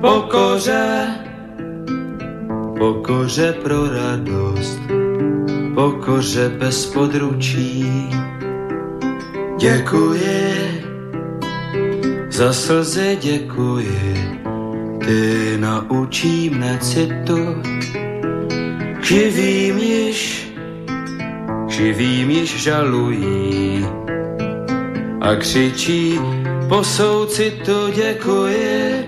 Pokoře, pokoře pro radost, pokoře bez područí. Děkuji, za slzy děkuji, ty naučí mne citu, živým již, živým již žalují a křičí po soucitu děkuji,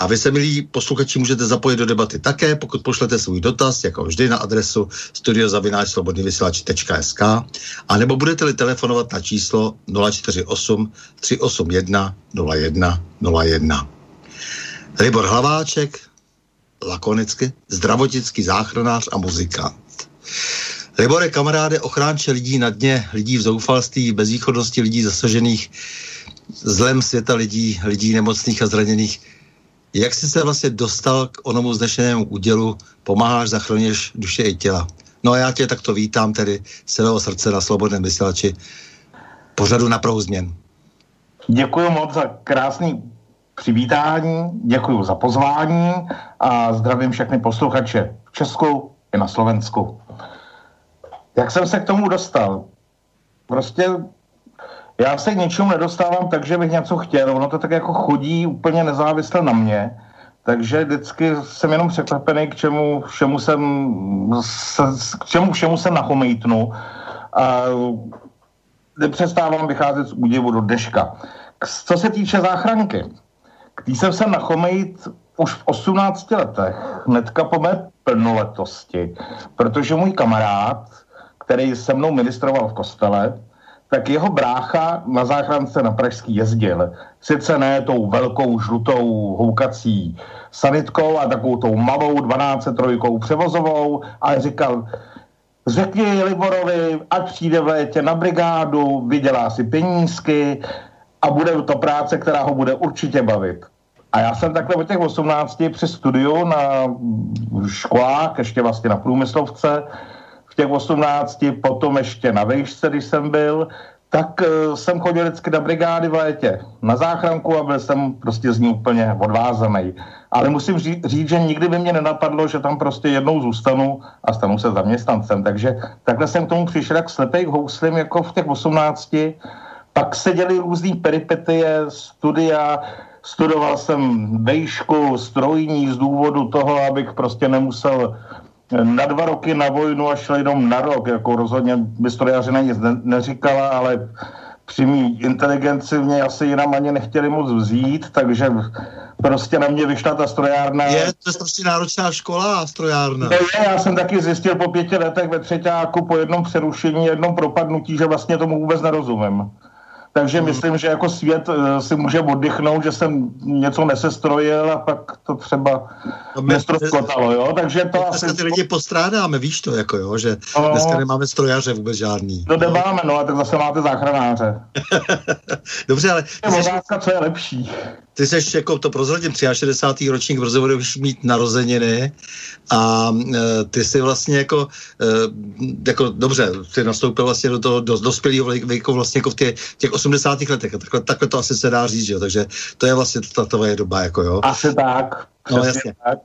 A vy se, milí posluchači, můžete zapojit do debaty také, pokud pošlete svůj dotaz, jako vždy, na adresu studiozavináčslobodnyvysílač.sk a nebo budete-li telefonovat na číslo 048 381 01 01. Libor Hlaváček, lakonicky, zdravotnický záchranář a muzikant. Libore, kamaráde, ochránče lidí na dně, lidí v zoufalství, bezvýchodnosti, lidí zasažených zlem světa lidí, lidí nemocných a zraněných. Jak jsi se vlastně dostal k onomu znešenému údělu, pomáháš, zachraňuješ duše i těla. No a já tě takto vítám tedy z celého srdce na Slobodném vysílači pořadu na Prahu změn. Děkuji moc za krásný přivítání, děkuji za pozvání a zdravím všechny posluchače v Česku i na Slovensku. Jak jsem se k tomu dostal? Prostě já se k něčemu nedostávám tak, že bych něco chtěl. Ono to tak jako chodí úplně nezávisle na mě. Takže vždycky jsem jenom překvapený, k čemu všemu jsem, k čemu všemu jsem nachomejtnu. A nepřestávám vycházet z údivu do deška. Co se týče záchranky, k tý jsem se nachomejt už v 18 letech, hnedka po mé plnoletosti, protože můj kamarád, který se mnou ministroval v kostele, tak jeho brácha na záchrance na Pražský jezdil. Sice ne tou velkou žlutou houkací sanitkou a takovou tou malou 12 trojkou převozovou, ale říkal, řekni Liborovi, ať přijde v létě na brigádu, vydělá si penízky a bude to práce, která ho bude určitě bavit. A já jsem takhle od těch 18 při studiu na školách, ještě vlastně na průmyslovce, těch 18, potom ještě na vejšce, když jsem byl, tak uh, jsem chodil vždycky do brigády v létě na záchranku a byl jsem prostě z ní úplně odvázaný. Ale musím říct, říct, že nikdy by mě nenapadlo, že tam prostě jednou zůstanu a stanu se zaměstnancem. Takže takhle jsem k tomu přišel jak slepej houslim jako v těch 18. Pak se děly různý peripetie, studia, studoval jsem vejšku, strojní z důvodu toho, abych prostě nemusel na dva roky na vojnu a šel jenom na rok, jako rozhodně by strojařina nic ne, neříkala, ale při mý inteligenci mě asi jinam ani nechtěli moc vzít, takže prostě na mě vyšla ta strojárna. Je, to je prostě náročná škola a strojárna. No je, já jsem taky zjistil po pěti letech ve třetíku po jednom přerušení, jednom propadnutí, že vlastně tomu vůbec nerozumím. Takže hmm. myslím, že jako svět uh, si může oddychnout, že jsem něco nesestrojil a pak to třeba no nestroskotalo, jo, takže to asi... ty lidi postrádáme, víš to, jako jo, že no, dneska nemáme strojaře vůbec žádný. No nemáme, no a tak zase máte záchranáře. Dobře, ale... Je otázka, co je lepší ty jsi jako to prozradím 63. ročník brzo budeš mít narozeniny a e, ty jsi vlastně jako, e, jako dobře, ty nastoupil vlastně do toho do, dospělého věku vlastně jako v těch, těch 80. letech. Takhle, takhle to asi se dá říct, jo? takže to je vlastně ta tvoje doba, jako jo. Asi tak. No jasně. Tak.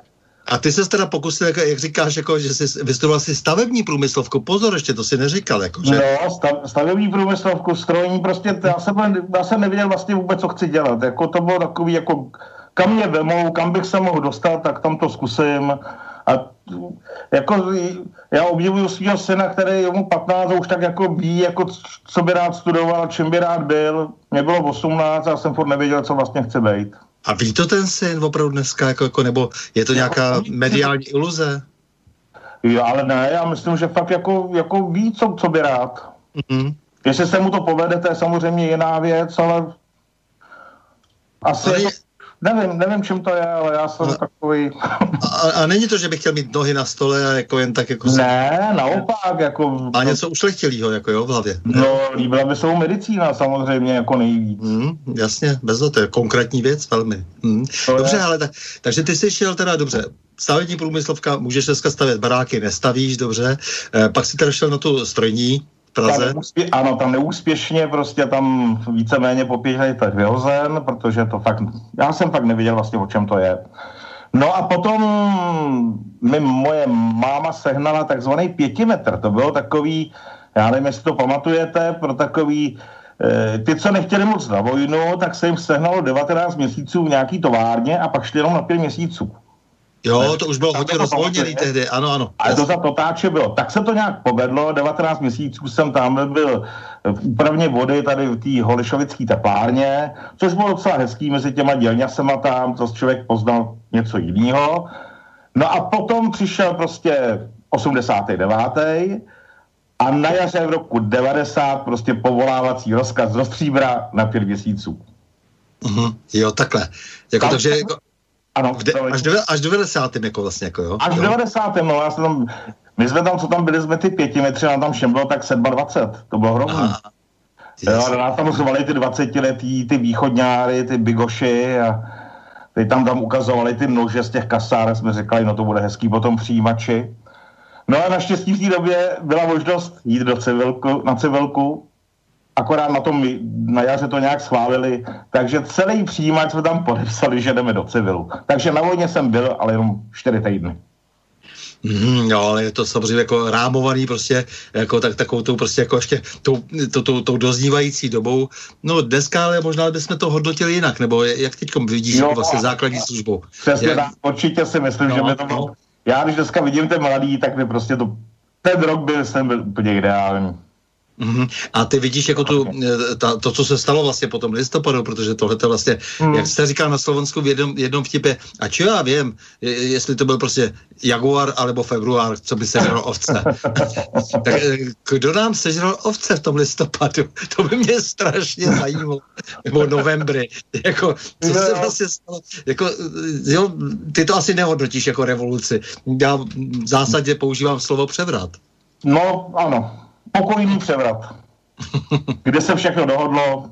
A ty se teda pokusil, jak, jak říkáš, jako, že jsi vystudoval si stavební průmyslovku. Pozor, ještě to si neříkal. Jako, že... No, stav, stavební průmyslovku, strojní, prostě já jsem, já jsem nevěděl vlastně vůbec, co chci dělat. Jako, to bylo takový, jako, kam mě vemou, kam bych se mohl dostat, tak tam to zkusím. A jako, já obdivuju svého syna, který je mu 15 a už tak jako ví, jako, co by rád studoval, čím by rád byl. Mě bylo 18 a já jsem furt nevěděl, co vlastně chci být. A ví to ten syn opravdu dneska, jako, jako, nebo je to nějaká mediální iluze? Jo, ale ne, já myslím, že fakt jako, jako ví, co, co by rád. Mm-hmm. Jestli se mu to povede, to je samozřejmě jiná věc, ale asi ale je to Nevím, nevím, čím to je, ale já jsem a, takový... A, a není to, že bych chtěl mít nohy na stole a jako jen tak jako... Ne, naopak, jako... A něco ušlechtilýho, jako jo, v hlavě. No, líbila by se medicína samozřejmě, jako nejvíc. Mm, jasně, bez to je konkrétní věc, velmi. Mm. Dobře, je. ale tak, takže ty jsi šel teda, dobře, stavební průmyslovka, můžeš dneska stavět baráky, nestavíš, dobře, e, pak si teda šel na tu strojní, Praze? Tam neúspě- ano, tam neúspěšně, prostě tam víceméně po pěti letech vyhozen, protože to fakt, já jsem fakt neviděl vlastně, o čem to je. No a potom mi moje máma sehnala takzvaný pětimetr, to bylo takový, já nevím, jestli to pamatujete, pro takový, e, ty, co nechtěli moc na vojnu, tak se jim sehnalo 19 měsíců v nějaký továrně a pak šli jenom na pět měsíců. Jo, to už bylo hodně rozvolněný tehdy, ano, ano. Ale to za totáče bylo. Tak se to nějak povedlo, 19 měsíců jsem tam byl v úpravně vody tady v té holišovické teplárně, což bylo docela hezký mezi těma dělňasema tam, to člověk poznal něco jiného. No a potom přišel prostě 89. a na jaře v roku 90 prostě povolávací rozkaz do stříbra na pět měsíců. Uh-huh. Jo, takhle. Jako, takže, jako, ano, de, až, do, až do 90. jako vlastně, jako jo? Až do 90. no, já jsem tam, my jsme tam, co tam byli, jsme ty pětimetři, nám tam všem bylo tak 27, to bylo hrozný. Jo, ale nás tam zvali ty 20 letý, ty východňáry, ty bigoši a ty tam tam ukazovali ty nože z těch kasár, jsme říkali, no to bude hezký potom přijímači. No a naštěstí v té době byla možnost jít do civilku, na civilku akorát na tom na jaře to nějak schválili, takže celý přijímač jsme tam podepsali, že jdeme do civilu. Takže na vojně jsem byl, ale jenom čtyři týdny. Mm, jo, ale je to samozřejmě jako rámovaný prostě, jako tak, takovou tou prostě jako ještě tou, tou, tou, tou doznívající dobou. No dneska ale možná bychom to hodnotili jinak, nebo jak teď vidíš jo, jako vlastně základní službou. Přesně jak... tak, určitě si myslím, no, že by to bylo... No. Já když dneska vidím ten mladý, tak by prostě to ten rok byl, jsem byl úplně ideální. Mm-hmm. A ty vidíš jako tu, eh, ta, to, co se stalo vlastně po tom listopadu, protože tohle to vlastně, mm. jak jste říkal na Slovensku v jednom, jednom vtipě, a čo já vím, jestli to byl prostě jaguar alebo február, co by sežral ovce. tak eh, kdo nám sežral ovce v tom listopadu? To by mě strašně zajímalo. Nebo novembry. Jako, co se vlastně stalo? Jako, jo, ty to asi nehodnotíš jako revoluci. Já v zásadě používám slovo převrat. No, ano, pokojný převrat, kde se všechno dohodlo,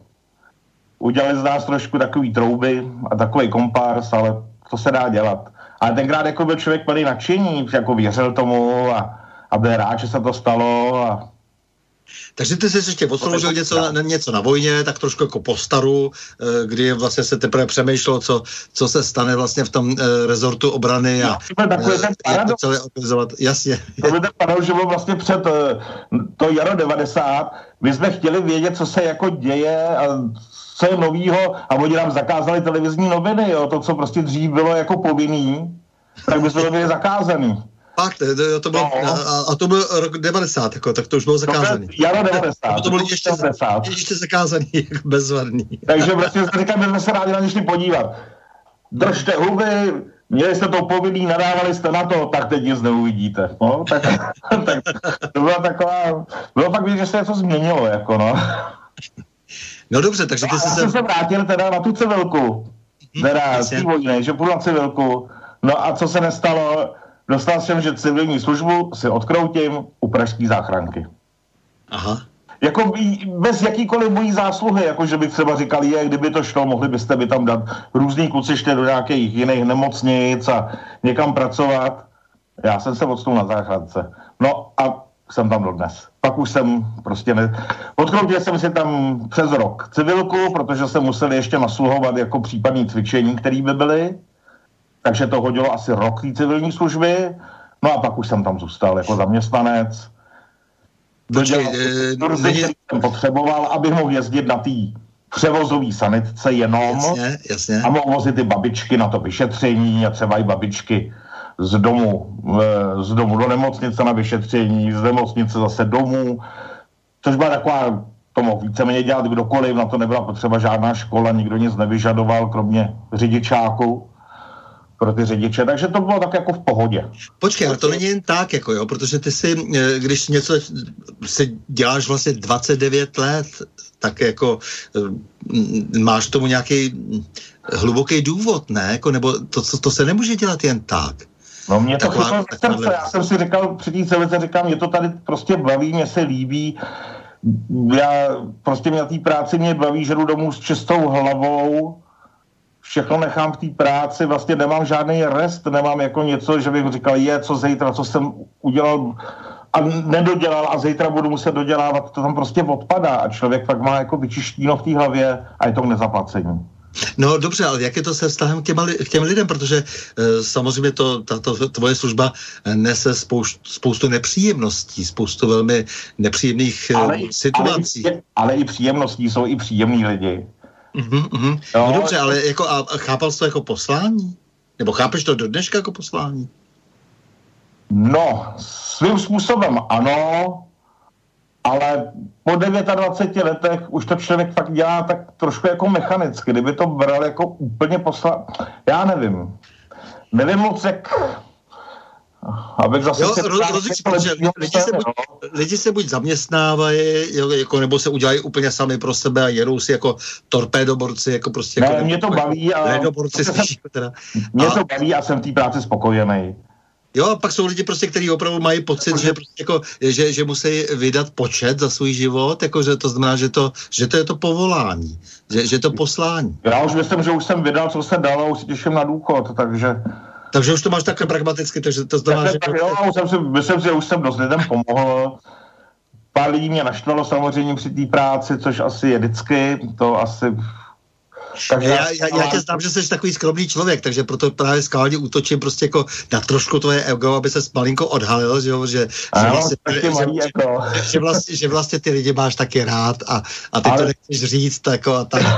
udělali z nás trošku takový trouby a takový kompars, ale to se dá dělat. Ale tenkrát jako byl člověk plný nadšení, jako věřil tomu a, a byl rád, že se to stalo a takže ty jsi ještě odsloužil něco na, něco na vojně, tak trošku jako po staru, eh, kdy vlastně se teprve přemýšlelo, co, co se stane vlastně v tom uh, rezortu obrany a no, takový ten jak to celé organizovat. Jasně. To by ten paradox, že byl vlastně před to jaro 90, my jsme chtěli vědět, co se jako děje a co je novýho a oni nám zakázali televizní noviny, jo, to, co prostě dřív bylo jako povinný, tak by jsme to byli zakázaný. Fakt, to, to bylo, no. a, a, to byl rok 90, jako, tak to už bylo zakázaný. To jaro 90. A to bylo ještě, 90. ještě zakázaný, jako bezvadný. Takže jsme říkali, že jsme se rádi na ně podívat. Držte huby, měli jste to povinný, nadávali jste na to, tak teď nic neuvidíte. No, tak, tak to byla taková, bylo fakt vidět, že se něco změnilo, jako no. No dobře, takže ty jsi se... se vrátil teda na tu civilku, hmm, teda z té vojny, že půjdu na civilku. No a co se nestalo? Dostal jsem, že civilní službu si odkroutím u pražské záchranky. Aha. Jako bez jakýkoliv mojí zásluhy, jako že bych třeba říkal, je, kdyby to šlo, mohli byste by tam dát různý kluci ještě do nějakých jiných nemocnic a někam pracovat. Já jsem se odstul na záchrance. No a jsem tam dodnes. Pak už jsem prostě ne... Odkroutil jsem si tam přes rok civilku, protože jsem musel ještě nasluhovat jako případní cvičení, které by byly. Takže to hodilo asi rok civilní služby. No a pak už jsem tam zůstal jako zaměstnanec. Počkej, e, jsem potřeboval, abych mohl jezdit na té převozový sanitce jenom jasně, jasně. a mohl vozit ty babičky na to vyšetření a třeba i babičky z domu, z domu do nemocnice na vyšetření, z nemocnice zase domů, což byla taková, to mohl víceméně dělat kdokoliv, na to nebyla potřeba žádná škola, nikdo nic nevyžadoval, kromě řidičáku pro ty řidiče, takže to bylo tak jako v pohodě. Počkej, ale to není jen tak, jako jo, protože ty si, eh, když něco si děláš vlastně 29 let, tak jako eh, máš tomu nějaký hluboký důvod, ne? Jako, nebo to, to, to se nemůže dělat jen tak. No mě to chytlo srdce, já jsem si říkal při té celice, říkám, mě to tady prostě baví, mě se líbí, já prostě mě na té práci mě baví, že jdu domů s čistou hlavou, všechno nechám v té práci, vlastně nemám žádný rest, nemám jako něco, že bych říkal, je, co zítra, co jsem udělal a nedodělal a zítra budu muset dodělávat, to tam prostě odpadá a člověk pak má jako vyčištíno v té hlavě a je to k nezaplacení. No dobře, ale jak je to se vztahem k, těma, k těm lidem, protože e, samozřejmě to, tato tvoje služba nese spoustu, spoustu nepříjemností, spoustu velmi nepříjemných e, ale, situací. Ale, ale i příjemností jsou i příjemní lidi. Mm-hmm, mm-hmm. No, no dobře, ale jako, a, a chápal jsi to jako poslání? Nebo chápeš to do dneška jako poslání? No, svým způsobem ano, ale po 29 letech už to člověk fakt dělá tak trošku jako mechanicky. Kdyby to bral jako úplně posla... Já nevím. Nevím moc, jak Abych zase jo, roz, rozumím, protože lidi se, buď, lidi se buď zaměstnávají, jo, jako, nebo se udělají úplně sami pro sebe a jedou si jako torpédoborci, jako prostě... Ne, jako, mě to baví a... Spíš, teda. Mě a, to baví a jsem v té práci spokojený. Jo, a pak jsou lidi prostě, kteří opravdu mají pocit, že, prostě jako, že, že musí vydat počet za svůj život, jako, že to znamená, že to, že to je to povolání, že, že to poslání. Já už myslím, že už jsem vydal, co se dalo, už si těším na důchod, takže takže už to máš takhle pragmaticky, takže to znamená, že... Tak, jo, jsem si, myslím si, že už jsem dost lidem pomohl. Pár lidí mě naštvalo samozřejmě při té práci, což asi je vždycky, to asi takže já, já, já tě znám, že jsi takový skromný člověk, takže proto právě skálně útočím prostě jako na trošku tvoje ego, aby se malinko odhalil, že, že, že, vlastně, že, malý že, jako. že, vlastně, že vlastně ty lidi máš taky rád a, a ty Ale... to nechceš říct jako a tak.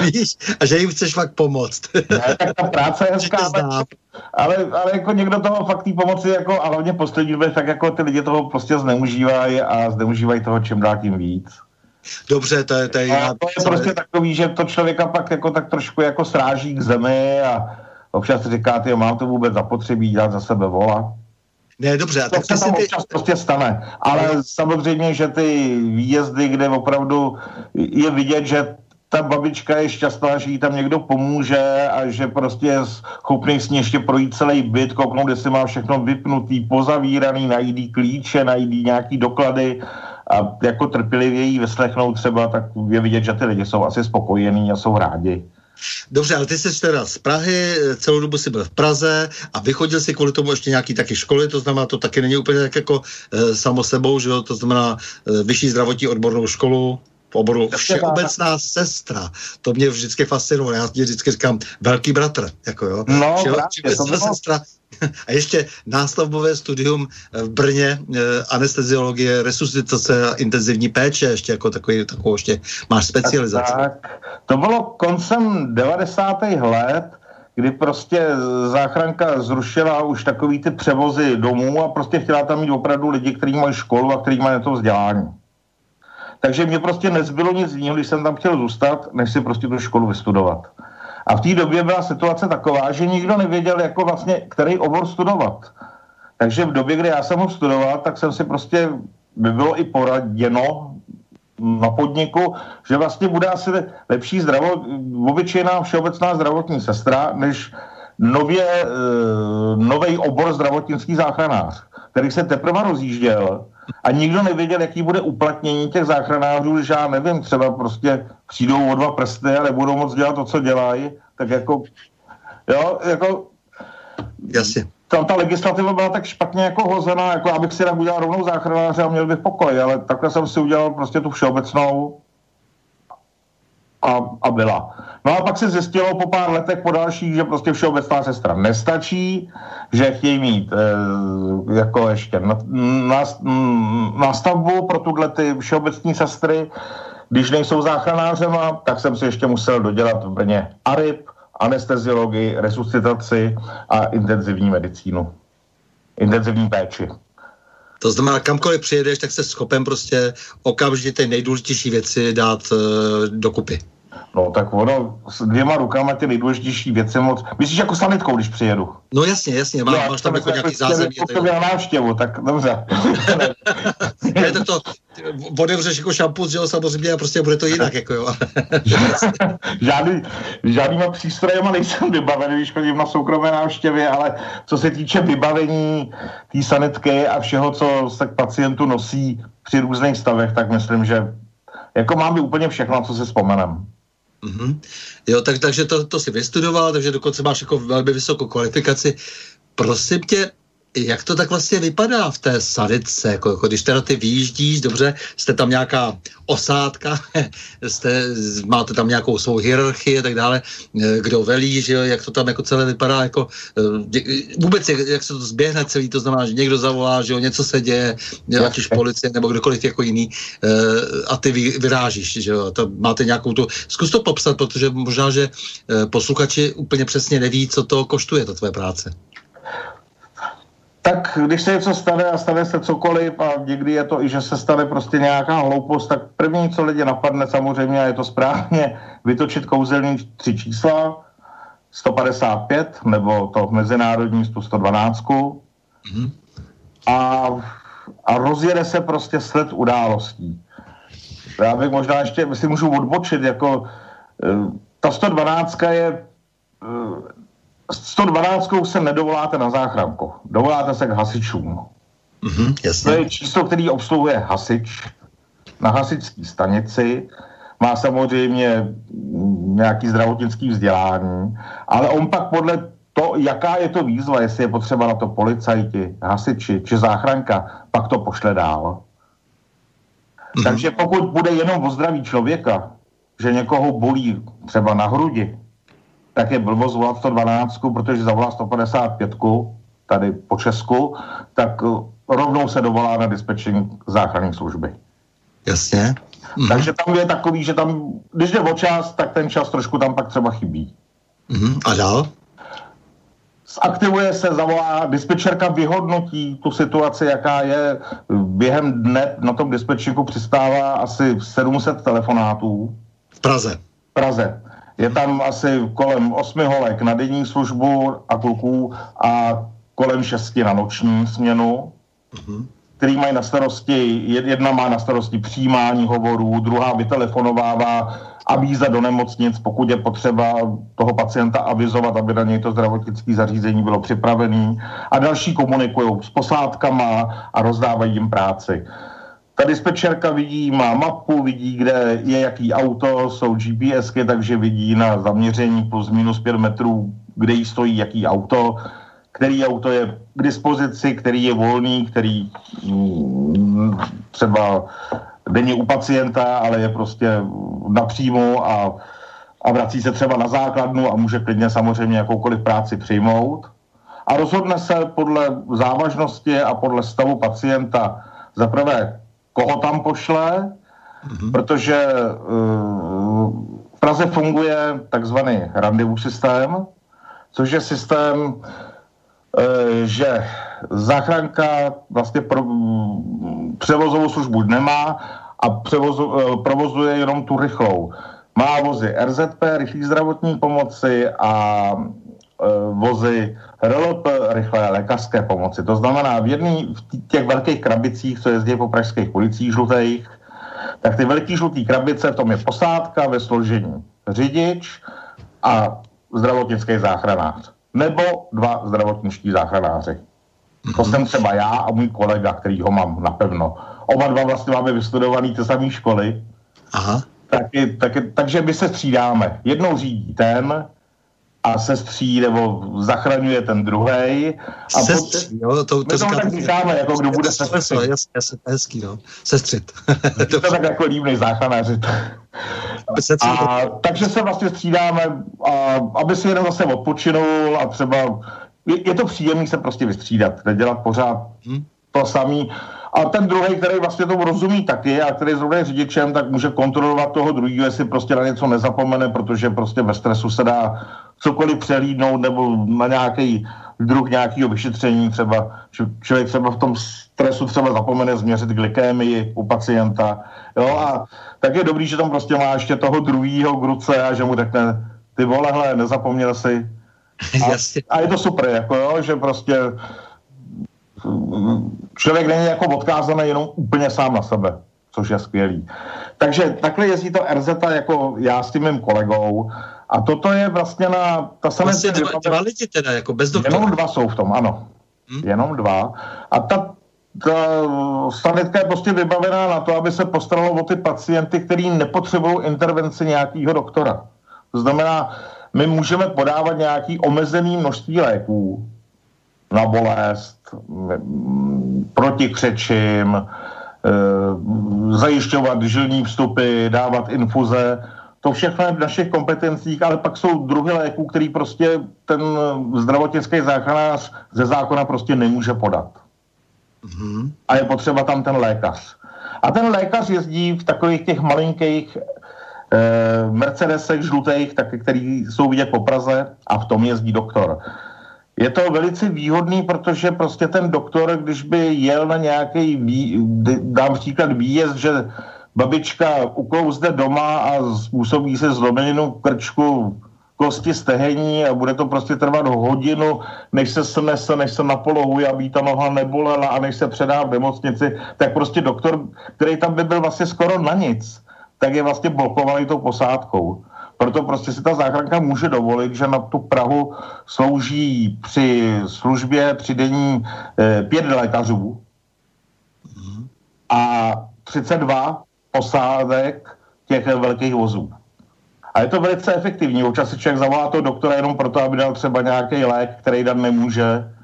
Víš, a že jim chceš fakt pomoct. ne, tak ta práce je hezká, ale, ale, ale jako někdo toho fakt tý pomoci, jako, a hlavně poslední době, tak jako ty lidi toho prostě zneužívají a zneužívají toho čím dál tím víc. Dobře, to je, to je, to je prostě takový, že to člověka pak jako tak trošku jako sráží k zemi a občas říká, ty mám to vůbec zapotřebí dělat za sebe vola. Ne, dobře, a tak to se tam ty... občas prostě stane. Ale no. samozřejmě, že ty výjezdy, kde opravdu je vidět, že ta babička je šťastná, že jí tam někdo pomůže a že prostě je schopný s ní ještě projít celý byt, kouknout, jestli má všechno vypnutý, pozavíraný, najít klíče, najít nějaký doklady a jako trpělivě jí vyslechnout třeba, tak je vidět, že ty lidi jsou asi spokojení a jsou rádi. Dobře, ale ty jsi teda z Prahy, celou dobu jsi byl v Praze a vychodil si kvůli tomu ještě nějaký taky školy, to znamená, to taky není úplně tak jako e, samo sebou, že jo, to znamená e, vyšší zdravotní odbornou školu, v oboru všeobecná sestra. To mě vždycky fascinovalo. Já vždycky říkám velký bratr. Jako jo. No, právě, to bylo... sestra. A ještě nástavbové studium v Brně, eh, anesteziologie, resuscitace a intenzivní péče, ještě jako takový, takovou ještě máš specializaci. Tak, to bylo koncem 90. let, kdy prostě záchranka zrušila už takový ty převozy domů a prostě chtěla tam mít opravdu lidi, kteří mají školu a kteří mají to vzdělání. Takže mě prostě nezbylo nic jiného, když jsem tam chtěl zůstat, než si prostě tu školu vystudovat. A v té době byla situace taková, že nikdo nevěděl, jako vlastně, který obor studovat. Takže v době, kdy já jsem ho studoval, tak jsem si prostě, by bylo i poraděno, na podniku, že vlastně bude asi lepší zdravot, obyčejná všeobecná zdravotní sestra, než nově, e, nový obor zdravotnický záchranář, který se teprve rozjížděl a nikdo nevěděl, jaký bude uplatnění těch záchranářů, že já nevím, třeba prostě přijdou o dva prsty a nebudou moc dělat to, co dělají, tak jako, jo, jako... Jasně. Tam ta legislativa byla tak špatně jako hozená, jako abych si tak udělal rovnou záchranáře a měl bych pokoj, ale takhle jsem si udělal prostě tu všeobecnou a, a byla. No a pak se zjistilo po pár letech po dalších, že prostě všeobecná sestra nestačí, že chtějí mít e, jako ještě na, na, pro tuhle ty všeobecní sestry. Když nejsou záchranářema, tak jsem si ještě musel dodělat v Brně ARIP, anesteziologii, resuscitaci a intenzivní medicínu. Intenzivní péči. To znamená, kamkoliv přijedeš, tak se schopen prostě okamžitě ty nejdůležitější věci dát uh, dokupy. No tak ono s dvěma rukama ty nejdůležitější věci moc. Myslíš jako sanitkou, když přijedu? No jasně, jasně, má, no, máš tam jako nějaký zázemí. To měl návštěvu, tak dobře. ne, tak to otevřeš jako šampus, že jo, samozřejmě, a prostě bude to jinak, jako jo. žádný, žádnýma přístrojema nejsem vybavený, když chodím na soukromé návštěvě, ale co se týče vybavení té sanitky a všeho, co se k pacientu nosí při různých stavech, tak myslím, že jako máme úplně všechno, co si vzpomenem. Mm-hmm. Jo, tak, takže to, to si vystudoval, takže dokonce máš jako velmi vysokou kvalifikaci. Prosím tě, jak to tak vlastně vypadá v té sadice, jako, jako když teda ty vyjíždíš, dobře, jste tam nějaká osádka, jste, máte tam nějakou svou hierarchii a tak dále, eh, kdo velí, že jo, jak to tam jako celé vypadá, jako eh, vůbec jak, jak se to zběhne celý, to znamená, že někdo zavolá, že jo, něco se děje, ať už policie nebo kdokoliv jako jiný eh, a ty vy, vyrážíš, že jo, to máte nějakou tu, zkus to popsat, protože možná, že posluchači úplně přesně neví, co to koštuje, ta tvoje práce tak když se něco stane a stane se cokoliv a někdy je to i, že se stane prostě nějaká hloupost, tak první, co lidi napadne samozřejmě, a je to správně, vytočit kouzelní tři čísla, 155 nebo to mezinárodní 112 mm-hmm. a, a rozjede se prostě sled událostí. Já bych možná ještě, si můžu odbočit, jako eh, ta 112 je eh, 112 se nedovoláte na záchranku, dovoláte se k hasičům. Mm-hmm, jasně. To je číslo, který obsluhuje hasič na hasičské stanici, má samozřejmě nějaký zdravotnický vzdělání, ale on pak podle to, jaká je to výzva, jestli je potřeba na to policajti, hasiči či záchranka, pak to pošle dál. Mm-hmm. Takže pokud bude jenom o zdraví člověka, že někoho bolí třeba na hrudi, tak je blbost volat 112, protože zavolá 155 tady po Česku, tak eh, rovnou se dovolá na dispečení záchranné služby. Jasně. Mhm. Takže tam je takový, že tam, když jde o čas, tak ten čas trošku tam pak třeba chybí. Mhm. A dál? Zaktivuje se, zavolá, dispečerka vyhodnotí tu situaci, jaká je. Během dne na tom dispečníku přistává asi 700 telefonátů. V Praze. V Praze. Je tam asi kolem osmi holek na denní službu a kluků a kolem šesti na noční směnu, mm-hmm. který mají na starosti, jedna má na starosti přijímání hovorů, druhá vytelefonovává avíza do nemocnic, pokud je potřeba toho pacienta avizovat, aby na něj to zdravotnické zařízení bylo připravené. A další komunikují s posádkama a rozdávají jim práci. Ta dispečerka vidí, má mapu, vidí, kde je jaký auto, jsou GPSky, takže vidí na zaměření plus minus 5 metrů, kde jí stojí jaký auto, který auto je k dispozici, který je volný, který mm, třeba denně u pacienta, ale je prostě napřímo a, a vrací se třeba na základnu a může klidně samozřejmě jakoukoliv práci přijmout. A rozhodne se podle závažnosti a podle stavu pacienta za prvé koho tam pošle, mm-hmm. protože uh, v Praze funguje takzvaný randevu systém, což je systém, uh, že záchranka vlastně pro, převozovou službu nemá a převozu, uh, provozuje jenom tu rychlou. Má vozy RZP, rychlý zdravotní pomoci a vozy RLP, rychlé lékařské pomoci. To znamená, v jedný v těch velkých krabicích, co jezdí po pražských ulicích žlutých, tak ty velký žlutý krabice, v tom je posádka ve složení řidič a zdravotnický záchranář. Nebo dva zdravotničtí záchranáři. To jsem třeba já a můj kolega, který ho mám napevno. Oba dva vlastně máme vystudovaný ty samé školy. Aha. Taky, taky, takže my se střídáme. Jednou řídí ten, a sestří nebo zachraňuje ten druhý. A Sestří, jo, to, to, to tak říkáme, jako kdo bude sestřit. Jasně, hezký, no. Sestřit. to tak jako líbnej záchranáři. a, takže se vlastně střídáme, a, aby si jenom zase odpočinul a třeba je, je to příjemný se prostě vystřídat, nedělat pořád hmm. to samý. A ten druhý, který vlastně tomu rozumí taky a který zrovna je řidičem, tak může kontrolovat toho druhého, jestli prostě na něco nezapomene, protože prostě ve stresu se dá cokoliv přelídnout nebo na nějaký druh nějakého vyšetření třeba. Člověk třeba v tom stresu třeba zapomene změřit glykémii u pacienta. Jo, a tak je dobrý, že tam prostě má ještě toho druhého k ruce a že mu řekne, ty vole, hle, nezapomněl si. A, a je to super, jako jo, že prostě člověk není jako odkázaný jenom úplně sám na sebe, což je skvělý. Takže takhle jezdí to RZ jako já s tím mým kolegou a toto je vlastně na... Ta vlastně dva, dva lidi teda, jako bez doktora. Jenom dva jsou v tom, ano. Hmm? Jenom dva. A ta, ta sanitka je prostě vybavená na to, aby se postaralo o ty pacienty, kteří nepotřebují intervenci nějakého doktora. To znamená, my můžeme podávat nějaký omezený množství léků na bolest, proti křečím, e, zajišťovat žilní vstupy, dávat infuze, to všechno je v našich kompetencích, ale pak jsou druhy léků, který prostě ten zdravotnický záchranář ze zákona prostě nemůže podat. Mm-hmm. A je potřeba tam ten lékař. A ten lékař jezdí v takových těch malinkých eh, Mercedesech žlutých, tak, který jsou vidět po Praze a v tom jezdí doktor. Je to velice výhodný, protože prostě ten doktor, když by jel na nějaký, dám příklad výjezd, že babička uklouzne doma a způsobí se zlomeninu krčku kosti stehení a bude to prostě trvat hodinu, než se snese, než se napolohuje, aby ta noha nebolela a než se předá v nemocnici, tak prostě doktor, který tam by byl vlastně skoro na nic, tak je vlastně blokovaný tou posádkou. Proto prostě si ta záchranka může dovolit, že na tu Prahu slouží při službě, při denní eh, pět lékařů a 32 posádek těch velkých vozů. A je to velice efektivní. Občas si člověk zavolá toho doktora jenom proto, aby dal třeba nějaký lék, který dát nemůže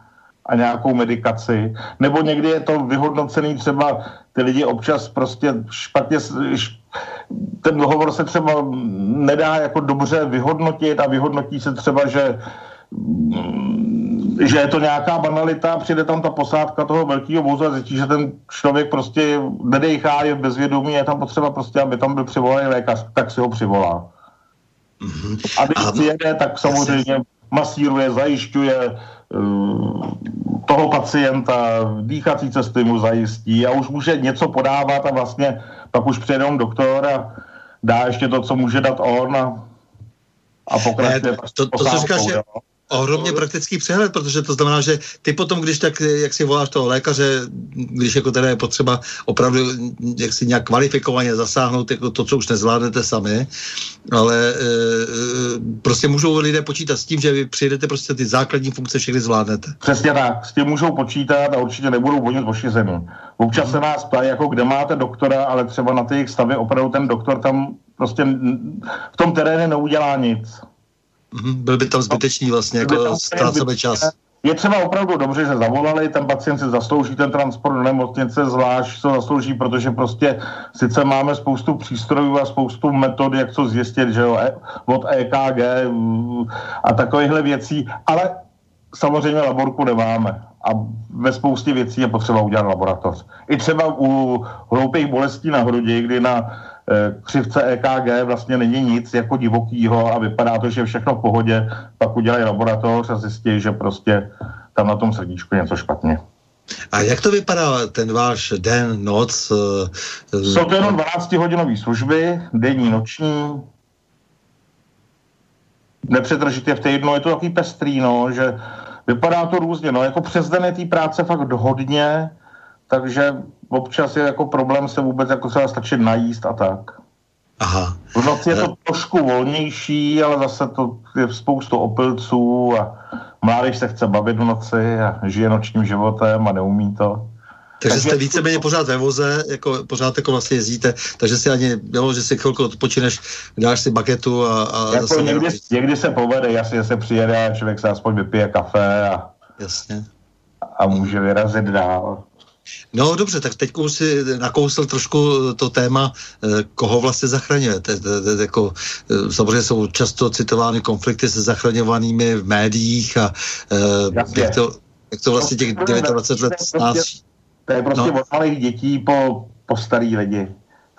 a nějakou medikaci. Nebo někdy je to vyhodnocený třeba, ty lidi občas prostě špatně, ten dohovor se třeba nedá jako dobře vyhodnotit a vyhodnotí se třeba, že že je to nějaká banalita, přijde tam ta posádka toho velkého vozu a zjistí, že ten člověk prostě nedejchá, je bezvědomý, je tam potřeba prostě, aby tam byl přivolaný lékař, tak si ho přivolá. Mm-hmm. A když přijede, tak samozřejmě masíruje, zajišťuje uh, toho pacienta, dýchací cesty mu zajistí a už může něco podávat a vlastně pak už přijede on doktor a dá ještě to, co může dát on a, a pokračuje. Ne, to, to, to, co říkáš, je, ohromně praktický přehled, protože to znamená, že ty potom, když tak, jak si voláš toho lékaře, když jako teda je potřeba opravdu jak si nějak kvalifikovaně zasáhnout jako to, co už nezvládnete sami, ale e, prostě můžou lidé počítat s tím, že vy přijdete prostě ty základní funkce všechny zvládnete. Přesně tak, s tím můžou počítat a určitě nebudou vonit ošizení. Občas se nás ptají, jako kde máte doktora, ale třeba na těch stavě opravdu ten doktor tam prostě v tom terénu neudělá nic. Mm-hmm. Byl by tam zbytečný vlastně, jako ztrácíme čas. Je třeba opravdu dobře, že zavolali, ten pacient si zaslouží ten transport do nemocnice, zvlášť to zaslouží, protože prostě sice máme spoustu přístrojů a spoustu metod, jak to zjistit, že jo, e, od EKG mm, a takovýchhle věcí, ale samozřejmě laborku nemáme a ve spoustě věcí je potřeba udělat laboratoř. I třeba u hloupých bolestí na hrudi, kdy na křivce EKG vlastně není nic jako divokýho a vypadá to, že je všechno v pohodě, pak udělají laboratoř a zjistí, že prostě tam na tom srdíčku je něco špatně. A jak to vypadá ten váš den, noc? Eh, Jsou to jenom 12-hodinové služby, denní, noční. Nepřetržitě v týdnu je to takový pestrý, no, že vypadá to různě. No, jako přes den je té práce fakt hodně, takže občas je jako problém se vůbec jako třeba stačit najíst a tak. Aha. V noci je to trošku volnější, ale zase to je spoustu opilců a mládež se chce bavit v noci a žije nočním životem a neumí to. Takže, takže jste víceméně pořád ve voze, jako pořád jako vlastně jezdíte, takže si ani, jo, že si chvilku odpočineš, dáš si baketu a, a jako zase někdy, někdy, se povede, jasně se přijede a člověk se aspoň vypije kafe a, jasně. a může vyrazit dál. No dobře, tak teď už si nakousl trošku to téma, eh, koho vlastně zachraňujete. Jako, eh, samozřejmě jsou často citovány konflikty se zachraňovanými v médiích a eh, jak to, jak to vlastně těch 29 let snáší. To je prostě no. od malých dětí po, po starý lidi.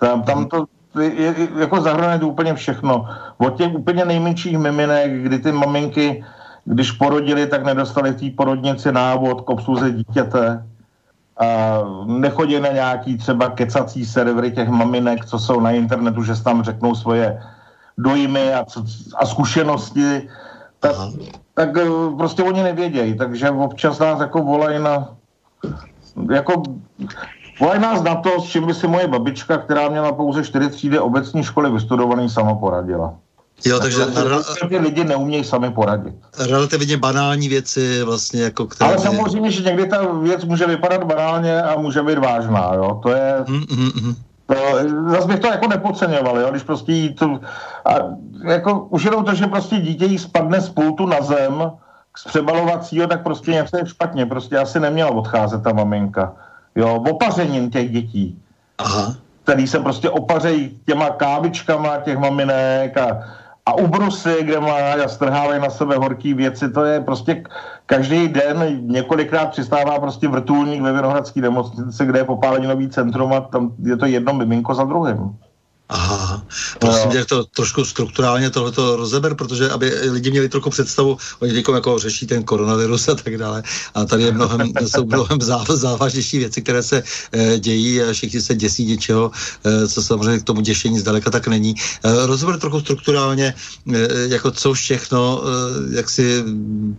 Tam, tam mhm. to je, je, jako zahrnuje to úplně všechno. Od těch úplně nejmenších miminek, kdy ty maminky, když porodili, tak nedostali v té porodnici návod k obsluze dítěte a nechodí na nějaký třeba kecací servery těch maminek, co jsou na internetu, že tam řeknou svoje dojmy a, a zkušenosti, tak, tak eh, prostě oni nevědějí, takže občas nás jako volají na jako volají nás na to, s čím by si moje babička, která měla pouze čtyři třídy obecní školy vystudovaný, sama poradila. Jo, takže... Ty lidi neumějí sami poradit. Relativně banální věci vlastně jako... Které... Ale samozřejmě, že někdy ta věc může vypadat banálně a může být vážná, jo. To je... Mm-hmm. To, zase bych to jako nepodceňoval, jo, když prostě jí to, a jako už jenom to, že prostě dítě jí spadne z pultu na zem z přebalovacího, tak prostě něco je špatně, prostě asi neměla odcházet ta maminka, jo, opařením těch dětí. Aha. Který se prostě opařejí těma kávičkama těch maminek a a ubrusy, kde má strhávají na sebe horký věci, to je prostě každý den několikrát přistává prostě vrtulník ve Vinohradské nemocnici, kde je popáleninový centrum a tam je to jedno miminko za druhým. Aha, prosím tě, to trošku strukturálně tohleto rozeber, protože aby lidi měli trochu představu, oni teď jako řeší ten koronavirus a tak dále. A tady je mnohem, jsou mnohem závažnější věci, které se e, dějí a všichni se děsí něčeho, e, co samozřejmě k tomu děšení zdaleka tak není. E, rozeber trochu strukturálně, e, jako co všechno, e, jak si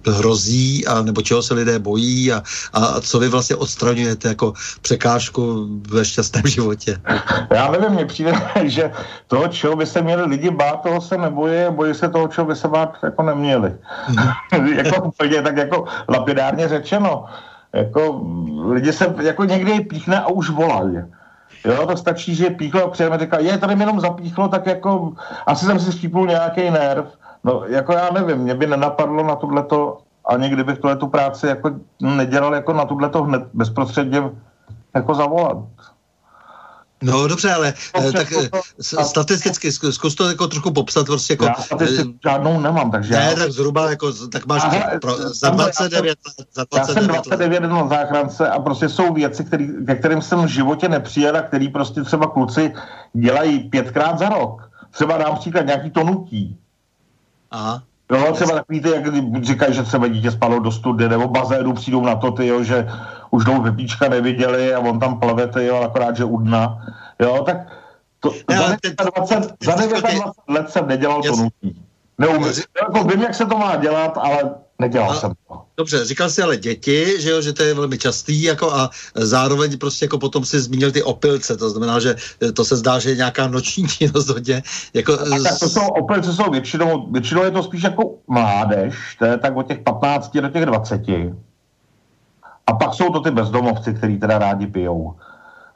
hrozí, a nebo čeho se lidé bojí a, a co vy vlastně odstraňujete jako překážku ve šťastném životě. Já nevím, mně přijde, že toho, čeho by se měli lidi bát, toho se nebojí a bojí se toho, čeho by se bát jako neměli. jako úplně tak jako lapidárně řečeno. Jako lidi se jako někdy píchne a už volají. Jo, to stačí, že píchlo a přijeme říká, je, tady jenom zapíchlo, tak jako asi jsem si štípnul nějaký nerv. No, jako já nevím, mě by nenapadlo na tohleto, ani kdybych tuhle tu práci jako nedělal jako na tohleto hned bezprostředně jako zavolat. No dobře, ale no, tak to, eh, statisticky zkus to jako trochu popsat prostě jako... Já statistiku eh, žádnou nemám, takže... Ne, já... tak zhruba jako, tak máš Aha, pro, za 29 let. Za 29 já jsem 29 let na záchrance a prostě jsou věci, který, ke kterým jsem v životě nepřijel a který prostě třeba kluci dělají pětkrát za rok. Třeba dám příklad nějaký to nutí. Aha. Jo, třeba takový ty, jak říkají, že třeba dítě spadlo do studie nebo bazénu, přijdou na to, ty, jo, že už dlouho vypíčka neviděli a on tam plave, ty, jo, akorát, že u dna. Jo, tak to, ne, za, 29, za 29 let jsem nedělal to nutí. Neumím. Jako vím, jak se to má dělat, ale nedělal no, jsem to. Dobře, říkal jsi ale děti, že jo, že to je velmi častý, jako a zároveň prostě jako potom si zmínil ty opilce, to znamená, že to se zdá, že je nějaká noční činnost hodně. Jako... A tak to jsou, opilce jsou většinou, většinou je to spíš jako mládež, to je tak od těch 15 do těch 20. A pak jsou to ty bezdomovci, kteří teda rádi pijou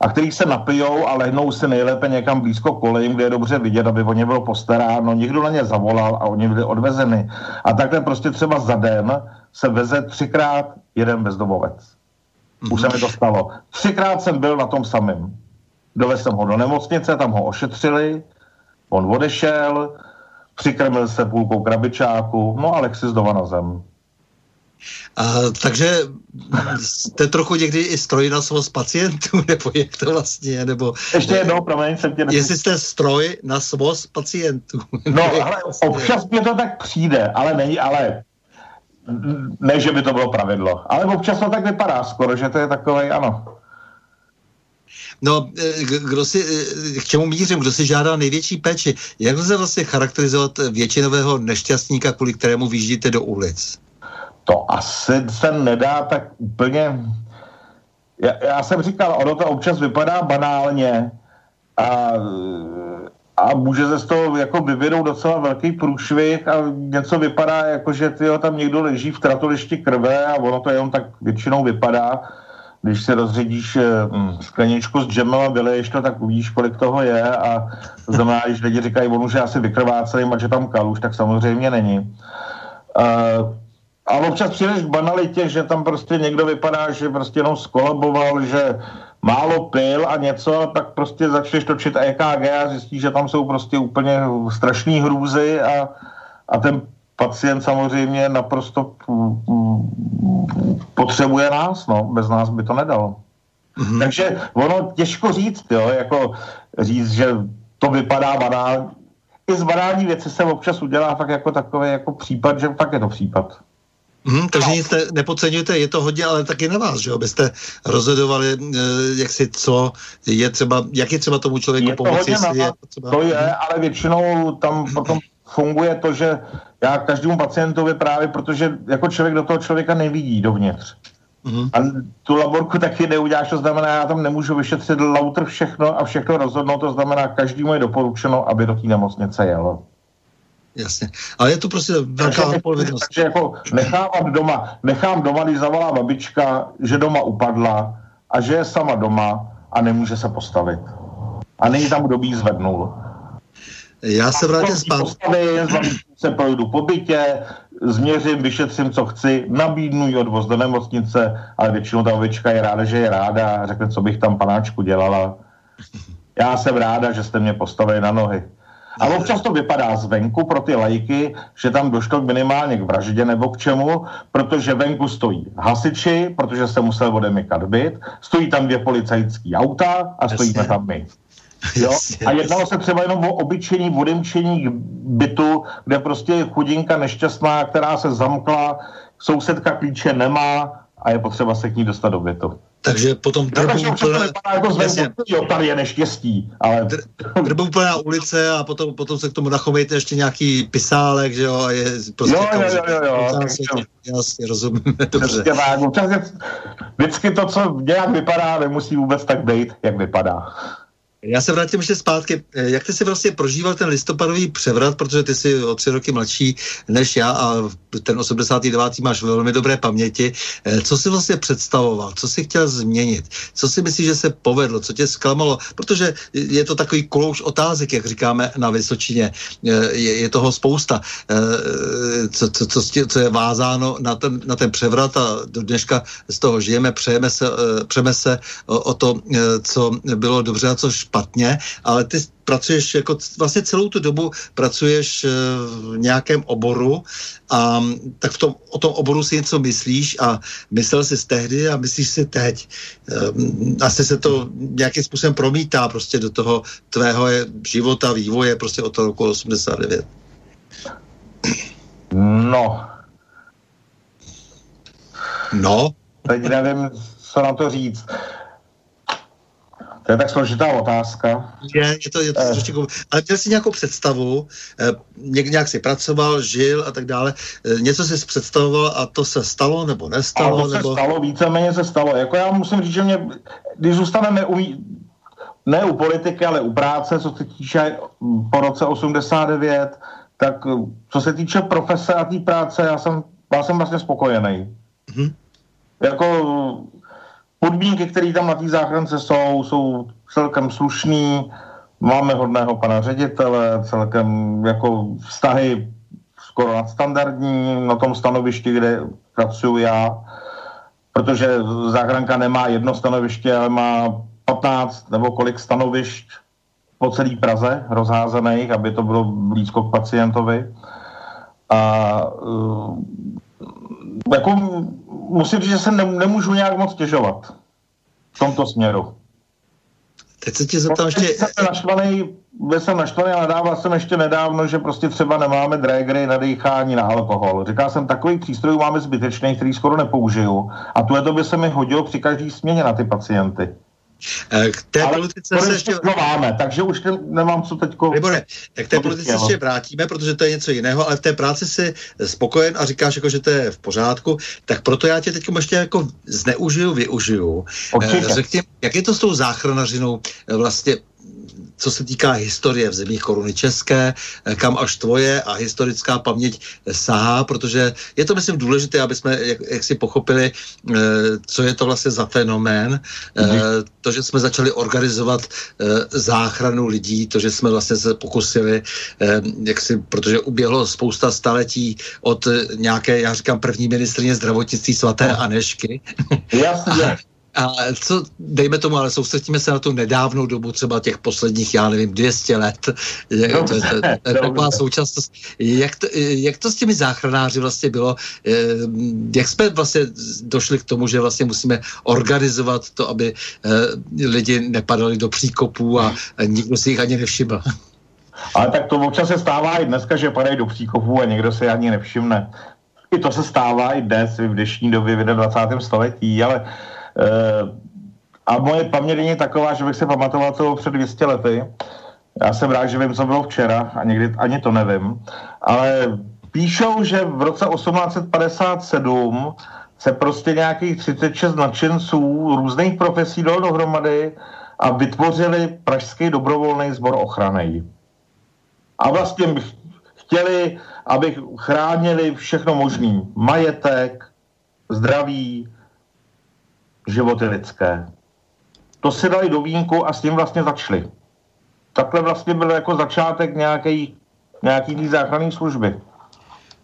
a který se napijou a lehnou si nejlépe někam blízko kolejím, kde je dobře vidět, aby o ně bylo postaráno. Někdo na ně zavolal a oni byli odvezeny. A takhle prostě třeba za den se veze třikrát jeden bezdomovec. Už se mi to stalo. Třikrát jsem byl na tom samém. Dovez jsem ho do nemocnice, tam ho ošetřili, on odešel, přikrmil se půlkou krabičáku, no a Alexis dova na zem. A, takže jste trochu někdy i stroj na svoz pacientů, nebo jak to vlastně je, nebo... Ještě jednou, promiň, jsem tě... Jestli jste stroj na svoz pacientů. No, ale občas mě to tak přijde, ale není, ale ne, že by to bylo pravidlo, ale občas to tak vypadá skoro, že to je takový, ano. No, e, kdo si, e, k čemu mířím, kdo si žádá největší péči? Jak lze vlastně charakterizovat většinového nešťastníka, kvůli kterému vyjíždíte do ulic? To asi se nedá tak úplně já, já jsem říkal, ono to občas vypadá banálně a, a může se z toho jako vyvinout docela velký průšvih a něco vypadá jako, že tyjo, tam někdo leží v tratolišti krve a ono to jenom tak většinou vypadá. Když si rozředíš hm, skleničku s džemem a vyleješ to, tak uvidíš, kolik toho je a to znamená, když lidi říkají, on už je asi vykrvácený, a že tam kaluš, tak samozřejmě není. Uh, a občas přijdeš k banalitě, že tam prostě někdo vypadá, že prostě jenom skolaboval, že málo pil a něco, tak prostě začneš točit EKG a zjistíš, že tam jsou prostě úplně strašné hrůzy a, a ten pacient samozřejmě naprosto potřebuje nás, no, bez nás by to nedal. Mm-hmm. Takže ono těžko říct, jo, jako říct, že to vypadá banálně. I z banální věci se občas udělá fakt jako takový jako případ, že fakt je to případ. Hmm, takže no. nic ne, nepodceňujte, je to hodně, ale taky na vás, že jo, abyste rozhodovali, eh, jak si co je třeba, jak je třeba tomu člověku je pomoci. To, je třeba... to je, ale většinou tam potom funguje to, že já každému pacientovi právě, protože jako člověk do toho člověka nevidí dovnitř. Mm-hmm. A tu laborku taky neuděláš, to znamená, já tam nemůžu vyšetřit lauter všechno a všechno rozhodnout, to znamená, každému je doporučeno, aby do té nemocnice jelo. Jasně. Ale je to prostě velká odpovědnost. Takže jako nechávat doma, nechám doma, když zavolá babička, že doma upadla a že je sama doma a nemůže se postavit. A není tam, kdo by jí zvednul. Já se vrátím zpátky. se projdu po bytě, změřím, vyšetřím, co chci, nabídnu jí odvoz do nemocnice, ale většinou ta ovička je ráda, že je ráda a řekne, co bych tam panáčku dělala. Já jsem ráda, že jste mě postavili na nohy. A občas to vypadá zvenku pro ty lajky, že tam došlo minimálně k vraždě nebo k čemu, protože venku stojí hasiči, protože se musel odemykat byt, stojí tam dvě policajské auta a stojíme tam my. Jo? A jednalo se třeba jenom o obyčejní odemčení bytu, kde prostě je chudinka nešťastná, která se zamkla, sousedka klíče nemá a je potřeba se k ní dostat do bytu. Takže potom drbou plná... Jako jo, tady je neštěstí, ale... Drbou plná ulice a potom, potom se k tomu nachovejte ještě nějaký pisálek, že jo, a je prostě... Jo, jo, jo, jo, jo. Jasně, rozumím, dobře. Vždycky to, co nějak vypadá, nemusí vůbec tak být, jak vypadá. Já se vrátím ještě zpátky. Eh, jak ty si vlastně prožíval ten listopadový převrat, protože ty jsi o tři roky mladší než já a ten 89. máš velmi dobré paměti. Eh, co si vlastně představoval? Co si chtěl změnit? Co si myslíš, že se povedlo? Co tě zklamalo? Protože je to takový kolouš otázek, jak říkáme na Vysočině. Eh, je, je toho spousta. Co, co, co, co je vázáno na ten, na ten převrat a do dneška z toho žijeme, přejeme se, přejeme se o, o to, co bylo dobře a co špatně, ale ty pracuješ jako vlastně celou tu dobu pracuješ eh, v nějakém oboru a tak v tom, o tom oboru si něco myslíš a myslel jsi tehdy a myslíš si teď. Ehm, asi se to nějakým způsobem promítá prostě do toho tvého života, vývoje prostě od toho roku 89. No. No? Teď nevím, co na to říct. To je tak složitá otázka. Je, je to, je to eh. Ale měl jsi nějakou představu, eh, nějak si pracoval, žil a tak dále, eh, něco jsi představoval a to se stalo nebo nestalo? Ale to nebo... se stalo, víceméně se stalo. Jako já musím říct, že mě, když zůstaneme u, ne u politiky, ale u práce, co se týče po roce 89, tak co se týče profese a té práce, já jsem, já jsem vlastně spokojený. Mm-hmm. Jako podmínky, které tam na té záchrance jsou, jsou celkem slušný. Máme hodného pana ředitele, celkem jako vztahy skoro nadstandardní na tom stanovišti, kde pracuji já, protože záchranka nemá jedno stanoviště, ale má 15 nebo kolik stanovišť po celé Praze rozházených, aby to bylo blízko k pacientovi. A uh, jako musím říct, že se ne, nemůžu nějak moc těžovat v tomto směru. Teď se tě zeptám ještě... Jsem naštvaný, byl jsem naštvaný a nadával jsem ještě nedávno, že prostě třeba nemáme dragry na dýchání na alkohol. Říkal jsem, takový přístroj máme zbytečný, který skoro nepoužiju. A tuhle to by se mi hodilo při každý směně na ty pacienty. Eh, k té Ale politice se ještě... Máme, takže už nemám co teď... Libore, tak k té politice ještě vrátíme, protože to je něco jiného, ale v té práci si spokojen a říkáš, jako, že to je v pořádku, tak proto já tě teď ještě jako zneužiju, využiju. Určitě. Řekni, jak je to s tou záchranařinou vlastně co se týká historie v zemích koruny české, eh, kam až tvoje a historická paměť sahá, protože je to, myslím, důležité, aby jsme jak, jak si pochopili, eh, co je to vlastně za fenomén. Mm-hmm. To, že jsme začali organizovat záchranu lidí, to, že jsme vlastně se pokusili, jak si, protože uběhlo spousta staletí od nějaké, já říkám, první ministrině zdravotnictví svaté no. Anešky. Jasně. A co, dejme tomu, ale soustředíme se na tu nedávnou dobu, třeba těch posledních, já nevím, 200 let, je, to, to, to, to je taková současnost. Jak to, jak to s těmi záchranáři vlastně bylo? Eh, jak jsme vlastně došli k tomu, že vlastně musíme organizovat to, aby eh, lidi nepadali do příkopů a nikdo si jich ani nevšiml? Ale tak to občas se stává i dneska, že padají do příkopů a někdo si ani nevšimne. I to se stává i dnes, v dnešní době, v 21. století, ale Eh, a moje paměť je taková, že bych se pamatoval, co před 200 lety. Já jsem rád, že vím, co bylo včera a někdy ani to nevím. Ale píšou, že v roce 1857 se prostě nějakých 36 nadšenců různých profesí dal dohromady a vytvořili Pražský dobrovolný sbor ochrany. A vlastně chtěli, aby chránili všechno možný. Majetek, zdraví, životy lidské. To si dali do vínku a s tím vlastně začali. Takhle vlastně byl jako začátek nějaký, nějaký záchranné služby.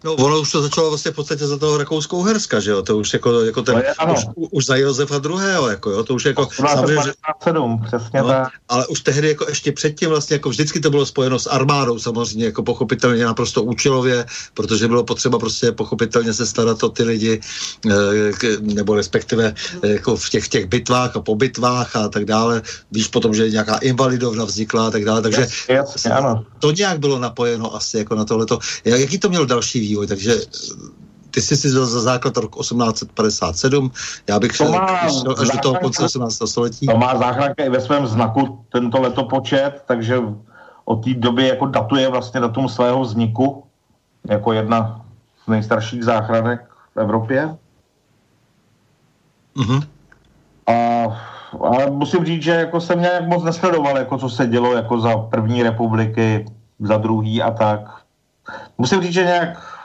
No, ono už to začalo vlastně v podstatě za toho rakouskou herska, že jo? To už jako, jako ten, je, už, už, za Josefa II. jako jo? To už jako... 1857, přesně no, tak. Ale už tehdy jako ještě předtím vlastně jako vždycky to bylo spojeno s armádou samozřejmě, jako pochopitelně naprosto účelově, protože bylo potřeba prostě pochopitelně se starat o ty lidi, eh, nebo respektive eh, jako v těch, těch bitvách a pobitvách a tak dále. Víš potom, že nějaká invalidovna vznikla a tak dále, takže jasně, ano. to nějak bylo napojeno asi jako na tohleto. Jaký to měl další vývoj, takže ty jsi si za základ rok 1857, já bych šel až do toho konce 18. století. To má záchranka i ve svém znaku tento letopočet, takže od té doby jako datuje vlastně datum svého vzniku jako jedna z nejstarších záchranek v Evropě. Mm-hmm. A, ale musím říct, že jako jsem nějak moc nesledoval, jako co se dělo jako za první republiky, za druhý a tak musím říct, že nějak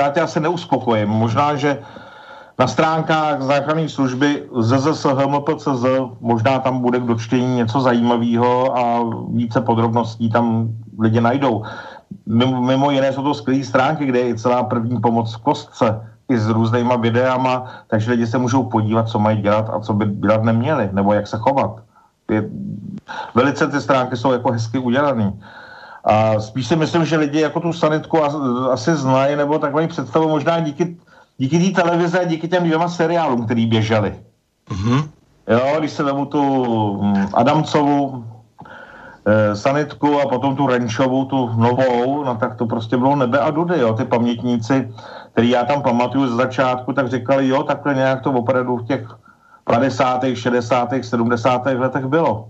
já tě asi neuspokojím. Možná, že na stránkách záchranné služby ZZSHMPCZ možná tam bude k dočtení něco zajímavého a více podrobností tam lidi najdou. Mimo, mimo jiné jsou to skvělé stránky, kde je celá první pomoc v kostce, i s různýma videama, takže lidi se můžou podívat, co mají dělat a co by dělat neměli, nebo jak se chovat. Je, velice ty stránky jsou jako hezky udělané. A spíš si myslím, že lidi jako tu sanitku asi znají, nebo tak mají představu možná díky, díky té televize a díky těm dvěma seriálům, který běželi. Mm-hmm. Jo, když se vemu tu hm, Adamcovu e, sanitku a potom tu Renčovu, tu novou, no tak to prostě bylo nebe a dudy, jo. Ty pamětníci, který já tam pamatuju z začátku, tak říkali, jo, takhle nějak to opravdu v těch 50., 60., 70. letech bylo.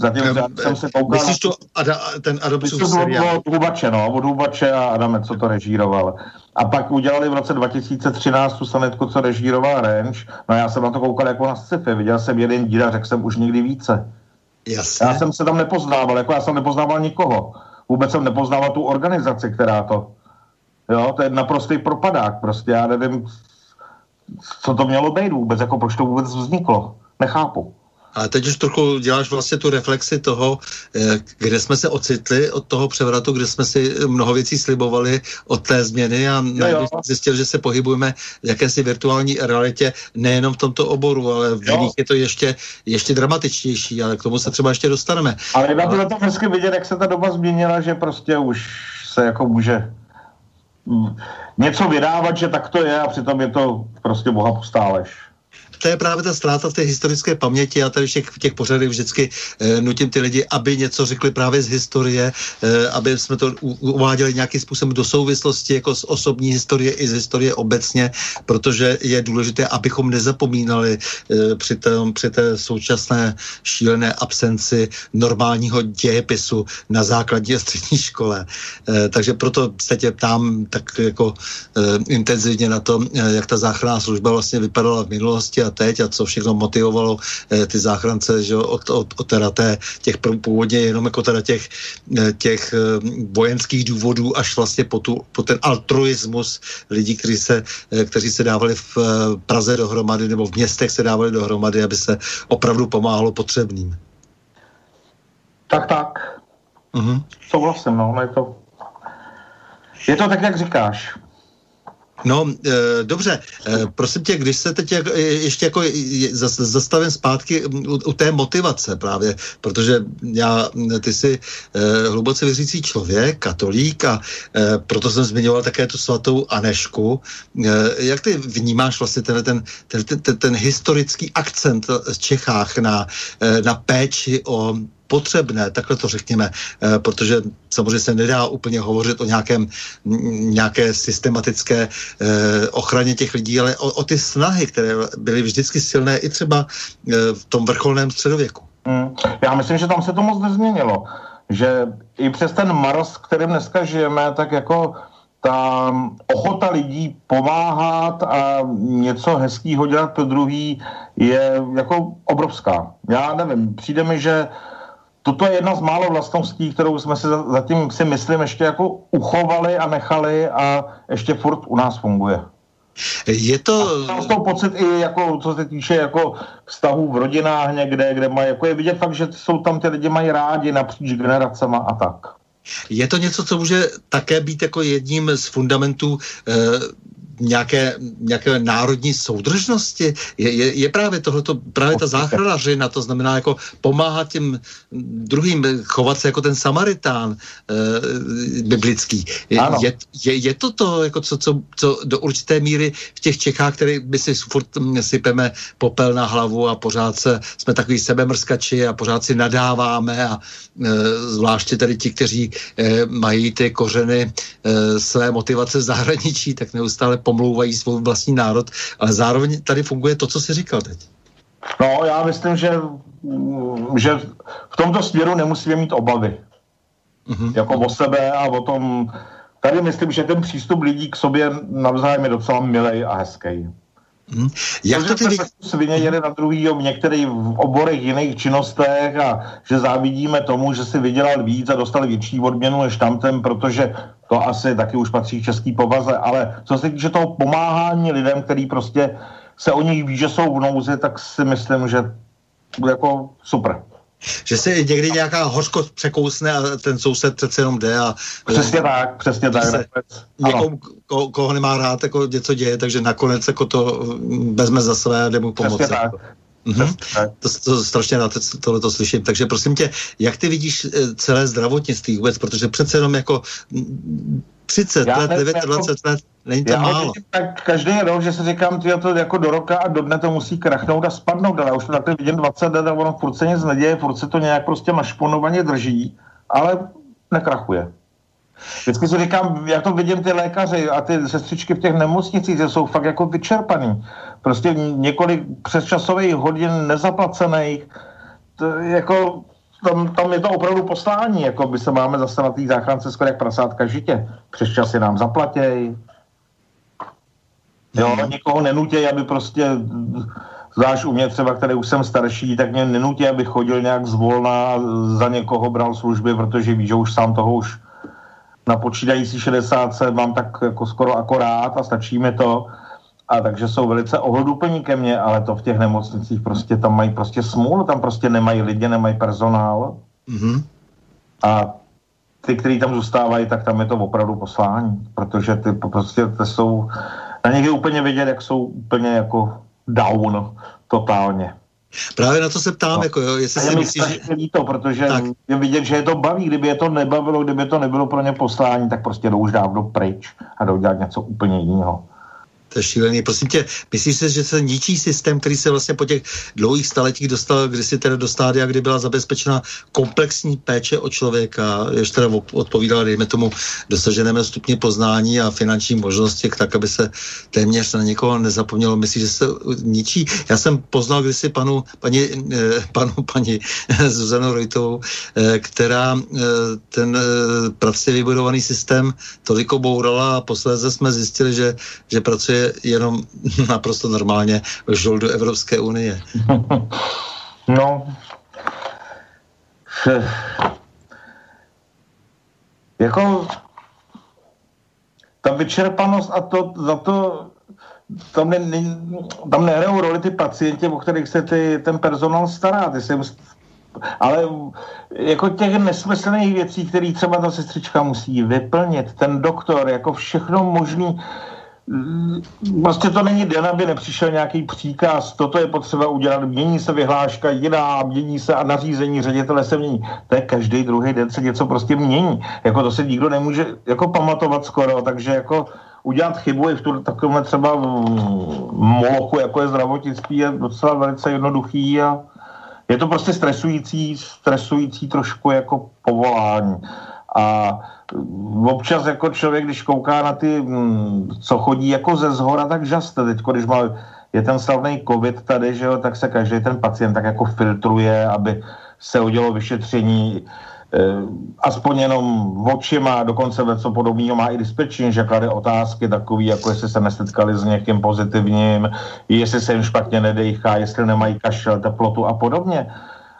Zatím um, jsem se koukal... Myslíš to Ada, ten Adamsův seriál? Od Hubače, no, od Hubače a Adame, co to režíroval. A pak udělali v roce 2013 tu sanetku, co režíroval Range. No já jsem na to koukal jako na sci-fi. Viděl jsem jeden díl a řekl jsem už nikdy více. Jasně. Já jsem se tam nepoznával, jako já jsem nepoznával nikoho. Vůbec jsem nepoznával tu organizaci, která to... Jo, to je naprostý propadák, prostě já nevím, co to mělo být vůbec, jako proč to vůbec vzniklo. Nechápu. A teď už trochu děláš vlastně tu reflexi toho, eh, kde jsme se ocitli od toho převratu, kde jsme si mnoho věcí slibovali od té změny a najednou zjistil, že se pohybujeme v jakési virtuální realitě nejenom v tomto oboru, ale v jiných je to ještě, ještě dramatičtější, ale k tomu se třeba ještě dostaneme. Ale na to, na to hezky vidět, jak se ta doba změnila, že prostě už se jako může něco vydávat, že tak to je a přitom je to prostě boha postáleš. To je právě ta ztráta v té historické paměti. Já tady v těch, v těch pořadech vždycky e, nutím ty lidi, aby něco řekli právě z historie, e, aby jsme to u, uváděli nějakým způsobem do souvislosti jako z osobní historie i z historie obecně, protože je důležité, abychom nezapomínali e, při, tom, při té současné šílené absenci normálního dějepisu na základní a střední škole. E, takže proto se tě ptám tak jako e, intenzivně na to, e, jak ta záchranná služba vlastně vypadala v minulosti a teď a co všechno motivovalo e, ty záchrance, že od, od, od teda té, těch původně jenom jako teda těch, e, těch e, vojenských důvodů až vlastně po, tu, po ten altruismus lidí, kteří se, kteří se dávali v Praze dohromady nebo v městech se dávali dohromady, aby se opravdu pomáhalo potřebným. Tak, tak. Mm-hmm. Souhlasím, no, no je to, je to tak, jak říkáš. No, e, dobře, e, prosím tě, když se teď jak, e, ještě jako zastavím zpátky u, u té motivace právě, protože já, ty jsi e, hluboce věřící člověk, katolík a e, proto jsem zmiňoval také tu svatou Anešku. E, jak ty vnímáš vlastně ten, ten, ten, ten, ten historický akcent v Čechách na, na péči o potřebné, takhle to řekněme, eh, protože samozřejmě se nedá úplně hovořit o nějakém, nějaké systematické eh, ochraně těch lidí, ale o, o ty snahy, které byly vždycky silné i třeba eh, v tom vrcholném středověku. Hmm. Já myslím, že tam se to moc nezměnilo. Že i přes ten maros, kterým dneska žijeme, tak jako ta ochota lidí pomáhat a něco hezkého dělat pro druhý je jako obrovská. Já nevím, přijde mi, že toto je jedna z málo vlastností, kterou jsme si zatím si myslím ještě jako uchovali a nechali a ještě furt u nás funguje. Je to... Mám z toho pocit i jako, co se týče jako vztahů v rodinách někde, kde mají, jako je vidět fakt, že jsou tam ty lidi mají rádi napříč generacema a tak. Je to něco, co může také být jako jedním z fundamentů eh, nějaké, nějaké národní soudržnosti. Je, je, je právě tohleto, právě ta záchranařina, to znamená jako pomáhat těm druhým, chovat se jako ten Samaritán e, biblický. Je, je, je, je to to, jako co, co, co do určité míry v těch Čechách, které my si furt sypeme popel na hlavu a pořád se, jsme takový sebemrskači a pořád si nadáváme a e, zvláště tady ti, kteří e, mají ty kořeny e, své motivace v zahraničí, tak neustále pomlouvají svůj vlastní národ, ale zároveň tady funguje to, co jsi říkal teď. No, já myslím, že, že v tomto směru nemusíme mít obavy. Mm-hmm. Jako o sebe a o tom, tady myslím, že ten přístup lidí k sobě navzájem je docela milej a hezký. Hmm. Jak to ty vy... svině jeli na druhý v některých oborech jiných činnostech a že závidíme tomu, že si vydělal víc a dostal větší odměnu než tamten, protože to asi taky už patří český povaze, ale co se týče toho pomáhání lidem, který prostě se o nich ví, že jsou v nouzi, tak si myslím, že jako super. Že se někdy nějaká hořkost překousne a ten soused přece jenom jde a... Přesně tak, přesně tak. Se někomu, ko, koho nemá rád, jako něco děje, takže nakonec jako to vezme za své a jde mu pomoci. Přesně tak. Mm-hmm. To, to strašně rád tohle to slyším. Takže prosím tě, jak ty vidíš eh, celé zdravotnictví vůbec, protože přece jenom jako 30 Já let, 29 jako, let, není to já málo. Tak každý rok, že si říkám, že to jako do roka a do dne to musí krachnout a spadnout, ale už to takhle vidím 20 let a ono furt se nic neděje, furt se to nějak prostě našponovaně drží, ale nekrachuje. Vždycky si říkám, jak to vidím ty lékaři a ty sestřičky v těch nemocnicích, že jsou fakt jako vyčerpaný. Prostě několik přesčasových hodin nezaplacených, to, jako tam, tam je to opravdu poslání, jako by se máme zase na té záchrance skoro jak prasátka žitě. Přes časy nám zaplatěj. Jo, mm. někoho nenutěj, aby prostě, zvlášť u mě třeba, který už jsem starší, tak mě nenutí, aby chodil nějak zvolna za někoho bral služby, protože ví, že už sám toho už na počítající 60 mám tak jako skoro akorát a stačí mi to. A takže jsou velice ohleduplní ke mně, ale to v těch nemocnicích prostě tam mají prostě smůlu, tam prostě nemají lidi, nemají personál. Mm-hmm. A ty, kteří tam zůstávají, tak tam je to opravdu poslání, protože ty prostě ty jsou, na nich je úplně vidět, jak jsou úplně jako down totálně. Právě na to se ptám, no. jako jo, jestli si myslíš, že... to, protože tak. je vidět, že je to baví, kdyby je to nebavilo, kdyby to nebylo pro ně poslání, tak prostě jdou už dávno pryč a jdou dělat něco úplně jiného. To je šílený. Prosím tě, myslíš si, že se ničí systém, který se vlastně po těch dlouhých staletích dostal kdysi teda do stádia, kdy byla zabezpečena komplexní péče o člověka, ještě teda odpovídala, dejme tomu, dosaženému stupni poznání a finanční možnosti, tak, aby se téměř na někoho nezapomnělo. Myslíš, že se ničí? Já jsem poznal kdysi panu, paní, eh, panu, paní Zuzanu Rojtovou, eh, která eh, ten pracně vybudovaný systém toliko bourala a posléze jsme zjistili, že, že pracuje jenom naprosto normálně žol do Evropské unie. No, jako ta vyčerpanost a to za to tam, ne, ne, tam nehrajou roli ty pacienti, o kterých se ty, ten personál stará. Ty se, ale jako těch nesmyslných věcí, které třeba ta sestřička musí vyplnit, ten doktor, jako všechno možný, Vlastně to není den, aby nepřišel nějaký příkaz, toto je potřeba udělat, mění se vyhláška jiná, mění se a nařízení ředitele se mění. To je každý druhý den se něco prostě mění. Jako to se nikdo nemůže jako pamatovat skoro, takže jako udělat chybu i v tu, takovém třeba molochu, jako je zdravotnictví, je docela velice jednoduchý a je to prostě stresující, stresující trošku jako povolání. A občas jako člověk, když kouká na ty, mm, co chodí jako ze zhora, tak žaste. Teď, když má, je ten slavný covid tady, že jo, tak se každý ten pacient tak jako filtruje, aby se udělalo vyšetření eh, aspoň jenom očima, dokonce ve co podobného má i dispečin, že klade otázky takový, jako jestli se nesetkali s někým pozitivním, jestli se jim špatně nedejchá, jestli nemají kašel, teplotu a podobně.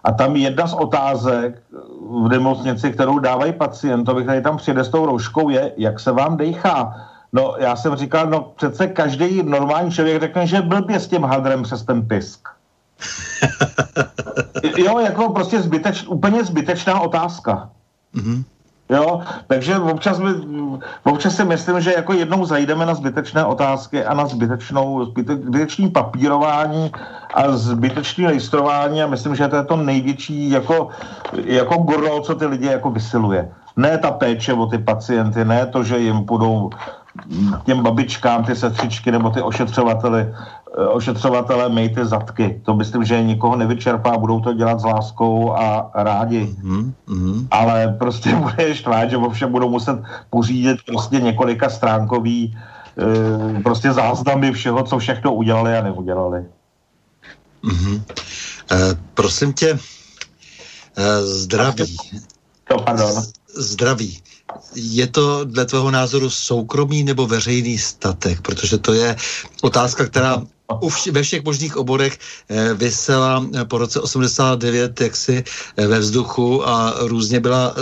A tam jedna z otázek v nemocnici, kterou dávají pacientovi, který tam přijde s tou rouškou, je, jak se vám dejchá. No, já jsem říkal, no přece každý normální člověk řekne, že blbě s tím hadrem přes ten pisk. jo, jako prostě zbyteč, úplně zbytečná otázka. Mm-hmm. Jo, takže občas, my, občas si myslím, že jako jednou zajdeme na zbytečné otázky a na zbytečnou, zbytečný papírování a zbytečný listrování a myslím, že to je to největší jako, jako gurlo, co ty lidi jako vysiluje. Ne ta péče o ty pacienty, ne to, že jim budou těm babičkám, ty sestřičky nebo ty ošetřovateli Eh, ošetřovatele mejte zadky. To myslím, že nikoho nevyčerpá, budou to dělat s láskou a rádi. Mm-hmm. Ale prostě bude štvát, že ovšem budou muset pořídit prostě několika stránkový e, prostě záznamy všeho, co všechno udělali a neudělali. Mm-hmm. E, prosím tě, e, zdraví. To, pardon. Zdraví je to dle tvého názoru soukromý nebo veřejný statek? Protože to je otázka, která ve všech možných oborech eh, vysela eh, po roce 89 jaksi eh, ve vzduchu a různě byla,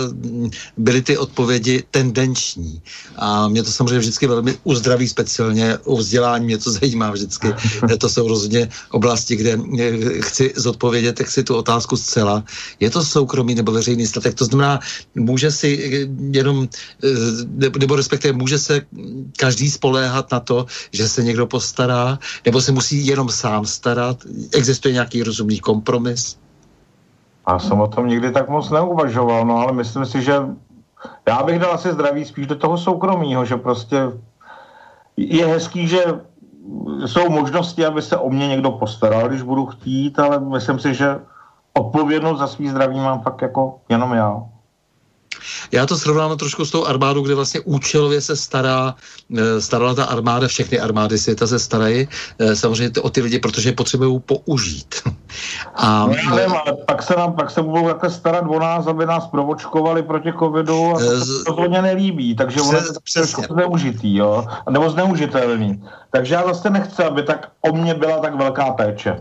byly ty odpovědi tendenční. A mě to samozřejmě vždycky velmi uzdraví speciálně u vzdělání, mě to zajímá vždycky. To jsou rozhodně oblasti, kde chci zodpovědět jak si tu otázku zcela. Je to soukromý nebo veřejný statek? To znamená, může si jenom, nebo respektive může se každý spoléhat na to, že se někdo postará, nebo se musí jenom sám starat? Existuje nějaký rozumný kompromis? Já jsem o tom nikdy tak moc neuvažoval, no ale myslím si, že já bych dal asi zdraví spíš do toho soukromího, že prostě je hezký, že jsou možnosti, aby se o mě někdo postaral, když budu chtít, ale myslím si, že odpovědnost za svý zdraví mám fakt jako jenom já. Já to srovnám trošku s tou armádou, kde vlastně účelově se stará, eh, starala ta armáda, všechny armády světa se starají eh, samozřejmě o ty lidi, protože je potřebují použít. A, no já nevím, ale pak se, nám, pak se budou takhle starat o nás, aby nás provočkovali proti covidu a to eh, z... rozhodně nelíbí, takže ono je to zneužitý, jo, nebo zneužitelný. Takže já zase nechci, aby tak o mě byla tak velká péče.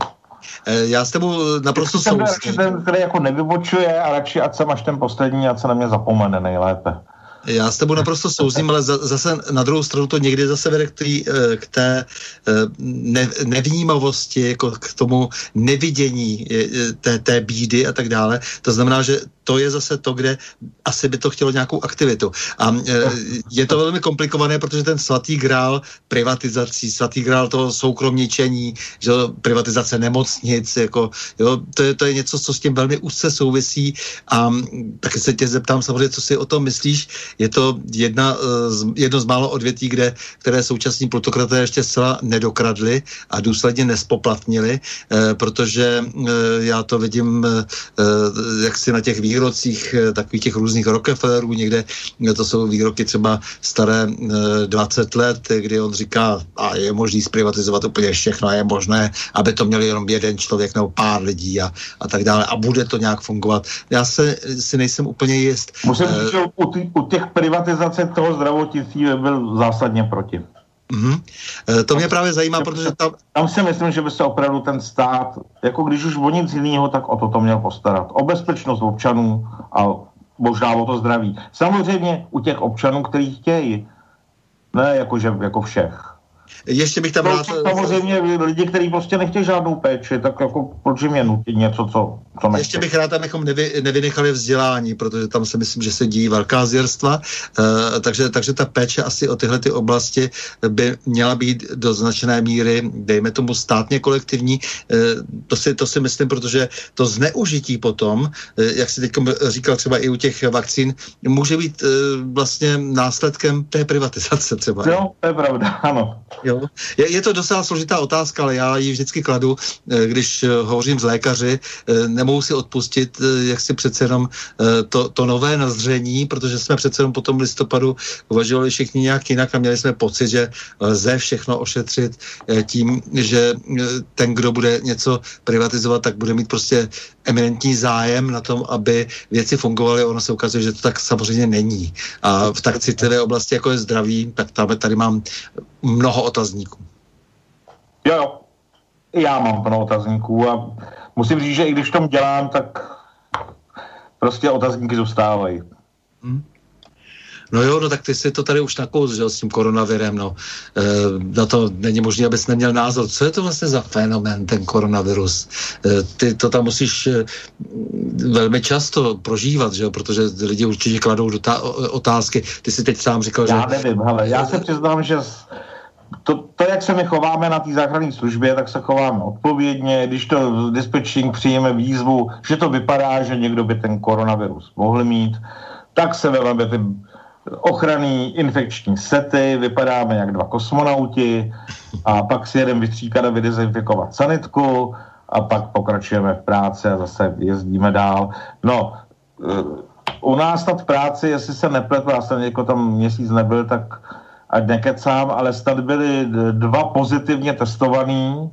Eh, já s tebou naprosto souhlasím. Ten, který jako nevybočuje a radši, ať jsem až ten poslední, ať se na mě zapomene nejlépe. Já s tebou naprosto souzím, ale zase na druhou stranu to někdy zase vede k, eh, k té eh, ne, nevnímavosti, jako k tomu nevidění té, té bídy a tak dále. To znamená, že to je zase to, kde asi by to chtělo nějakou aktivitu. A e, je to velmi komplikované, protože ten svatý grál privatizací, svatý grál toho soukromničení, že privatizace nemocnic, jako, jo, to, je, to je něco, co s tím velmi úzce souvisí a taky se tě zeptám samozřejmě, co si o tom myslíš. Je to jedna, e, jedno z málo odvětví, kde, které současní plutokraté ještě zcela nedokradli a důsledně nespoplatnili, e, protože já to vidím jak si na těch výrocích takových těch různých Rockefellerů, někde to jsou výroky třeba staré 20 let, kdy on říká, a je možný zprivatizovat úplně všechno, a je možné, aby to měl jenom jeden člověk nebo pár lidí a, a tak dále. A bude to nějak fungovat. Já se, si nejsem úplně jist. Musím říct, že u, u těch privatizace toho zdravotnictví byl zásadně proti. Mm-hmm. To mě právě zajímá, protože tam... Tam si myslím, že by se opravdu ten stát, jako když už o nic jiného, tak o to to měl postarat. O bezpečnost občanů a možná o to zdraví. Samozřejmě u těch občanů, kteří chtějí, ne jakože jako všech. Ještě bych tam no, rád... Samozřejmě lidi, kteří prostě nechtějí žádnou péči, tak jako proč jim je nutit něco, co, co nechtějí. Ještě bych rád, abychom nevy, nevynechali vzdělání, protože tam si myslím, že se díjí velká zvěrstva, uh, takže, takže ta péče asi o tyhle ty oblasti by měla být do značné míry, dejme tomu státně kolektivní. Uh, to, si, to si myslím, protože to zneužití potom, uh, jak si teď říkal třeba i u těch vakcín, může být uh, vlastně následkem té privatizace třeba. Jo, to je pravda, ano. Jo. Je, je to docela složitá otázka, ale já ji vždycky kladu, eh, když eh, hovořím s lékaři, eh, nemohu si odpustit, jak si přece jenom to, to nové nazření, protože jsme přece jenom po tom listopadu uvažovali všichni nějak jinak a měli jsme pocit, že lze všechno ošetřit tím, že ten, kdo bude něco privatizovat, tak bude mít prostě eminentní zájem na tom, aby věci fungovaly. Ono se ukazuje, že to tak samozřejmě není. A v tak citlivé oblasti, jako je zdraví, tak tady, tady mám mnoho otazníků. Jo, jo. Já mám plno otazníků a musím říct, že i když tom dělám, tak prostě otazníky zůstávají. Hmm. No jo, no tak ty si to tady už nakouz, že s tím koronavirem, no. E, na to není možné, abys neměl názor. Co je to vlastně za fenomén, ten koronavirus? E, ty to tam musíš e, velmi často prožívat, že jo, protože lidi určitě kladou ta, otázky. Ty si teď sám říkal, já že... Já nevím, hele, já se přiznám, že to, to, jak se my chováme na té záchranné službě, tak se chováme odpovědně. Když to dispečing přijeme výzvu, že to vypadá, že někdo by ten koronavirus mohl mít, tak se vezmeme ty ochranný infekční sety, vypadáme jak dva kosmonauti a pak si jeden vystříkat a vydezinfikovat sanitku a pak pokračujeme v práci a zase jezdíme dál. No, eh, u nás v práci, jestli se nepletu, já jsem jako tam měsíc nebyl, tak ať nekecám, ale snad byli dva pozitivně testovaný,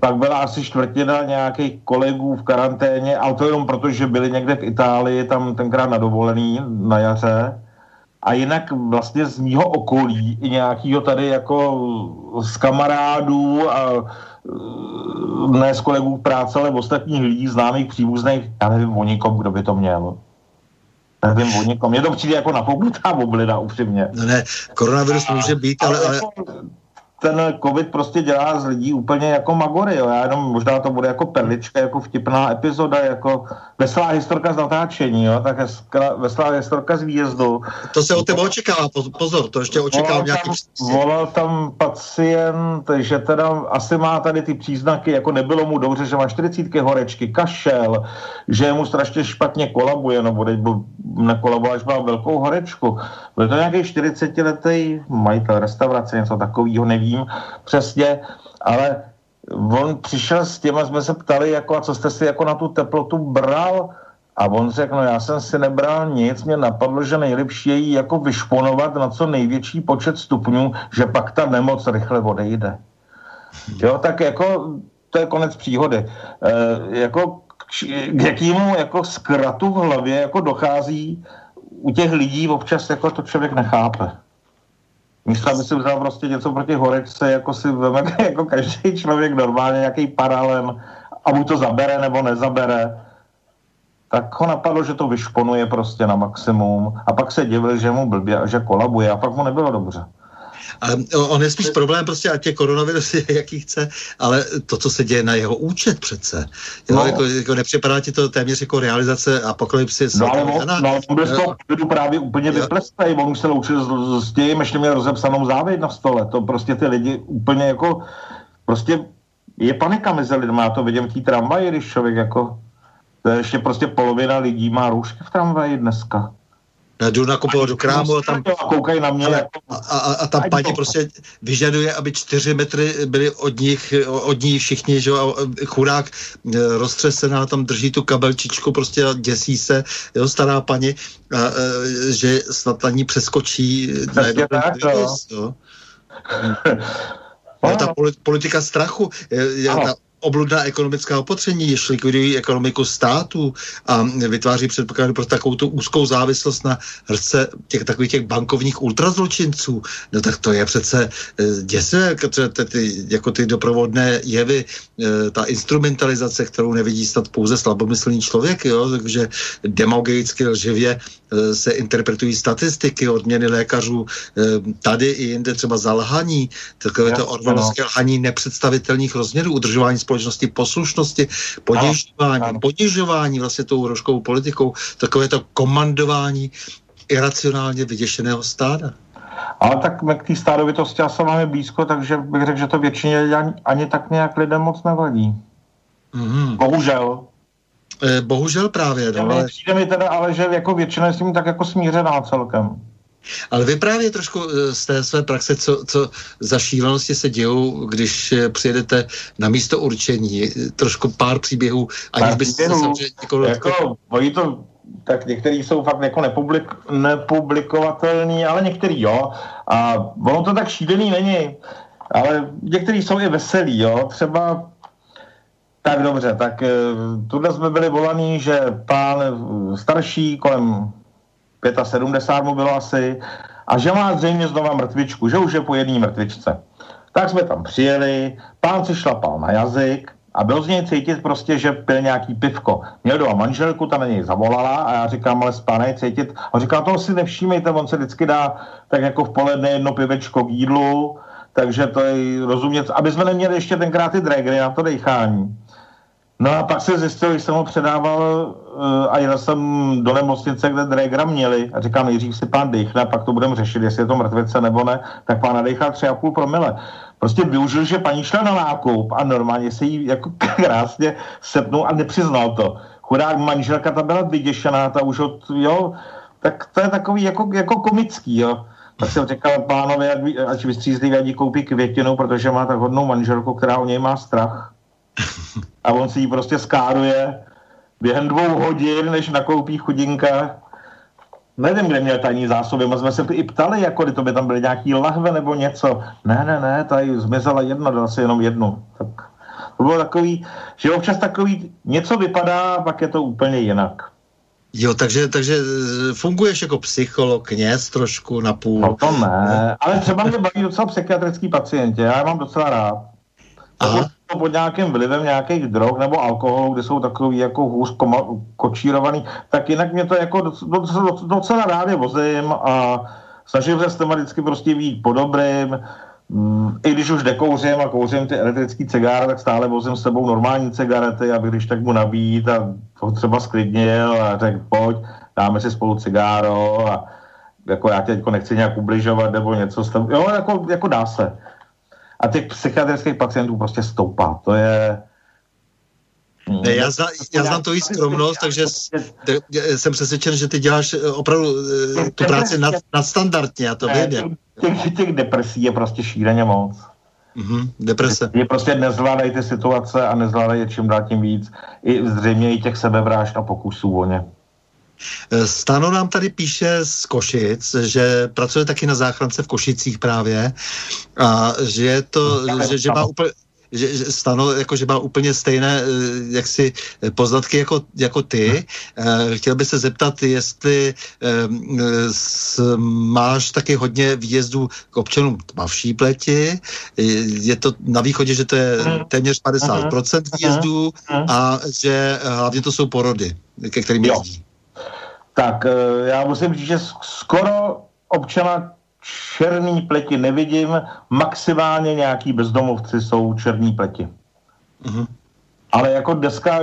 pak byla asi čtvrtina nějakých kolegů v karanténě, ale to jenom proto, že byli někde v Itálii, tam tenkrát na dovolený na jaře. A jinak vlastně z mýho okolí i nějakýho tady jako z kamarádů a ne z kolegů práce, ale ostatních lidí, známých, příbuzných, já nevím o nikom, kdo by to měl nevím o někom. Mně to přijde jako nafouknutá oblida, upřímně. No ne, koronavirus může být, ale... ale... Jako ten covid prostě dělá z lidí úplně jako magory, jo. Já jenom možná to bude jako perlička, jako vtipná epizoda, jako veselá historka z natáčení, jo, tak hezká, veselá historka z výjezdu. To se o tebe očekává, pozor, to ještě očekávám nějaký... Volal tam pacient, že teda asi má tady ty příznaky, jako nebylo mu dobře, že má 40 horečky, kašel, že mu strašně špatně kolabuje, no bude nekolaboval, až má velkou horečku. Byl to nějaký 40-letý majitel restaurace, něco takového, nevím přesně, ale on přišel s těma, jsme se ptali, jako, a co jste si jako na tu teplotu bral? A on řekl, no já jsem si nebral nic, mě napadlo, že nejlepší je jí jako vyšponovat na co největší počet stupňů, že pak ta nemoc rychle odejde. Jo, tak jako to je konec příhody. E, jako k, jakýmu jako zkratu v hlavě jako dochází u těch lidí občas jako to člověk nechápe. Místo, aby si vzal prostě něco proti horečce, jako si veme, jako každý člověk normálně nějaký paralel a mu to zabere nebo nezabere, tak ho napadlo, že to vyšponuje prostě na maximum a pak se divil, že mu blbě a že kolabuje a pak mu nebylo dobře. Ale on je spíš problém prostě, ať je koronavirus jaký chce, ale to, co se děje na jeho účet přece. Jo, no. jako, jako nepřipadá ti to téměř jako realizace apokalypsy. No ale on, no, on bez toho právě úplně vyplestej, on už se loučil s, s tím, ještě měl rozepsanou závěď na stole. To prostě ty lidi úplně jako, prostě je panika mezi lidmi, já to vidím v té tramvaji, když člověk jako, to je ještě prostě polovina lidí má růžky v tramvaji dneska. Já jdu nakupovat do krámu a tam... Koukají na mě. Jako... A, a, a tam paní prostě vyžaduje, aby čtyři metry byly od nich, od ní všichni, že jo, chudák e, roztřesená, tam drží tu kabelčičku prostě a děsí se, jo, stará paní, a, a, e, že snad na ní přeskočí tak, jo. No, ta politika strachu, je, je, ta obludná ekonomická opatření, jež likvidují ekonomiku státu a vytváří předpoklady pro takovou tu úzkou závislost na hrce těch takových těch bankovních ultrazločinců, no tak to je přece eh, děsivé, jako ty, jako ty doprovodné jevy, eh, ta instrumentalizace, kterou nevidí snad pouze slabomyslný člověk, jo, takže demagogicky lživě eh, se interpretují statistiky, odměny lékařů tady i jinde třeba zalhaní, takové to orvanovské lhaní nepředstavitelných rozměrů, udržování společnosti poslušnosti, ponižování, ponižování vlastně tou rožkovou politikou, takové to komandování iracionálně vyděšeného stáda. Ale tak k té stádovitosti asi máme blízko, takže bych řekl, že to většině ani, ani tak nějak lidem moc nevadí. Mm-hmm. Bohužel. Eh, bohužel právě, no, ale... Přijde mi teda, ale že jako většina je s tím tak jako smířená celkem. Ale vyprávět trošku eh, z té své praxe, co, co za šílenosti se dějou, když eh, přijedete na místo určení. Trošku pár příběhů, aniž byste se samozřejmě jako, jako, to, tak některý jsou fakt jako nepublik, nepublikovatelný, ale některý jo. A ono to tak šílený není. Ale některý jsou i veselý, jo. Třeba tak dobře, tak eh, tuhle jsme byli volaný, že pán starší, kolem 75 mu bylo asi, a že má zřejmě znova mrtvičku, že už je po jedné mrtvičce. Tak jsme tam přijeli, pán si šlapal na jazyk a byl z něj cítit prostě, že pil nějaký pivko. Měl doma manželku, ta na něj zavolala a já říkám, ale spánej cítit. A říká, toho si nevšímejte, on se vždycky dá tak jako v poledne jedno pivečko k jídlu, takže to je rozumět, aby jsme neměli ještě tenkrát ty dragry na to dechání. No a pak se zjistil, když jsem ho předával uh, a jel jsem do nemocnice, kde Dragra měli a říkám, nejdřív si pán dechne, pak to budeme řešit, jestli je to mrtvice nebo ne, tak pán nadechal 3,5 promile. Prostě využil, že paní šla na nákup a normálně se jí jako krásně sepnul a nepřiznal to. Chudák manželka ta byla vyděšená, ta už od, jo, tak to je takový jako, jako komický, jo. Tak jsem říkal pánovi, ať vystřízlivě, ať koupí květinu, protože má tak hodnou manželku, která o něj má strach a on si ji prostě skáruje během dvou hodin, než nakoupí chudinka. Nevím, kde měl tajní zásoby, my jsme se i ptali, jako to by tam byly nějaký lahve nebo něco. Ne, ne, ne, tady zmizela jedna, dal si jenom jednu. Tak to bylo takový, že občas takový něco vypadá, pak je to úplně jinak. Jo, takže, takže funguješ jako psycholog, kněz trošku na půl. No to ne, ale třeba mě baví docela psychiatrický pacienti, já je mám docela rád. Aha pod nějakým vlivem nějakých drog nebo alkoholu, kde jsou takový jako hůř koma, kočírovaný, tak jinak mě to jako docela, docela rád je vozím a snažím se vždycky prostě být po dobrým, Mm, I když už nekouřím a kouřím ty elektrické cigáry, tak stále vozím s sebou normální cigarety, aby když tak mu nabít a to třeba sklidnil a řekl, pojď, dáme si spolu cigáro a jako já tě jako nechci nějak ubližovat nebo něco, jo, jako, jako dá se a těch psychiatrických pacientů prostě stoupá. To je... Ne, já, zna, já znám to i skromnost, takže jsem přesvědčen, že ty děláš eh, opravdu eh, tu práci nad, nadstandardně, já to vím. Těch, těch depresí je prostě šíleně moc. Mm-hmm, deprese. Je prostě nezvládají ty situace a nezvládají je čím dál tím víc. I zřejmě i těch sebevrážd a pokusů o ně. Eh, Stano nám tady píše z Košic, že pracuje taky na záchrance v Košicích právě a že je to, že, že má úplně že, že Stano jako, že má úplně stejné eh, jaksi poznatky jako, jako ty. Eh, chtěl by se zeptat, jestli s, máš taky hodně výjezdů k občanům tmavší pleti. Je to na východě, že to je téměř 50% výjezdů a že hlavně to jsou porody, ke kterým jezdí. Tak eh, já musím říct, že skoro občana černý pleti nevidím, maximálně nějaký bezdomovci jsou černý pleti. Mm-hmm. Ale jako dneska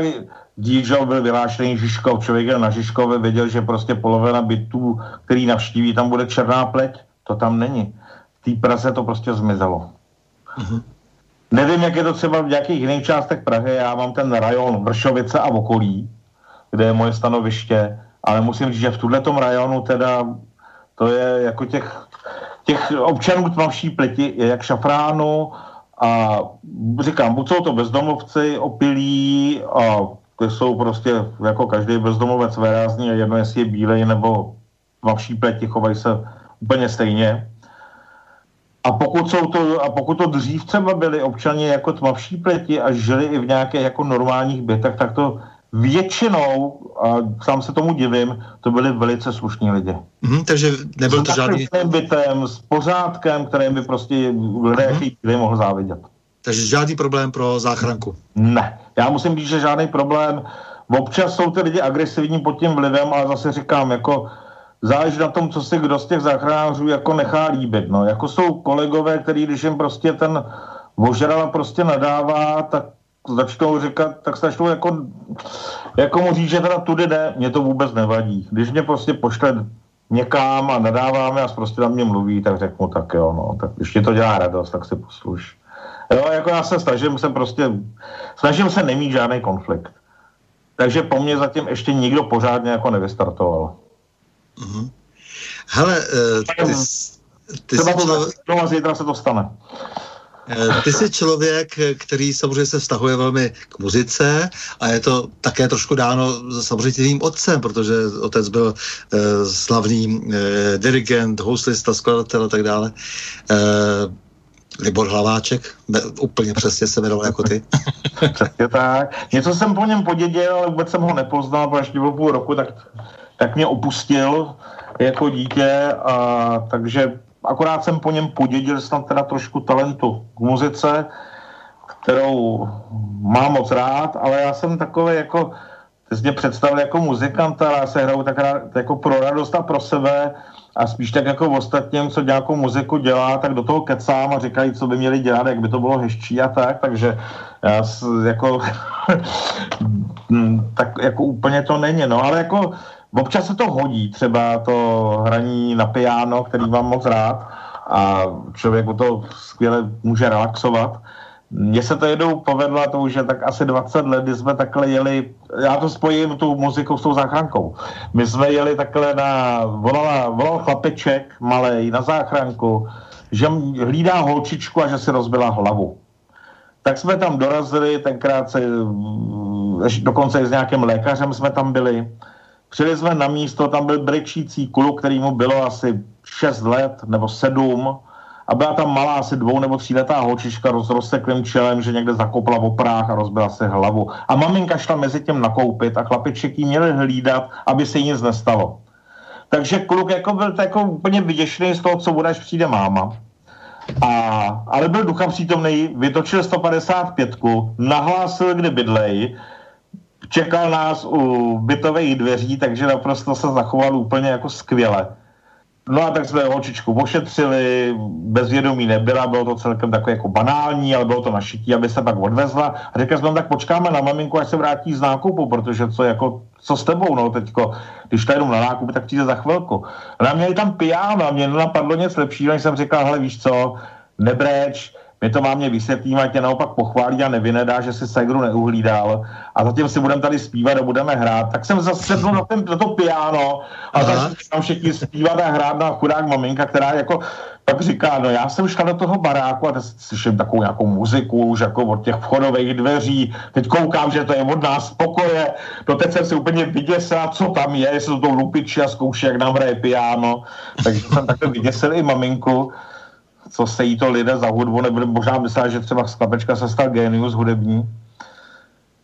DJ byl vylášený Žižkov, člověk na Žižkové věděl, že prostě polovina bytů, který navštíví, tam bude černá pleť. To tam není. V té Praze to prostě zmizelo. Mm-hmm. Nevím, jak je to třeba v nějakých jiných částech Prahy. Já mám ten rajon Vršovice a okolí, kde je moje stanoviště, ale musím říct, že v tuhle rajonu teda to je jako těch, těch občanů tmavší pleti je jak šafránu a říkám, buď jsou to bezdomovci, opilí a ty jsou prostě jako každý bezdomovec vérázný a jedno jestli je bílej nebo tmavší pleti, chovají se úplně stejně. A pokud, jsou to, a pokud to dřív třeba byli občani jako tmavší pleti a žili i v nějakých jako normálních bytech, tak to většinou, a sám se tomu divím, to byli velice slušní lidi. Mm, takže nebyl to žádný... S bytem, s pořádkem, kterým by prostě lidé, mm. jaký mohl závidět. Takže žádný problém pro záchranku? Ne. Já musím říct, že žádný problém. Občas jsou ty lidi agresivní pod tím vlivem, ale zase říkám, jako záleží na tom, co si kdo z těch záchranářů jako nechá líbit. No. Jako jsou kolegové, který když jim prostě ten ožrala prostě nadává, tak začnou říkat, tak začnou jako, jako mu říct, že teda tudy jde, mě to vůbec nevadí. Když mě prostě pošle někam a nadáváme a prostě na mě mluví, tak řeknu tak jo, no, tak když mě to dělá radost, tak si posluš. Jo, jako já se snažím se prostě, snažím se nemít žádný konflikt. Takže po mně zatím ještě nikdo pořádně jako nevystartoval. Mm-hmm. Hele, uh, ty, ty Třeba to, to, zítra se to stane. Eh, ty jsi člověk, který samozřejmě se vztahuje velmi k muzice a je to také trošku dáno samozřejmě tvým otcem, protože otec byl eh, slavný eh, dirigent, houslista, skladatel a tak dále. Libor Hlaváček, úplně přesně se jmenoval jako ty. přesně tak. Něco jsem po něm poděděl, ale vůbec jsem ho nepoznal, protože bylo půl roku, tak, tak mě opustil jako dítě, a, takže akorát jsem po něm podědil snad teda trošku talentu k muzice, kterou mám moc rád, ale já jsem takový jako, ty jsi mě představil jako muzikanta, já se hraju tak rád, jako pro radost a pro sebe a spíš tak jako v ostatním, co nějakou muziku dělá, tak do toho kecám a říkají, co by měli dělat, jak by to bylo hezčí a tak, takže já jako tak jako úplně to není, no, ale jako Občas se to hodí, třeba to hraní na piano, který mám moc rád a člověk to skvěle může relaxovat. Mně se to jednou povedlo, to už je tak asi 20 let, kdy jsme takhle jeli, já to spojím tu muziku s tou záchrankou. My jsme jeli takhle na, volala, volal chlapeček malej na záchranku, že hlídá holčičku a že si rozbila hlavu. Tak jsme tam dorazili, tenkrát se, dokonce i s nějakým lékařem jsme tam byli Přijeli jsme na místo, tam byl brečící kluk, který mu bylo asi 6 let nebo 7 a byla tam malá asi dvou nebo tříletá holčička s rozseklým čelem, že někde zakopla v oprách a rozbila si hlavu. A maminka šla mezi tím nakoupit a chlapiček jí měli hlídat, aby se jí nic nestalo. Takže kluk jako byl jako úplně vyděšený z toho, co bude, až přijde máma. A, ale byl ducha přítomný, vytočil 155, nahlásil, kde bydlej, čekal nás u bytových dveří, takže naprosto se zachoval úplně jako skvěle. No a tak jsme holčičku ošetřili, bezvědomí nebyla, bylo to celkem takové jako banální, ale bylo to našití, aby se pak odvezla. A řekli jsme, no, tak počkáme na maminku, až se vrátí z nákupu, protože co, jako, co s tebou, no teďko, když ta jenom na nákup, tak přijde za chvilku. A nám měli tam pijáno mě nenapadlo nic lepšího, než jsem říkal, hele víš co, nebreč, my to mámě vysvětlíme, ať tě naopak pochválí a nevynedá, že si Segru neuhlídal. A zatím si budeme tady zpívat a budeme hrát. Tak jsem zase sedl na, ten, na to piano a začali tam všichni zpívat a hrát na chudák maminka, která jako pak říká, no já jsem šla do toho baráku a teď slyším takovou nějakou muziku už jako od těch vchodových dveří, teď koukám, že to je od nás pokoje, no teď jsem si úplně vyděsila, co tam je, jestli to to lupiči a zkouší, jak nám hraje piano, takže jsem takhle vyděsil i maminku co se jí to lidé za hudbu, nebo možná myslela, že třeba Sklapečka se stal genius hudební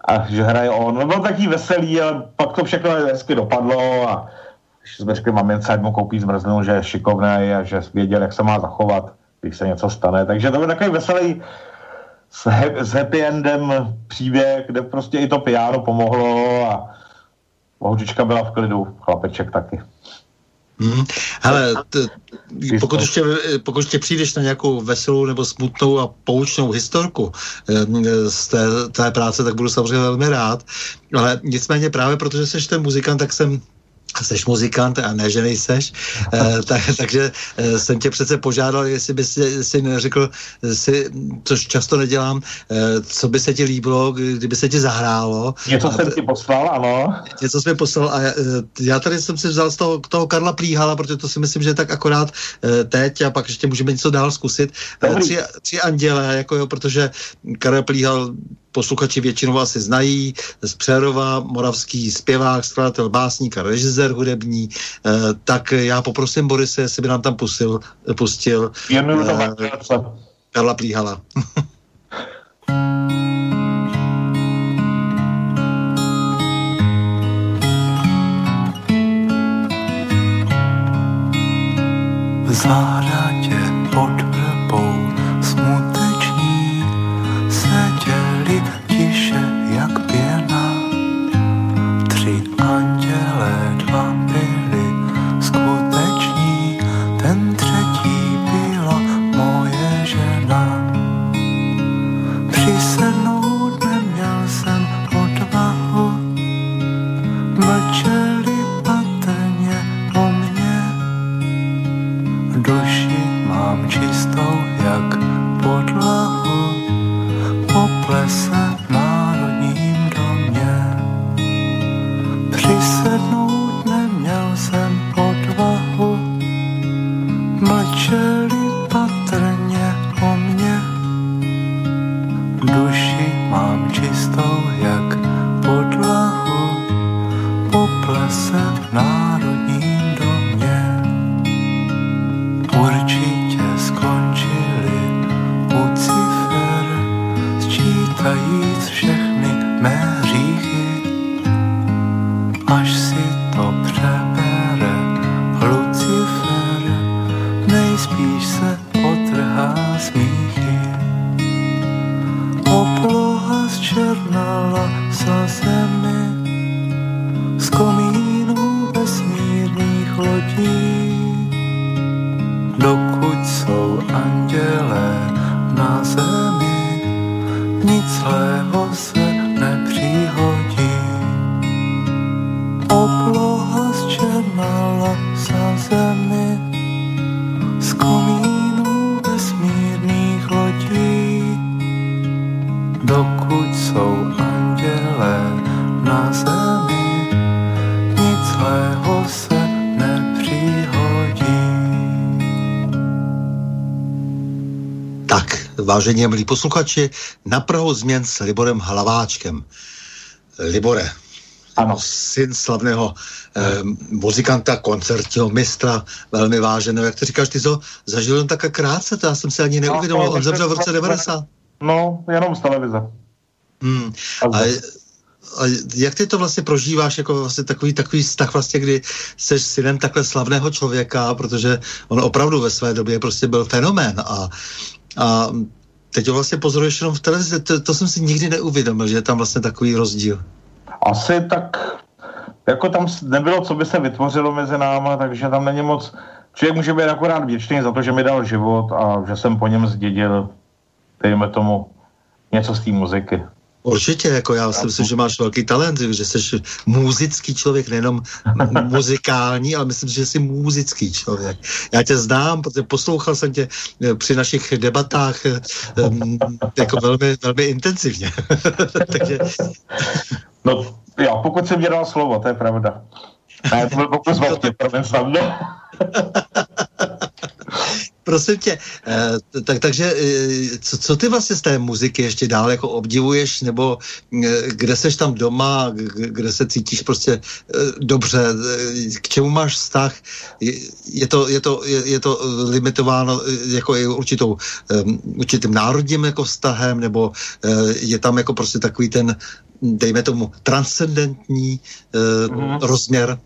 a že hraje on. No byl taký veselý, ale pak to všechno hezky dopadlo a když jsme řekli mamince, ať mu koupí zmrzlinu, že je šikovný a že věděl, jak se má zachovat, když se něco stane. Takže to byl takový veselý s, he- s happy endem příběh, kde prostě i to piano pomohlo a holčička byla v klidu, chlapeček taky. Hmm. Hele, t, pokud, ještě, pokud ještě přijdeš na nějakou veselou nebo smutnou a poučnou historku z té, té práce, tak budu samozřejmě velmi rád. Ale nicméně právě protože jsi ten muzikant, tak jsem Jseš muzikant a ne, že nejseš, e, tak, takže e, jsem tě přece požádal, jestli bys si, si neřekl, si, což často nedělám, e, co by se ti líbilo, kdyby se ti zahrálo. Něco a, jsem ti poslal, ano. Něco jsem poslal a e, já tady jsem si vzal z toho, toho Karla Plíhala, protože to si myslím, že je tak akorát teď a pak ještě můžeme něco dál zkusit. E, tři, tři anděle, jako jo, protože Karel Plíhal posluchači většinou asi znají, z Přerova, moravský zpěvák, skladatel, básník a režisér hudební, eh, tak já poprosím Borise, jestli by nám tam pustil, pustil eh, Karla Plíhala. v zahradě pod 着 Vážení milí posluchači, na Prahu změn s Liborem Hlaváčkem. Libore, ano. syn slavného eh, muzikanta, koncertního mistra, velmi váženého. Jak ty říkáš, ty to zažil jen tak krátce, to já jsem si ani neuvědomil. No, On zemřel v roce 90. No, jenom z televize. Hmm. A, a jak ty to vlastně prožíváš, jako vlastně takový, takový vztah vlastně, kdy jsi synem takhle slavného člověka, protože on opravdu ve své době prostě byl fenomén a, a teď ho vlastně pozoruješ jenom v televizi, to, to jsem si nikdy neuvědomil, že je tam vlastně takový rozdíl. Asi tak, jako tam nebylo, co by se vytvořilo mezi náma, takže tam není moc, člověk může být akorát věčný za to, že mi dal život a že jsem po něm zdědil, dejme tomu, něco z té muziky. Určitě, jako já si myslím, že máš velký talent, že jsi muzický člověk, nejenom muzikální, ale myslím, že jsi muzický člověk. Já tě znám, protože poslouchal jsem tě eh, při našich debatách um, jako velmi, velmi intenzivně. Takže... No, já pokud jsem mě dal slovo, to je pravda. Ne, to byl pokus vlastně, promiň, prosím tě, eh, tak, takže eh, co, co ty vlastně z té muziky ještě dál jako obdivuješ, nebo eh, kde seš tam doma, kde se cítíš prostě dobře, k čemu máš vztah, je, to, je, to, je, je to limitováno jako i určitou, určitým národním jako vztahem, nebo je tam jako prostě takový ten, dejme tomu, transcendentní mm. rozměr?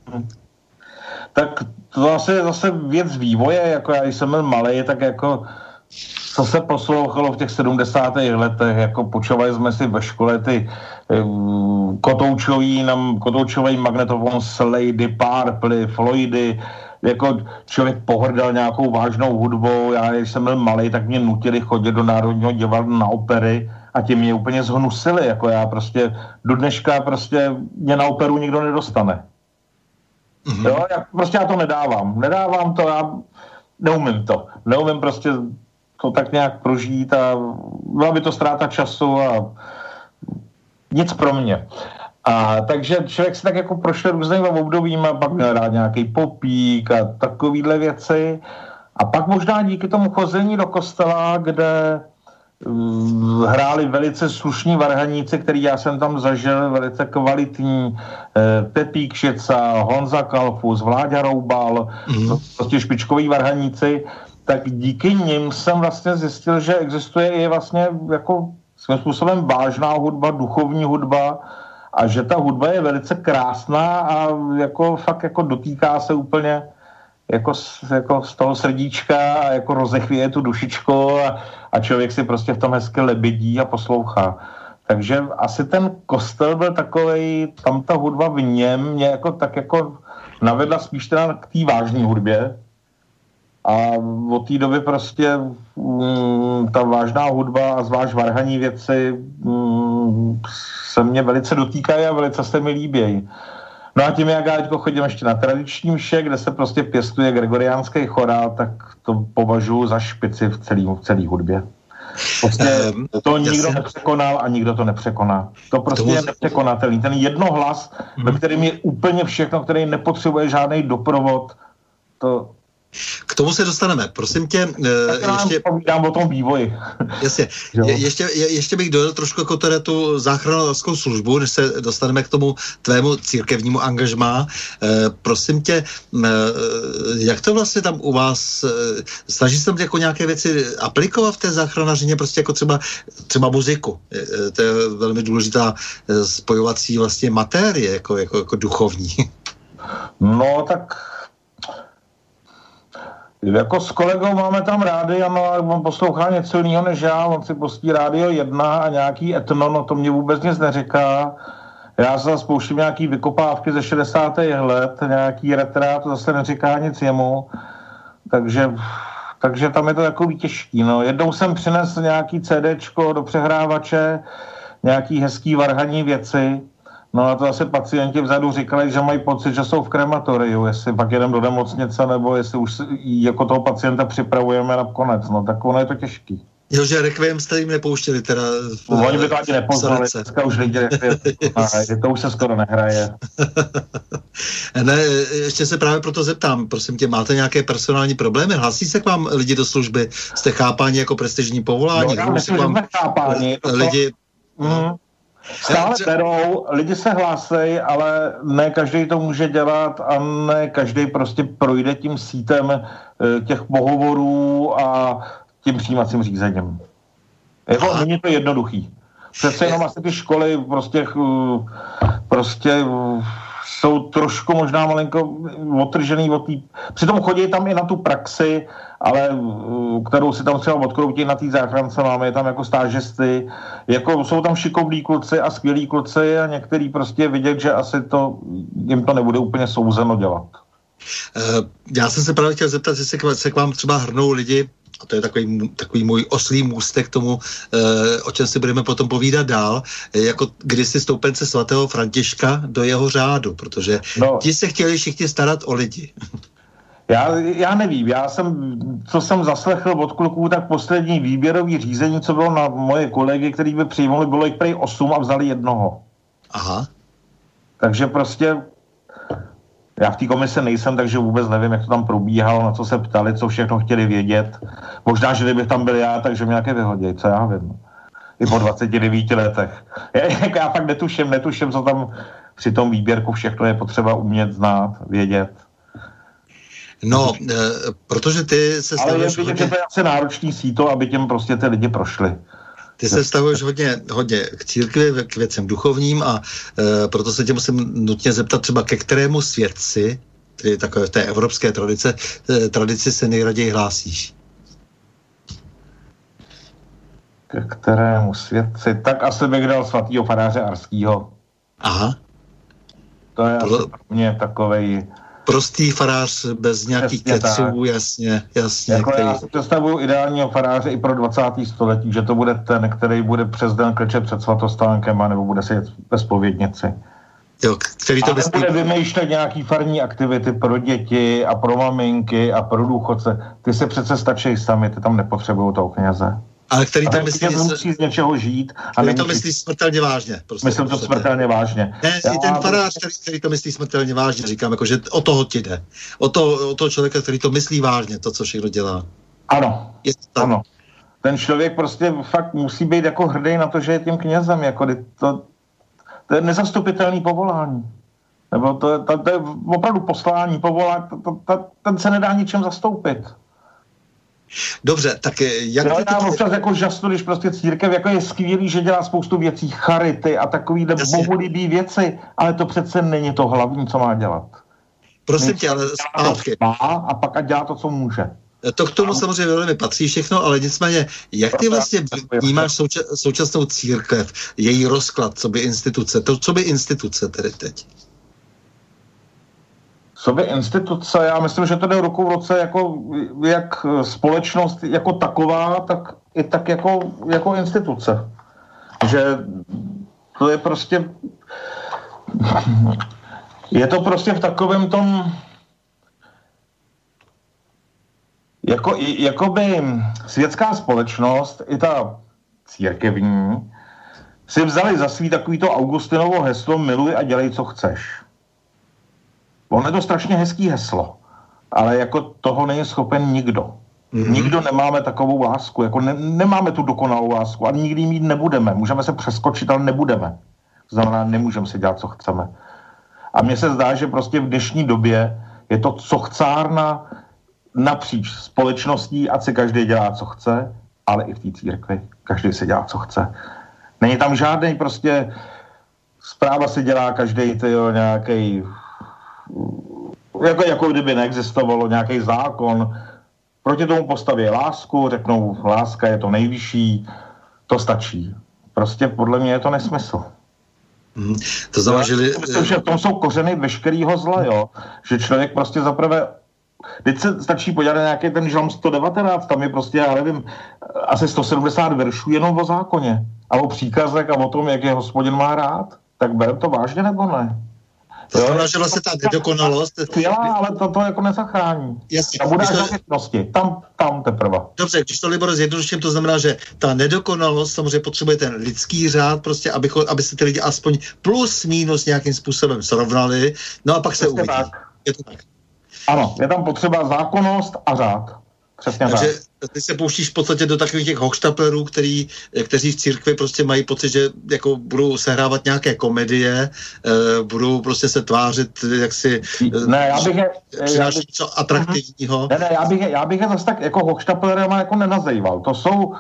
Tak to zase je zase věc vývoje, jako já když jsem byl malý, tak jako co se poslouchalo v těch 70. letech, jako počovali jsme si ve škole ty um, kotoučový, nám, kotoučový magnetofon s Lady Purple, Floydy, jako člověk pohrdal nějakou vážnou hudbou. Já, když jsem byl malý, tak mě nutili chodit do Národního divadla na opery a ti mě úplně zhnusili. Jako já prostě do dneška prostě mě na operu nikdo nedostane. Mm-hmm. Jo, já, prostě já to nedávám. Nedávám to, já neumím to. Neumím prostě to tak nějak prožít a byla by to ztráta času a nic pro mě. A takže člověk si tak jako prošel různými obdobími, pak měl rád nějaký popík a takovýhle věci. A pak možná díky tomu chození do kostela, kde hráli velice slušní varhaníci, který já jsem tam zažil, velice kvalitní, eh, Pepík Šeca, Honza Kalfus, Vláďa Roubal, mm. prostě špičkoví varhaníci, tak díky nim jsem vlastně zjistil, že existuje i vlastně jako svým způsobem vážná hudba, duchovní hudba, a že ta hudba je velice krásná a jako fakt jako dotýká se úplně jako jako z toho srdíčka a jako rozechvěje tu dušičku a, a člověk si prostě v tom hezky lebedí a poslouchá. Takže asi ten kostel byl takový, tam ta hudba v něm mě jako tak jako navedla spíš teda k té vážné hudbě. A od té doby prostě mm, ta vážná hudba a zvlášť varhaní věci mm, se mě velice dotýkají a velice se mi líbějí. No a tím, jak já chodím ještě na tradiční vše, kde se prostě pěstuje gregoriánský chorál, tak to považuji za špici v celé v celý hudbě. Prostě ehm, to nikdo jasně. nepřekonal a nikdo to nepřekoná. To prostě Tomu... je nepřekonatelný. Ten jednohlas, hmm. ve mhm. kterém je úplně všechno, který nepotřebuje žádný doprovod, to, k tomu se dostaneme. Prosím tě, uh, ještě... Povídám o tom vývoji. Jasně. Je, ještě, je, ještě bych dojel trošku jako teda tu záchranářskou službu, než se dostaneme k tomu tvému církevnímu angažmá. Uh, prosím tě, uh, jak to vlastně tam u vás, uh, snaží se tam jako nějaké věci aplikovat v té záchranařině, prostě jako třeba, třeba muziku. Uh, to je velmi důležitá spojovací vlastně matérie, jako, jako, jako duchovní. No, tak jako s kolegou máme tam rádio, no a on poslouchá něco jiného než já, on si pustí rádio jedna a nějaký etno, no to mě vůbec nic neříká. Já se zase pouštím nějaký vykopávky ze 60. let, nějaký retrá, to zase neříká nic jemu. Takže, takže tam je to takový těžký. No. Jednou jsem přinesl nějaký CDčko do přehrávače, nějaký hezký varhaní věci, No a to asi pacienti vzadu říkali, že mají pocit, že jsou v krematoriu, jestli pak jedem do nemocnice, nebo jestli už jako toho pacienta připravujeme na konec. No tak ono je to těžký. Jo, že Requiem jste jim nepouštěli teda. No, oni by to ani nepoznali, dneska už lidi to už se skoro nehraje. ne, ještě se právě proto zeptám, prosím tě, máte nějaké personální problémy? Hlasí se k vám lidi do služby? Jste chápáni jako prestižní povolání? No, já myslím, vám chápání. Lidi, mm. Stále berou, lidi se hlásej, ale ne každý to může dělat a ne každý prostě projde tím sítem eh, těch pohovorů a tím přijímacím řízením. Jako, není to jednoduchý. Přece jenom asi ty školy prostě, eh, prostě jsou trošku možná malinko otržený od tý... Přitom chodí tam i na tu praxi, ale uh, kterou si tam třeba odkroutí na té záchrance, máme je tam jako stážisty, jako jsou tam šikovní kluci a skvělí kluci a některý prostě vidět, že asi to, jim to nebude úplně souzeno dělat. Uh, já jsem se právě chtěl zeptat, jestli se k vám třeba hrnou lidi a to je takový, takový můj oslý můstek k tomu, e, o čem si budeme potom povídat dál, e, jako kdysi stoupence svatého Františka do jeho řádu, protože no. ti se chtěli všichni starat o lidi. Já, já nevím, já jsem, co jsem zaslechl od kluků, tak poslední výběrový řízení, co bylo na moje kolegy, který by přijmuli, bylo jich prej 8 a vzali jednoho. Aha. Takže prostě já v té komise nejsem, takže vůbec nevím, jak to tam probíhalo, na co se ptali, co všechno chtěli vědět. Možná, že kdybych tam byl já, takže mě nějaké vyhodí, co já vím. I po 29 letech. Já, já fakt netuším, netuším, co tam při tom výběrku všechno je potřeba umět znát, vědět. No, e, protože ty se Ale je vidět, že to je asi náročný síto, aby těm prostě ty lidi prošli. Ty se stavuješ hodně, hodně k církvi, k věcem duchovním a e, proto se tě musím nutně zeptat třeba ke kterému svědci, tedy takové v té evropské tradice, e, tradici se nejraději hlásíš. Ke kterému svědci? Tak asi bych dal svatýho faráře Arskýho. Aha. To je pro mě takovej Prostý farář bez nějakých keců, jasně, jasně. Jako který... Já si představuju ideálního faráře i pro 20. století, že to bude ten, který bude přes den klečet před svatostánkem, nebo bude sedět ve spovědnici. Jo, který to myslí... bude vymýšlet nějaký farní aktivity pro děti a pro maminky a pro důchodce. Ty se přece stačí sami, ty tam nepotřebují toho kněze. Ale který to myslí... musí z něčeho žít. A který to myslí smrtelně vážně. Prostě, Myslím to smrtelně vážně. Ne, Já... i ten farář, který, který, to myslí smrtelně vážně, říkám, jako, že o toho ti jde. O, to, o toho člověka, který to myslí vážně, to, co všechno dělá. Ano, je to ano. Ten člověk prostě fakt musí být jako hrdý na to, že je tím knězem. Jako to, to je nezastupitelný povolání. Nebo to, to, to je opravdu poslání, povolání, to, to, to, ten se nedá ničem zastoupit. Dobře, tak jak... Já mám občas jako žastu, když prostě církev jako je skvělý, že dělá spoustu věcí, charity a takový bohulibý věci, ale to přece není to hlavní, co má dělat. Prosím tě, ale zpátky. A pak a dělá to, co může. To k tomu samozřejmě velmi patří všechno, ale nicméně, jak ty vlastně vnímáš souča- současnou církev, její rozklad, co by instituce, to, co by instituce tedy teď? Co by instituce, já myslím, že to jde ruku v roce jako jak společnost jako taková, tak i tak jako, jako instituce. Že to je prostě je to prostě v takovém tom jako, jakoby světská společnost, i ta církevní, si vzali za svý takovýto Augustinovo heslo miluj a dělej, co chceš. Ono je to strašně hezký heslo, ale jako toho není schopen nikdo. Mm-hmm. Nikdo nemáme takovou lásku, jako ne, nemáme tu dokonalou lásku a nikdy mít nebudeme. Můžeme se přeskočit, ale nebudeme. To znamená, nemůžeme si dělat, co chceme. A mně se zdá, že prostě v dnešní době je to co chcárna napříč společností, ať si každý dělá, co chce, ale i v té církvi. Každý si dělá, co chce. Není tam žádný prostě zpráva si dělá každý nějaký jako, jako kdyby neexistovalo nějaký zákon, proti tomu postaví lásku, řeknou, láska je to nejvyšší, to stačí. Prostě podle mě je to nesmysl. Hmm. To že... Myslím, že v tom jsou kořeny veškerého zla, jo. Že člověk prostě zaprvé Teď se stačí podívat na nějaký ten žalm 119, tam je prostě, já nevím, asi 170 veršů jenom o zákoně a o příkazech a o tom, jak je hospodin má rád. Tak berem to vážně nebo ne? To znamená, že vlastně ta nedokonalost... Skvělá, ale to, to jako nezachrání. Jasně. A bude to... věcnosti. Tam, tam teprve. Dobře, když to Libor zjednoduším, to znamená, že ta nedokonalost samozřejmě potřebuje ten lidský řád, prostě, aby, aby se ty lidi aspoň plus minus nějakým způsobem srovnali, no a pak se uvidí. Tak. Je to tak. Ano, je tam potřeba zákonnost a řád. Přesně Takže tak. Ty se pouštíš v podstatě do takových těch hochštaplerů, který, kteří v církvi prostě mají pocit, že jako budou sehrávat nějaké komedie, uh, budou prostě se tvářit, jak si uh, ne, já bych je, já bych, něco atraktivního. Ne, ne, já bych je, já bych je zase tak jako hochštaplerama jako nenazýval. To jsou,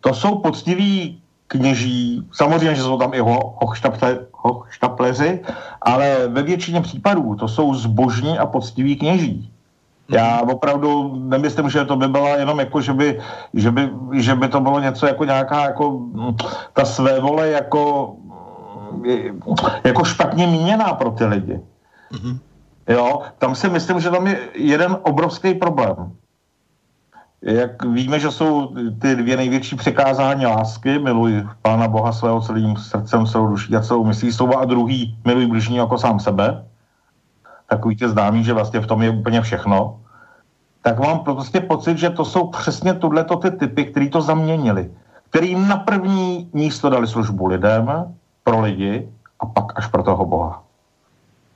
to jsou poctiví kněží, samozřejmě, že jsou tam i ho, hochštaple, hochštapleři, ale ve většině případů to jsou zbožní a poctiví kněží. Já mhm. opravdu nemyslím, že to by byla jenom jako, že by, že by, že by to bylo něco jako nějaká jako mm, ta své vole jako, mm, jako špatně míněná pro ty lidi. Mm-hmm. Jo, tam si myslím, že tam je jeden obrovský problém jak víme, že jsou ty dvě největší překázání lásky, miluj Pána Boha svého celým srdcem, celou duší a celou myslí slova a druhý miluj bližní jako sám sebe, takový tě známý, že vlastně v tom je úplně všechno, tak mám prostě pocit, že to jsou přesně tohleto ty typy, který to zaměnili, který na první místo dali službu lidem, pro lidi a pak až pro toho Boha.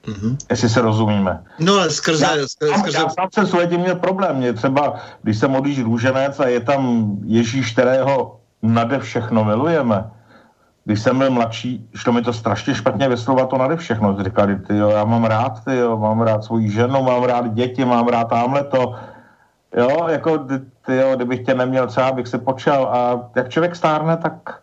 Mm-hmm. Jestli se rozumíme. No ale skrze... Já, skrze, skrze... já sám jsem s lidem měl problém. Mě třeba, když se modlíš růženec a je tam Ježíš, kterého nade všechno milujeme, když jsem byl mladší, šlo mi to strašně špatně vyslovat to nade všechno. Říkali, ty jo, já mám rád, ty jo, mám rád svoji ženu, mám rád děti, mám rád tamhle to. Jo, jako, ty jo, kdybych tě neměl třeba, bych se počal. A jak člověk stárne, tak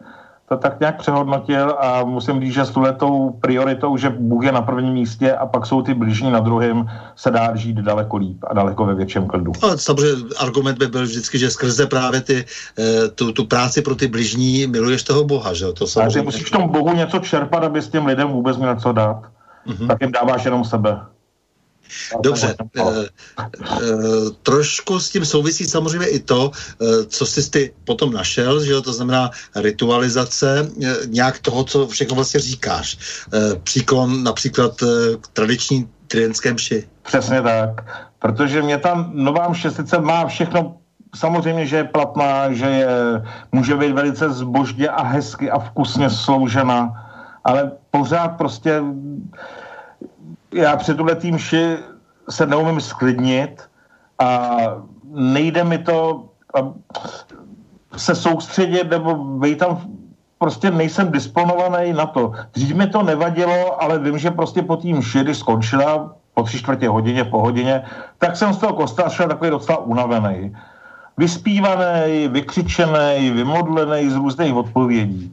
to tak nějak přehodnotil a musím říct, že s tou prioritou, že Bůh je na prvním místě a pak jsou ty blížní na druhém, se dá žít daleko líp a daleko ve větším klidu. No, samozřejmě argument by byl vždycky, že skrze právě ty, eh, tu, tu práci pro ty blížní miluješ toho Boha, že to samozřejmě... Takže musíš v tom Bohu něco čerpat, aby s těm lidem vůbec měl co dát. Mm-hmm. Tak jim dáváš jenom sebe. Dobře, e, e, trošku s tím souvisí samozřejmě i to, e, co jsi ty potom našel, že jo, to znamená ritualizace nějak toho, co všechno vlastně říkáš. Příklon například k tradiční tridentské mši. Přesně tak, protože mě tam nová mše sice má všechno samozřejmě, že je platná, že je, může být velice zbožně a hezky a vkusně sloužena, ale pořád prostě já před tuhle týmši se neumím sklidnit a nejde mi to se soustředit nebo být tam prostě nejsem disponovaný na to. Dřív mi to nevadilo, ale vím, že prostě po tým mši, když skončila po tři čtvrtě hodině, po hodině, tak jsem z toho kostela šel takový docela unavený. Vyspívaný, vykřičený, vymodlený z různých odpovědí.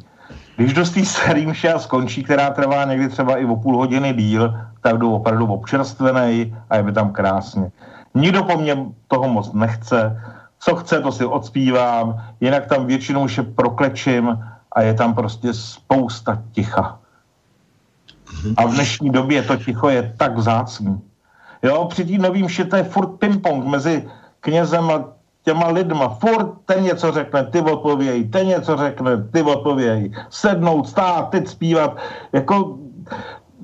Když dost té starý mše skončí, která trvá někdy třeba i o půl hodiny díl, tak jdu opravdu občerstvený a je mi tam krásně. Nikdo po mně toho moc nechce, co chce, to si odspívám, jinak tam většinou už proklečím a je tam prostě spousta ticha. A v dnešní době to ticho je tak vzácný. Jo, při té novým to je furt ping-pong mezi knězem a těma lidma. Furt ten něco řekne, ty odpověj, ten něco řekne, ty odpověj. Sednout, stát, teď zpívat. Jako,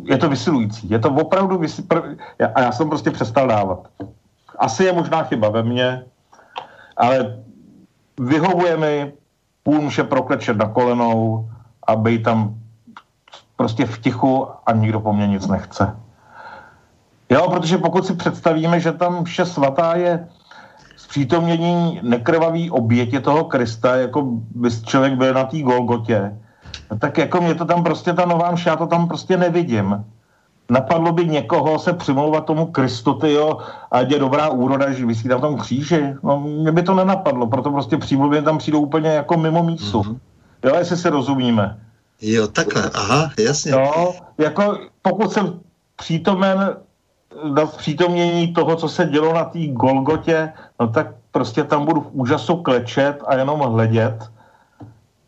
je to vysilující. Je to opravdu vysilující. A já jsem prostě přestal dávat. Asi je možná chyba ve mně, ale vyhovuje mi půl muše proklečet na kolenou a být tam prostě v tichu a nikdo po mně nic nechce. Jo, protože pokud si představíme, že tam vše svatá je zpřítomnění nekrvavý obětě toho Krista, jako by člověk byl na té Golgotě, tak jako mě to tam prostě ta nová mša, já to tam prostě nevidím. Napadlo by někoho se přimlouvat tomu Kristu, jo, a je dobrá úroda, že vysí tam v tom kříži. No, mě by to nenapadlo, proto prostě přímluvě tam přijdou úplně jako mimo mísu. Mm-hmm. Jo, jestli se rozumíme. Jo, takhle, aha, jasně. Jo, jako pokud jsem přítomen na přítomnění toho, co se dělo na té Golgotě, no tak prostě tam budu v úžasu klečet a jenom hledět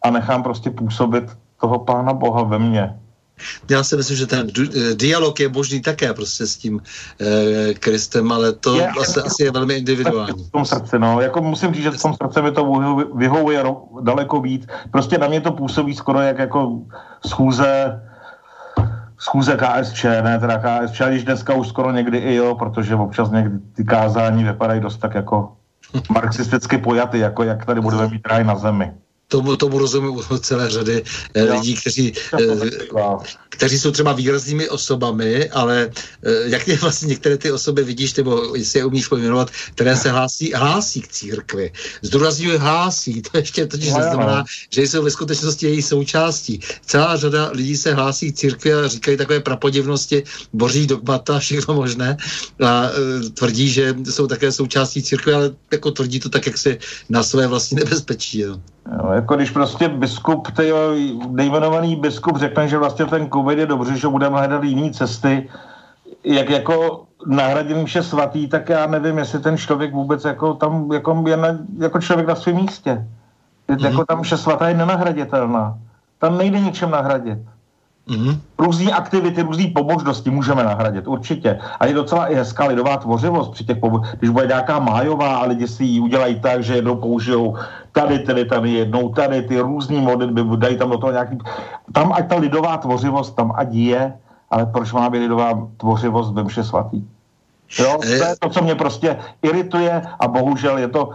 a nechám prostě působit toho Pána Boha ve mně. Já si myslím, že ten eh, dialog je možný také prostě s tím e, Kristem, ale to je, vlastně je, asi je velmi individuální. V tom srdci, no. Jako musím říct, že v tom srdci mi to vyhovuje daleko víc. Prostě na mě to působí skoro jak jako schůze schůze KSČ, ne teda KSČ, když dneska už skoro někdy i jo, protože občas někdy ty kázání vypadají dost tak jako marxisticky pojaty, jako jak tady budeme mít ráj na zemi tomu, tomu rozumím u celé řady eh, jo. lidí, kteří, eh, kteří jsou třeba výraznými osobami, ale eh, jak je vlastně některé ty osoby vidíš, nebo jestli je umíš pojmenovat, které se hlásí, hlásí k církvi. Zdůrazňuji hlásí, to ještě totiž no, znamená, že jsou ve skutečnosti její součástí. Celá řada lidí se hlásí k církvi a říkají takové prapodivnosti, boří dogmata, všechno možné a tvrdí, že jsou také součástí církve, ale jako tvrdí to tak, jak se na své vlastní nebezpečí. Jo. Jo, jako když prostě biskup, tyjo, nejmenovaný biskup řekne, že vlastně ten covid je dobře, že budeme hledat jiné cesty, jak jako nahradit vše svatý, tak já nevím, jestli ten člověk vůbec jako tam jako je na, jako člověk na svém místě. Mm-hmm. Jako tam vše svatá je nenahraditelná. Tam nejde ničem nahradit. Mm-hmm. Různé aktivity, různé pobožnosti můžeme nahradit, určitě. A je docela i hezká lidová tvořivost při těch pobo- Když bude nějaká májová a lidi si ji udělají tak, že jednou použijou tady, tedy tady, jednou tady, ty různý modlitby, dají tam do toho nějaký... Tam ať ta lidová tvořivost, tam ať je, ale proč má být lidová tvořivost ve mše svatý? Jo, to je to, co mě prostě irituje a bohužel je to...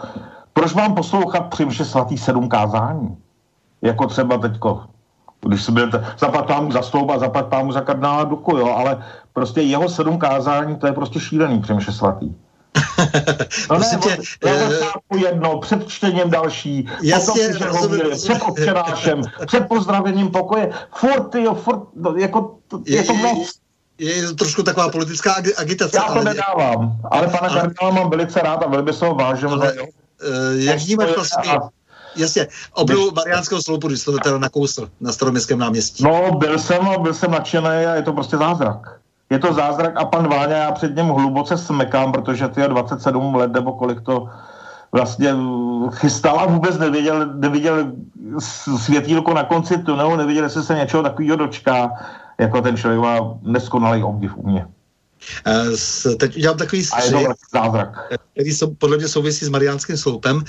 Proč mám poslouchat při mše svatý sedm kázání? Jako třeba teďko když si byl zapad za stoup a zapad pámu za kardinála Duku, jo, ale prostě jeho sedm kázání, to je prostě šílený, přemše svatý. No ne, tě, uh, jedno, před čtením další, jasně, potom rozumím, před občenášem, před pozdravením pokoje, furt, jo, furt, no, jako, to, je, je to moc. Je, je to trošku taková politická agitace. Já to ale nedávám, ale pana ale... kardinála mám velice rád a velmi se ho vážím. Ale, uh, jak vnímáš vlastně, Jasně, obnovu Mariánského sloupu, když to teda nakousl na staroměstském náměstí. No, byl jsem, byl jsem nadšený a je to prostě zázrak. Je to zázrak a pan Váňa, já před něm hluboce smekám, protože ty je 27 let nebo kolik to vlastně chystal a vůbec nevěděl, neviděl světýlko na konci tunelu, neviděl, jestli se něčeho takového dočká, jako ten člověk má neskonalý obdiv u mě. Uh, teď udělám takový střih, který jsou, podle mě souvisí s Mariánským sloupem. Uh,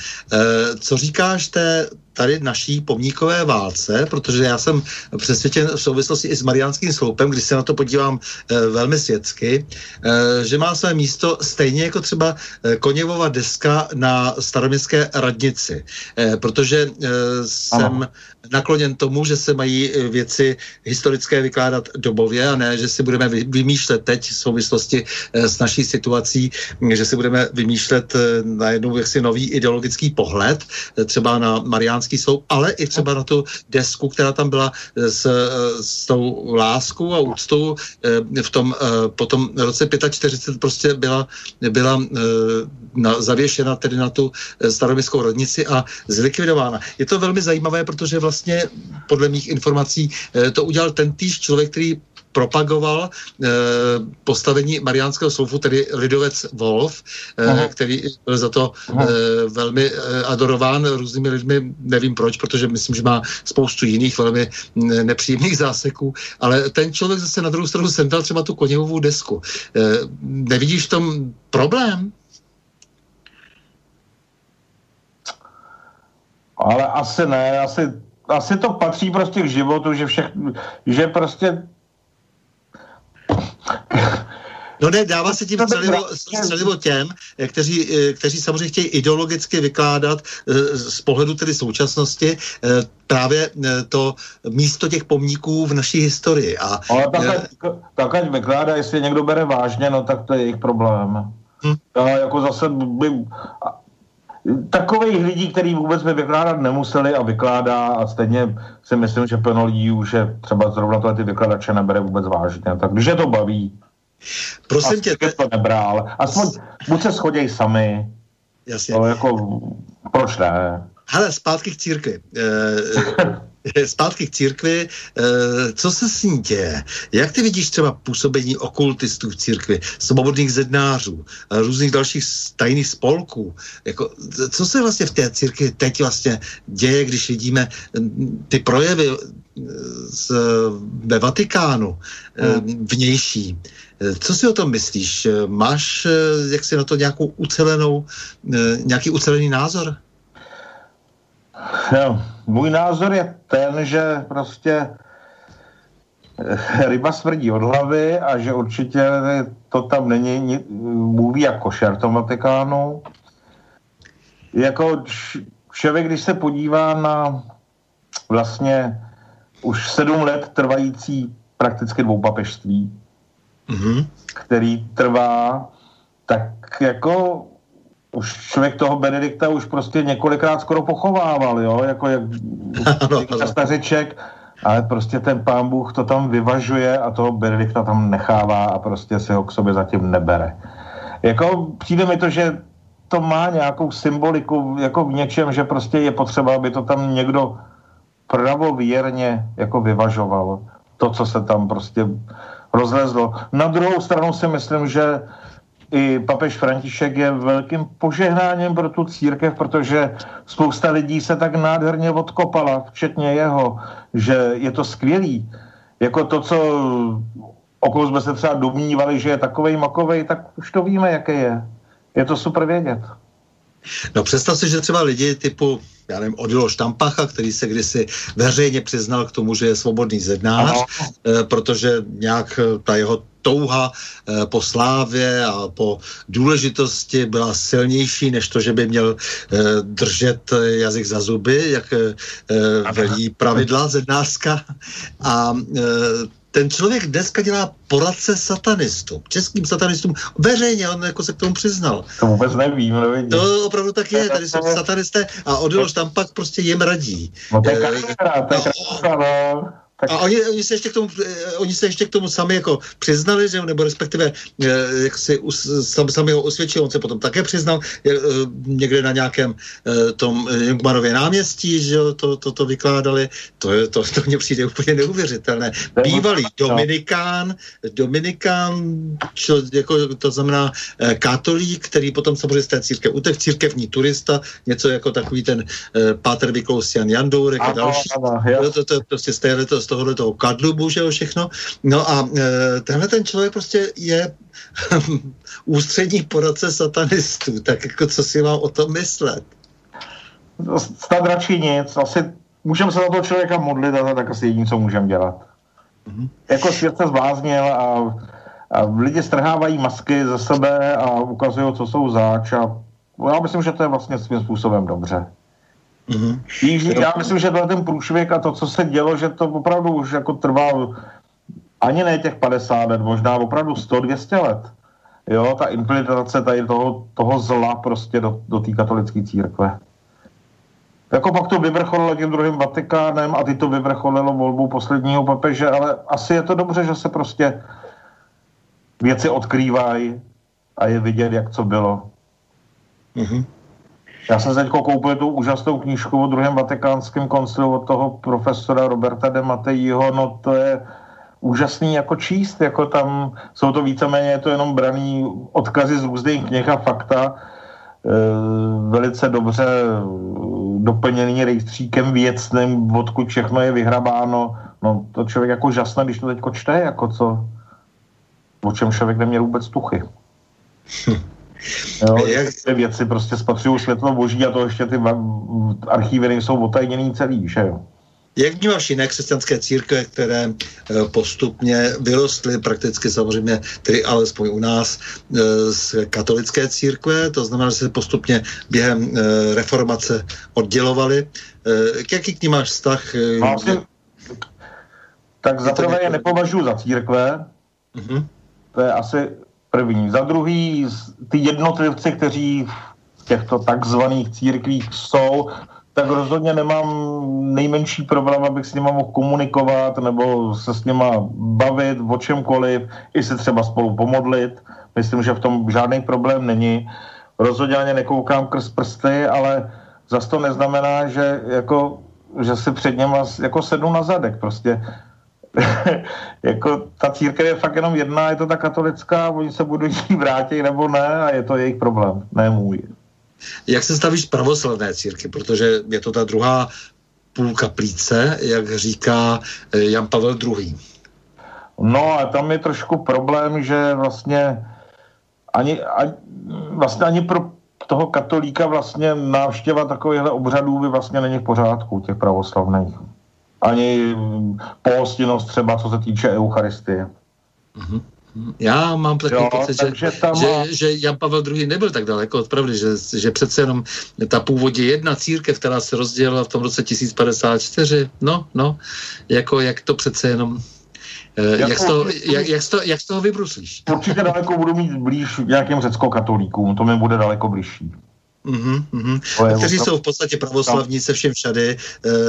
co říkáš té tady naší pomníkové válce, protože já jsem přesvědčen v souvislosti i s Mariánským sloupem, když se na to podívám e, velmi světsky, e, že má své místo stejně jako třeba e, Koněvova deska na staroměstské radnici, e, protože e, jsem ano. nakloněn tomu, že se mají věci historické vykládat dobově a ne, že si budeme vymýšlet teď v souvislosti e, s naší situací, že si budeme vymýšlet e, najednou jaksi nový ideologický pohled, e, třeba na Mariánský Karlovarský sloup, ale i třeba na tu desku, která tam byla eh, s, eh, s tou láskou a úctou eh, v tom potom roce 45 prostě byla, byla na, zavěšena tedy na tu staroměstskou rodnici a zlikvidována. Je to velmi zajímavé, protože vlastně podle mých informací to udělal ten týž člověk, který propagoval eh, postavení Mariánského soufu, tedy lidovec Wolf, eh, který byl za to eh, velmi eh, adorován různými lidmi, nevím proč, protože myslím, že má spoustu jiných velmi nepříjemných záseků, ale ten člověk zase na druhou stranu sem dal třeba tu koněvovou desku. Eh, nevidíš v tom problém? Ale asi ne, asi, asi to patří prostě k životu, že, všech, že prostě No ne, dává se tím střelivo, střelivo těm, eh, kteří, eh, kteří samozřejmě chtějí ideologicky vykládat eh, z pohledu tedy současnosti právě to místo těch pomníků v naší historii. A, Ale tak, ať, tak ať vykládá, jestli někdo bere vážně, no tak to je jejich problém. Hm. Já jako zase by, takových lidí, který vůbec by vykládat nemuseli a vykládá a stejně si myslím, že plno lidí už je třeba zrovna tohle ty vykladače nebere vůbec vážně. Tak když je to baví, Prosím tě. to nebral. Aspoň buď se schoděj sami. Jasně. Ale jako, proč ne? Hele, zpátky k církvi. E, zpátky k církvi. E, co se s ní děje? Jak ty vidíš třeba působení okultistů v církvi, svobodných zednářů, různých dalších tajných spolků? Jako, co se vlastně v té církvi teď vlastně děje, když vidíme ty projevy z, ve Vatikánu hmm. vnější? Co si o tom myslíš? Máš eh, jak si na to nějakou ucelenou, eh, nějaký ucelený názor? No, můj názor je ten, že prostě eh, ryba smrdí od hlavy a že určitě to tam není mluví jako šer tom Vatikánu. Jako člověk, když se podívá na vlastně už sedm let trvající prakticky dvoupapežství, mm-hmm. který trvá, tak jako už člověk toho Benedikta už prostě několikrát skoro pochovával, jo, jako jak stařeček, ale prostě ten pán Bůh to tam vyvažuje a toho Benedikta tam nechává a prostě si ho k sobě zatím nebere. Jako přijde mi to, že to má nějakou symboliku jako v něčem, že prostě je potřeba, aby to tam někdo pravověrně jako vyvažoval. To, co se tam prostě rozlezlo. Na druhou stranu si myslím, že i papež František je velkým požehnáním pro tu církev, protože spousta lidí se tak nádherně odkopala, včetně jeho, že je to skvělý. Jako to, co okolo jsme se třeba domnívali, že je takovej makovej, tak už to víme, jaké je. Je to super vědět. No představ si, že třeba lidi typu já nevím, Odilo Štampacha, který se kdysi veřejně přiznal k tomu, že je svobodný zednář, eh, protože nějak ta jeho touha eh, po slávě a po důležitosti byla silnější, než to, že by měl držet jazyk za zuby, jak velí pravidla zednářska. A ten člověk dneska dělá poradce satanistům, českým satanistům, veřejně, on jako se k tomu přiznal. To vůbec nevím, nevím. To opravdu tak je, tady jsou satanisté a Odiloš tam pak prostě jim radí. No to je kariéra, to je kariéra, no. Tak... A oni, oni, se ještě k tomu, eh, oni se ještě k tomu sami jako přiznali, že nebo respektive eh, jak si us, sami ho osvědčil, on se potom také přiznal eh, někde na nějakém tom Jungmanově náměstí, že to, to, to vykládali. To, je, to, to mně přijde úplně neuvěřitelné. Bývalý Dominikán, Dominikán, čo, jako, to znamená katolík, který potom samozřejmě z té církev utek, církevní turista, něco jako takový ten Páter Vyklous Jan Jandourek a další. Ano, to, to, to, prostě z, téhle, to, tohohle toho kadlu, bohužel všechno. No a e, tenhle ten člověk prostě je ústřední poradce satanistů, tak jako co si mám o tom myslet? Snad radši nic, asi můžeme se za toho člověka modlit a tak asi jediné, co můžeme dělat. Mm-hmm. Jako svět se zbláznil a, a lidi strhávají masky ze sebe a ukazují, co jsou záč a já myslím, že to je vlastně svým způsobem dobře. Mm-hmm. Já myslím, že to ten průšvih a to, co se dělo, že to opravdu už jako trvá ani ne těch 50 let, možná opravdu 100-200 let. Jo, ta implementace tady toho, toho zla prostě do, do té katolické církve. Jako pak to vyvrcholilo tím druhým Vatikánem a ty to vyvrcholilo volbou posledního papeže, ale asi je to dobře, že se prostě věci odkrývají a je vidět, jak co bylo. Mm-hmm. Já jsem teď koupil tu úžasnou knížku o druhém vatikánském koncilu od toho profesora Roberta de Matejího, no to je úžasný jako číst, jako tam jsou to víceméně, je to jenom braný odkazy z různých knih a fakta, e, velice dobře doplněný rejstříkem věcným, odkud všechno je vyhrabáno. No to člověk jako žasne, když to teď čte, jako co, o čem člověk neměl vůbec tuchy. Jo, jak... Ty věci prostě spatřují světlo boží a to ještě ty archívy nejsou otajněný celý, že jo? Jak vnímáš jiné křesťanské církve, které eh, postupně vyrostly prakticky samozřejmě, tedy alespoň u nás, eh, z katolické církve, to znamená, že se postupně během eh, reformace oddělovaly. Jaký k ní máš vztah? Vlastně, tak za prvé je nepovažuji za církve, uh-huh. to je asi první. Za druhý, ty jednotlivci, kteří v těchto takzvaných církvích jsou, tak rozhodně nemám nejmenší problém, abych s nima mohl komunikovat nebo se s nima bavit o čemkoliv, i se třeba spolu pomodlit. Myslím, že v tom žádný problém není. Rozhodně ani nekoukám krz prsty, ale zas to neznamená, že, jako, že si před něma jako sednu na zadek. Prostě jako ta církev je fakt jenom jedna, je to ta katolická, oni se budou jí vrátit nebo ne a je to jejich problém, ne můj. Jak se stavíš pravoslavné círky, protože je to ta druhá půl kaplíce, jak říká eh, Jan Pavel II. No a tam je trošku problém, že vlastně ani, ani, vlastně ani pro toho katolíka vlastně návštěva takovýchhle obřadů by vlastně není v pořádku, těch pravoslavných. Ani pohostinnost třeba, co se týče Eucharistie. Mm-hmm. Já mám takový jo, pocit, že, tam že, že Jan Pavel II. nebyl tak daleko od pravdy, že, že přece jenom ta původně jedna církev, která se rozdělila v tom roce 1054, no, no, jako jak to přece jenom jak, jak, z toho, jak, jak, z toho, jak z toho vybruslíš? Určitě daleko budu mít blíž nějakým řecko-katolíkům, to mi bude daleko blížší. Mm-hmm, mm-hmm. Kteří jsou v podstatě pravoslavní se všem všady e,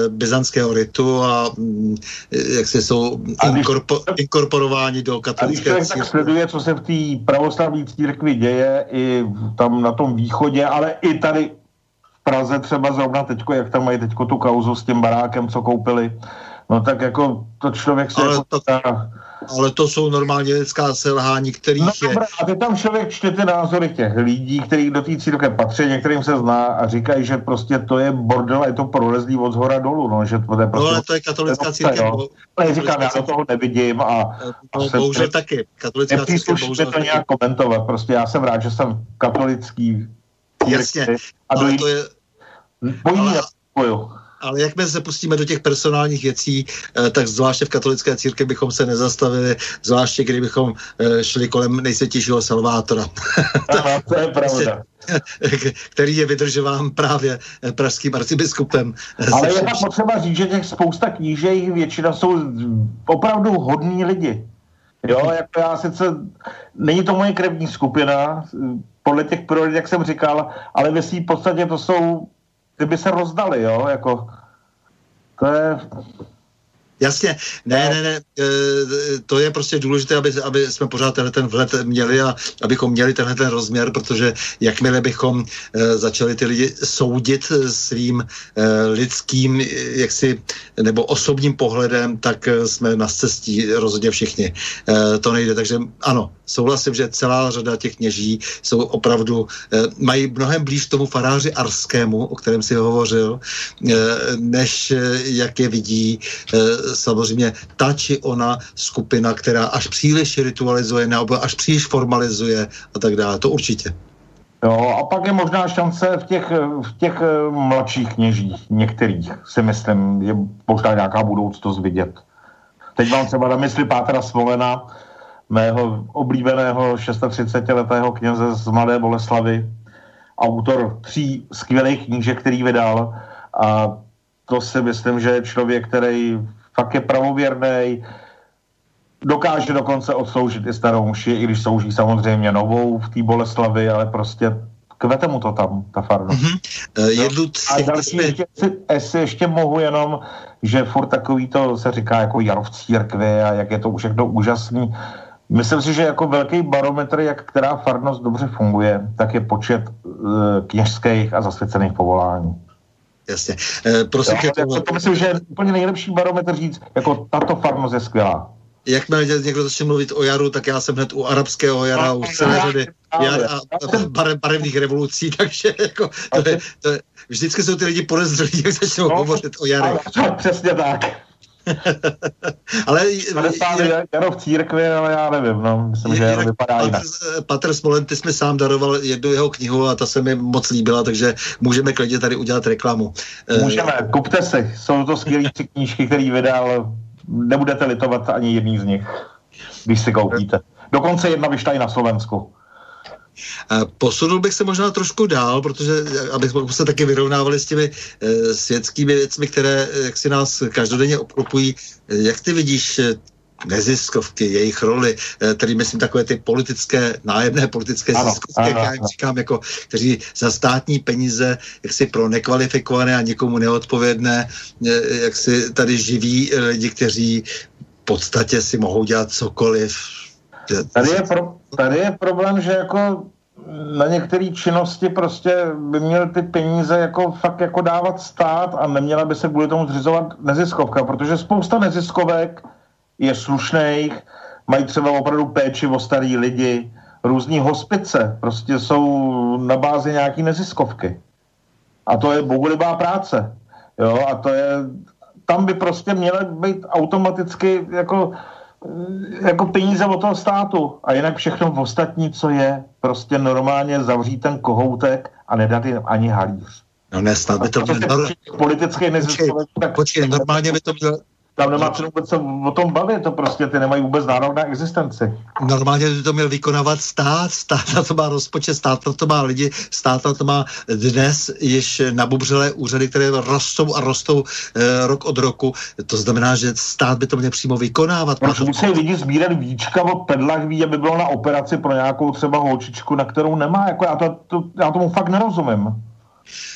byzantského ritu a mm, jak se jsou inkorpo, inkorporováni do katolické a když tak sleduje, co se v té pravoslavní církvi děje i tam na tom východě, ale i tady v Praze třeba zrovna teďko, jak tam mají teďko tu kauzu s tím barákem, co koupili, no tak jako to člověk se ale jako to, ale to jsou normálně lidská selhání, kterých no, je... a ty tam člověk čte ty názory těch lidí, kteří do té církve patří, některým se zná a říkají, že prostě to je bordel a je to prolezlý od zhora dolů, no, že to je prostě... No, ale to je katolická církev. Jo. Ale říkám, já do toho nevidím a... No, a bohužel ne, taky. Katolická církev bohužel to taky. nějak komentovat, prostě já jsem rád, že jsem katolický Jasně, a do to je... Bojí ale ale jakmile se pustíme do těch personálních věcí, eh, tak zvláště v katolické církvi bychom se nezastavili, zvláště kdybychom eh, šli kolem nejsvětějšího Salvátora. Ano, to je pravda. který je vydržován právě eh, pražským arcibiskupem. Ale je tam potřeba říct, že těch spousta knížek, většina jsou opravdu hodní lidi. Jo, jako já sice, není to moje krevní skupina, podle těch priorit, jak jsem říkal, ale ve v podstatě to jsou ty by se rozdali, jo, jako to je Jasně, ne, ne, ne, e, to je prostě důležité, aby, aby jsme pořád tenhle ten vhled měli a abychom měli tenhle ten rozměr, protože jakmile bychom e, začali ty lidi soudit svým e, lidským jaksi, nebo osobním pohledem, tak jsme na cestí rozhodně všichni. To nejde, takže ano, souhlasím, že celá řada těch kněží jsou opravdu, mají mnohem blíž tomu faráři arskému, o kterém si hovořil, než jak je vidí samozřejmě ta či ona skupina, která až příliš ritualizuje nebo až příliš formalizuje a tak dále. To určitě. Jo, a pak je možná šance v těch, v těch eh, mladších kněžích, některých, si myslím, je možná nějaká budoucnost vidět. Teď mám třeba na mysli Pátra Smolena, mého oblíbeného 630-letého kněze z Mladé Boleslavy, autor tří skvělých knížek, který vydal a to si myslím, že je člověk, který fakt je pravověrný, dokáže dokonce odsloužit i starou mši, i když slouží samozřejmě novou v té Boleslavi, ale prostě kvete mu to tam, ta farnost. Mm-hmm. Uh, a další, ještě, jestli ještě mohu jenom, že furt takový to se říká jako jarov církvy a jak je to všechno úžasný. Myslím si, že jako velký barometr, jak která farnost dobře funguje, tak je počet uh, kněžských a zasvěcených povolání. Jasně. E, prosím jo, tě, to, to myslím, že je úplně nejlepší barometr říct, jako tato farnost je skvělá jakmile někdo začne mluvit o jaru, tak já jsem hned u arabského jara, u celé řady jar a barev, barevných revolucí, takže jako, to je, to je, vždycky jsou ty lidi podezřelí, jak začnou no, hovořit o jaru. Přesně tak. ale je, Jaro v církvi, ale já nevím, no. Myslím, že Jaro vypadá jinak. Patr Smolen, ty jsme sám daroval jednu jeho knihu a ta se mi moc líbila, takže můžeme klidně tady udělat reklamu. Můžeme, kupte si, jsou to skvělé tři knížky, který vydal nebudete litovat ani jedný z nich, když si koupíte. Dokonce jedna vyšla i na Slovensku. Posunul bych se možná trošku dál, protože abychom se taky vyrovnávali s těmi e, světskými věcmi, které eh, jak si nás každodenně obklopují. Jak ty vidíš eh, neziskovky, jejich roli, tedy myslím takové ty politické, nájemné politické ano, ziskovky, ano, jak já říkám, jako, kteří za státní peníze, jak si pro nekvalifikované a někomu neodpovědné, jak si tady živí lidi, kteří v podstatě si mohou dělat cokoliv. Tady je, pro, tady je problém, že jako na některé činnosti prostě by měl ty peníze jako fakt jako dávat stát a neměla by se kvůli tomu zřizovat neziskovka, protože spousta neziskovek je slušných, mají třeba opravdu péči o starý lidi, různí hospice, prostě jsou na bázi nějaký neziskovky. A to je bohulibá práce. Jo, a to je, tam by prostě měly být automaticky jako, jako peníze od toho státu. A jinak všechno v ostatní, co je, prostě normálně zavřít ten kohoutek a nedat jim ani halíř. No ne, snad by to bylo... Politické neziskovek... Počkej, počkej, normálně by to mělo, tam nemá cenu vůbec se o tom bavit, to prostě ty nemají vůbec nárok na existenci. Normálně by to měl vykonávat stát, stát na to má rozpočet, stát na to má lidi, stát na to má dnes již nabubřelé úřady, které rostou a rostou e, rok od roku. To znamená, že stát by to měl přímo vykonávat. Proč musí lidi sbírat víčka od pedlahví, aby bylo na operaci pro nějakou třeba holčičku, na kterou nemá, jako já, to, to, já tomu fakt nerozumím.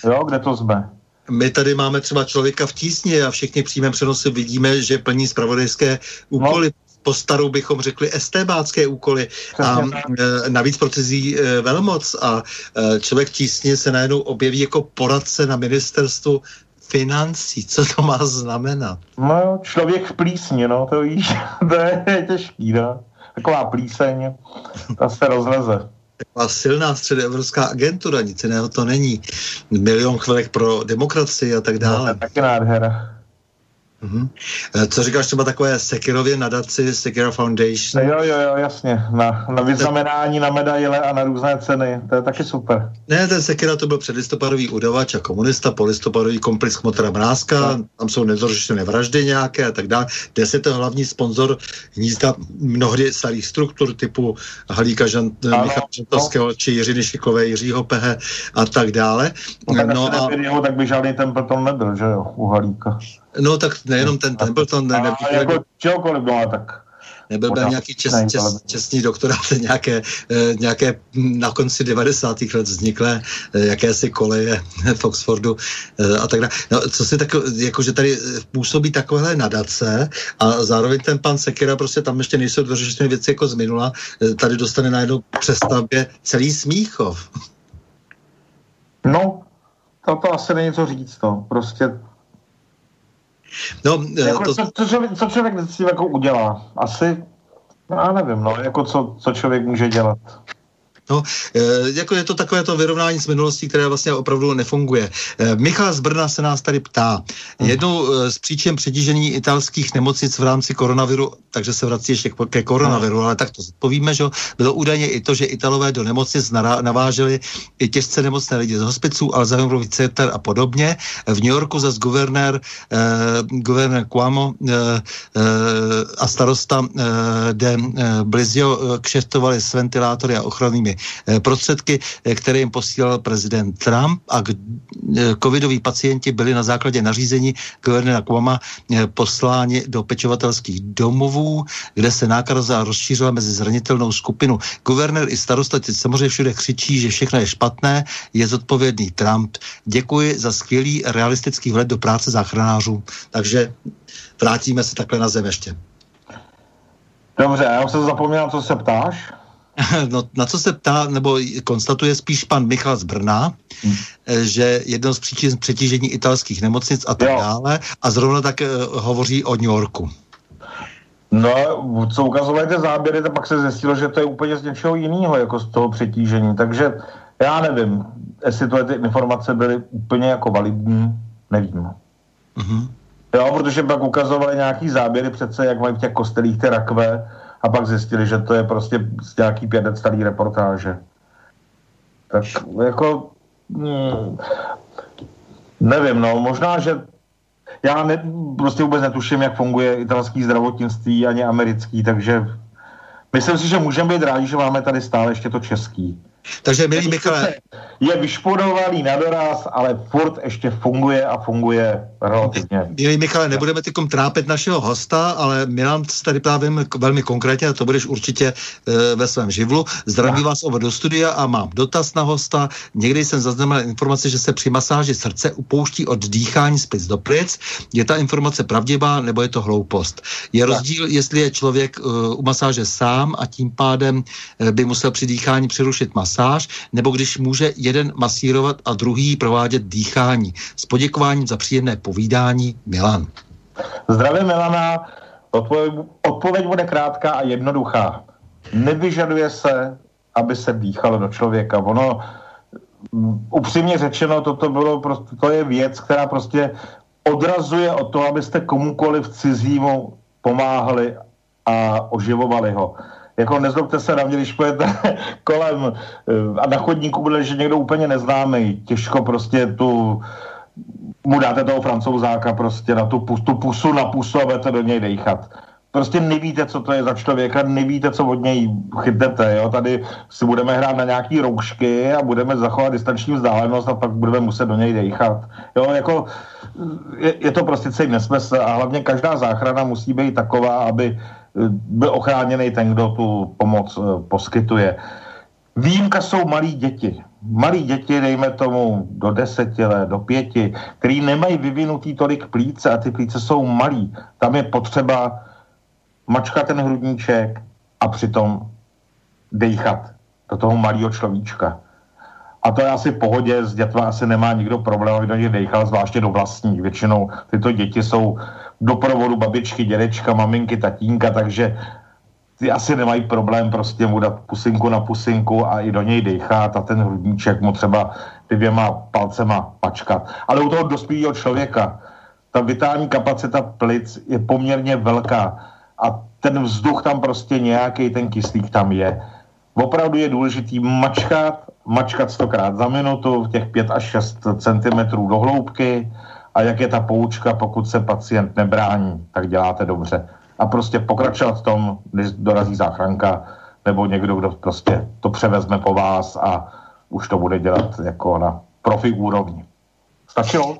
Jo, kde to jsme? My tady máme třeba člověka v tísni a všichni přímém přenosi vidíme, že plní zpravodajské úkoly. No. Po starou bychom řekli estébácké úkoly a e, navíc pro cizí e, velmoc a e, člověk v tísni se najednou objeví jako poradce na ministerstvu financí. Co to má znamenat? No, člověk v plísni, no, to víš, to je těžký, no. Taková plíseň, ta se rozleze taková silná středoevropská agentura, nic jiného to není. Milion chvilek pro demokracii a tak dále. No, taky nádhera. Mm-hmm. Co říkáš třeba takové Sekirově nadaci, Sekira Foundation? Jo, jo, jo, jasně. Na, na vyznamenání, na medaile a na různé ceny. To je taky super. Ne, ten Sekira to byl předlistopadový udavač a komunista, polistopadový komplic Chmotra Mrázka, no. tam jsou nedořešené vraždy nějaké a tak dále. Dnes je to hlavní sponzor hnízda mnohdy starých struktur typu Halíka Žan, ano, Michala Žantovského no. či Jiřiny Šikové, Jiřího Pehe a tak dále. No, tak, no a... Jeho, tak by žádný Templeton nebyl, že jo, u Halíka. No tak nejenom ten Templeton, ne, nebyl, jako čehokoliv byla, tak nebyl byl nějaký čes, čes, čestný doktorát, nějaké, eh, nějaké na konci 90. let vzniklé eh, jakési koleje v Oxfordu eh, a tak dále. No, co si tak, jako, že tady působí takovéhle nadace a zároveň ten pan Sekera, prostě tam ještě nejsou dořešené věci jako z minula, tady dostane najednou přestavbě celý Smíchov. No, to, to asi není co říct, no. Prostě No, eh, jako, to... co, co, člověk, co člověk si jako udělá? Asi, já nevím, no, jako co, co člověk může dělat. No, e, jako je to takové to vyrovnání s minulostí, které vlastně opravdu nefunguje. E, Michal z Brna se nás tady ptá. Hmm. Jednou e, z příčin přetížení italských nemocnic v rámci koronaviru, takže se vrací ještě ke koronaviru, ale tak to povíme, že bylo údajně i to, že Italové do nemocnic naváželi i těžce nemocné lidi z hospiců, Alzheimerový center a podobně. V New Yorku zase guvernér, eh, guvernér Cuomo eh, eh, a starosta eh, de eh, Blizio eh, kšeftovali s ventilátory a ochrannými eh, prostředky, eh, které jim posílal prezident Trump a eh, covidoví pacienti byli na základě nařízení guvernéra Cuoma eh, posláni do pečovatelských domovů, kde se nákaza rozšířila mezi zranitelnou skupinu. Guvernér i starosta teď samozřejmě všude křičí, že všechno je špatné, je zodpovědný Trump. Děkuji za skvělý realistický vhled do práce záchranářů. Takže vrátíme se takhle na zem ještě. Dobře, já jsem zapomněl, co se ptáš. No, na co se ptá, nebo konstatuje spíš pan Michal z Brna, hmm. že jedno z příčin přetížení italských nemocnic a tak jo. dále, a zrovna tak uh, hovoří o New Yorku. No, co ukazovaly ty záběry, tak pak se zjistilo, že to je úplně z něčeho jiného, jako z toho přetížení. Takže já nevím, jestli to ty informace byly úplně jako validní, nevím. Mm-hmm. Jo, protože pak ukazovali nějaký záběry přece, jak mají v těch kostelích ty rakve a pak zjistili, že to je prostě z nějaký pět let starý reportáže. Tak jako... Hmm, nevím, no, možná, že já ne, prostě vůbec netuším, jak funguje italský zdravotnictví ani americký, takže myslím si, že můžeme být rádi, že máme tady stále ještě to český. Takže, milí Michale... Je vyšpodovaný na doraz, ale furt ještě funguje a funguje relativně. Milí Michale, nebudeme tykom trápit našeho hosta, ale Milan tady právě velmi konkrétně, a to budeš určitě e, ve svém živlu. Zdravím vás over do studia a mám dotaz na hosta. Někdy jsem zaznamenal informaci, že se při masáži srdce upouští od dýchání z plic do plic. Je ta informace pravdivá nebo je to hloupost? Je rozdíl, jestli je člověk e, u masáže sám a tím pádem e, by musel při dýchání přerušit masáž masáž, nebo když může jeden masírovat a druhý provádět dýchání. S poděkováním za příjemné povídání Milan. Zdravím Milana. Odpověď, odpověď bude krátká a jednoduchá. Nevyžaduje se, aby se dýchalo do člověka. Ono, mm, upřímně řečeno, toto bylo prostě, to je věc, která prostě odrazuje od toho, abyste komukoliv cizímu pomáhali a oživovali ho jako nezlobte se na mě, když pojete kolem eh, a na chodníku bude že někdo úplně neznámý, těžko prostě tu mu dáte toho francouzáka prostě na tu, tu pusu na pusu a budete do něj dejchat. Prostě nevíte, co to je za člověka, nevíte, co od něj chytnete, jo. Tady si budeme hrát na nějaký roušky a budeme zachovat distanční vzdálenost a pak budeme muset do něj dejchat. Jo, jako je, je to prostě celý nesmysl a hlavně každá záchrana musí být taková, aby byl ochráněný ten, kdo tu pomoc eh, poskytuje. Výjimka jsou malí děti. Malí děti, dejme tomu do deseti let, do pěti, který nemají vyvinutý tolik plíce a ty plíce jsou malí. Tam je potřeba mačkat ten hrudníček a přitom dejchat do toho malého človíčka. A to je asi v pohodě, s dětma asi nemá nikdo problém, aby do nich dejchal, zvláště do vlastních. Většinou tyto děti jsou doprovodu babičky, dědečka, maminky, tatínka, takže ty asi nemají problém prostě mu dát pusinku na pusinku a i do něj dechat a ten hrudníček mu třeba dvěma palcema pačkat. Ale u toho dospělého člověka ta vitální kapacita plic je poměrně velká a ten vzduch tam prostě nějaký, ten kyslík tam je. Opravdu je důležitý mačkat, mačkat stokrát za minutu, těch 5 až 6 cm do hloubky, a jak je ta poučka, pokud se pacient nebrání, tak děláte dobře. A prostě pokračovat v tom, když dorazí záchranka nebo někdo, kdo prostě to převezme po vás a už to bude dělat jako na profi úrovni. Stačilo?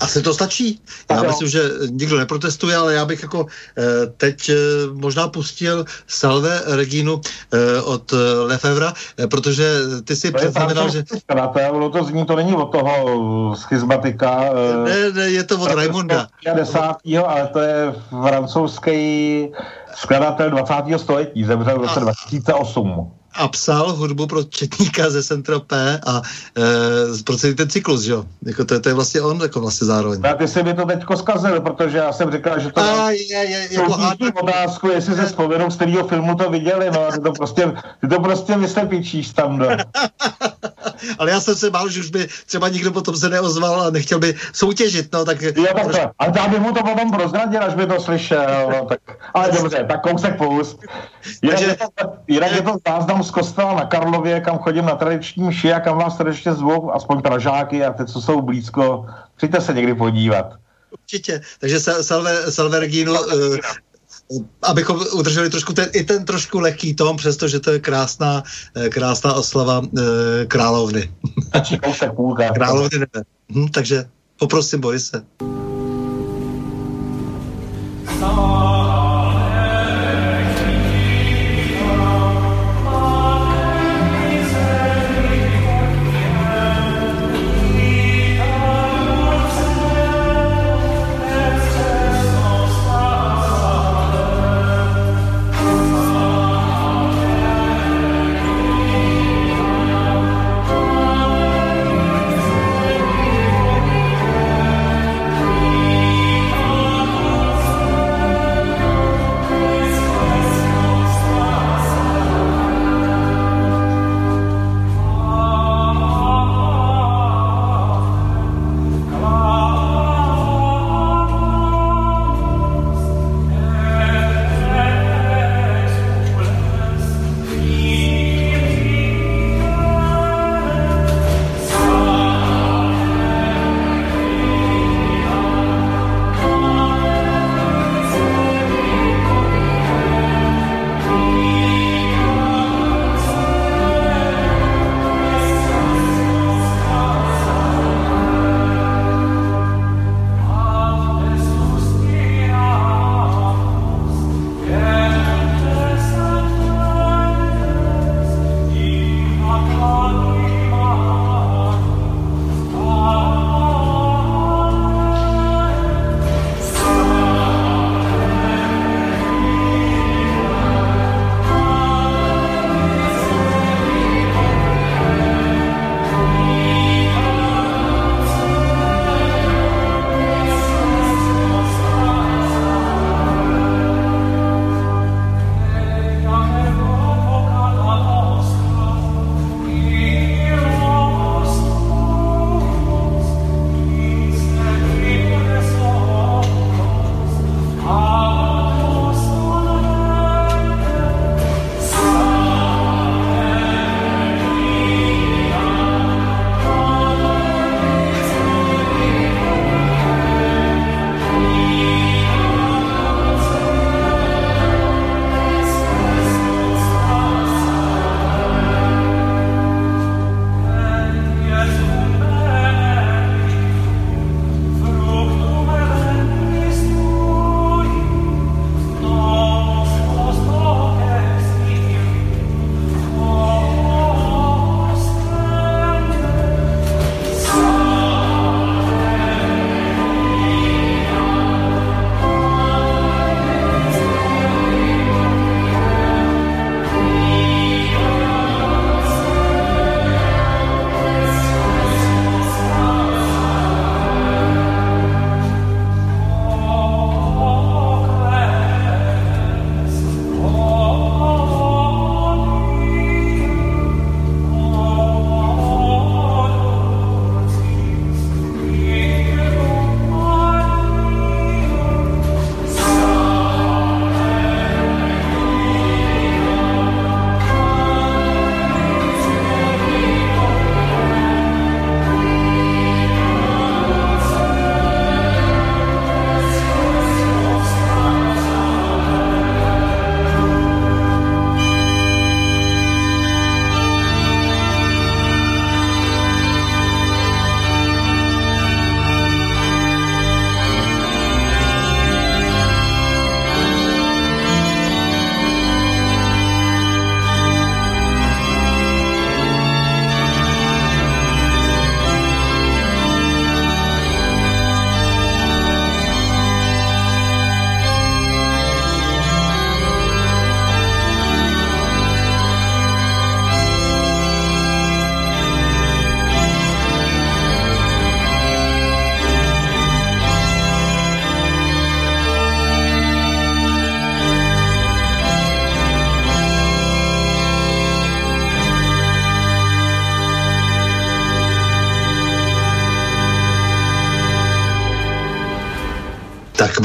Asi to stačí. Já tak myslím, že nikdo neprotestuje, ale já bych jako eh, teď eh, možná pustil Salve Reginu eh, od Lefevra, protože ty si předznamenal, že... Skladatel, to zní, to není od toho schizmatika. Ne, ne, je to od Raimonda. 10. ale to je francouzský skladatel 20. století, zemřel v roce 2008. a psal hudbu pro Četníka ze P a e, pro celý ten cyklus, že jo? Jako to, to, je vlastně on jako vlastně zároveň. A ty jsi mi to teďko zkazil, protože já jsem říkal, že to a, je, je, jako otázku, jestli se vzpomenu, z kterého filmu to viděli, no, ty to prostě, ty to prostě vyslepíčíš tam, no. Ale já jsem se bál, že už by třeba nikdo potom se neozval a nechtěl by soutěžit, no, tak... Jo, tak trošku... ale já bych mu to potom prozradil, až by to slyšel, no, tak, ale dobře, tak kousek půst. Jinak, Takže... je to, jinak je to záznam z kostela na Karlově, kam chodím na tradiční mši a kam vás srdečně zvu, aspoň Pražáky a ty, co jsou blízko, přijďte se někdy podívat. Určitě. Takže Salve, Salvergino, uh, abychom udrželi trošku ten, i ten trošku lehký tom, přestože to je krásná, eh, krásná oslava uh, královny. královny nebe. Hm, takže poprosím Borise. No.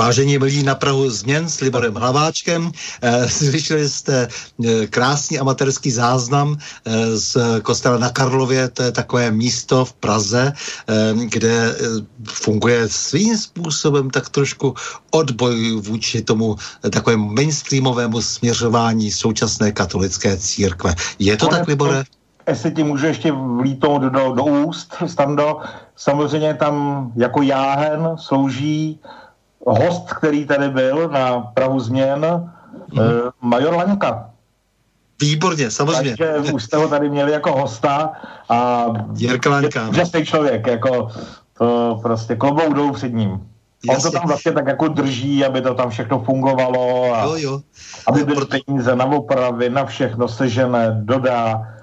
Vážení milí na Prahu změn s Liborem Hlaváčkem. Eh, slyšeli jste eh, krásný amatérský záznam eh, z kostela na Karlově, to je takové místo v Praze, kde funguje svým způsobem tak trošku odboj vůči tomu takovému mainstreamovému směřování současné katolické církve. Je to tak, Libore? Jestli ti můžu ještě vlítnout do, do úst, Stando, samozřejmě tam jako jáhen slouží host, který tady byl na Prahu změn, mm. uh, major Laňka. Výborně, samozřejmě. Takže už jste ho tady měli jako hosta a Jirka Laňka. Je, no. člověk, jako to prostě klobou jdou před ním. On to tam vlastně tak jako drží, aby to tam všechno fungovalo a jo, jo. aby byly peníze na opravy, na všechno sežené, dodá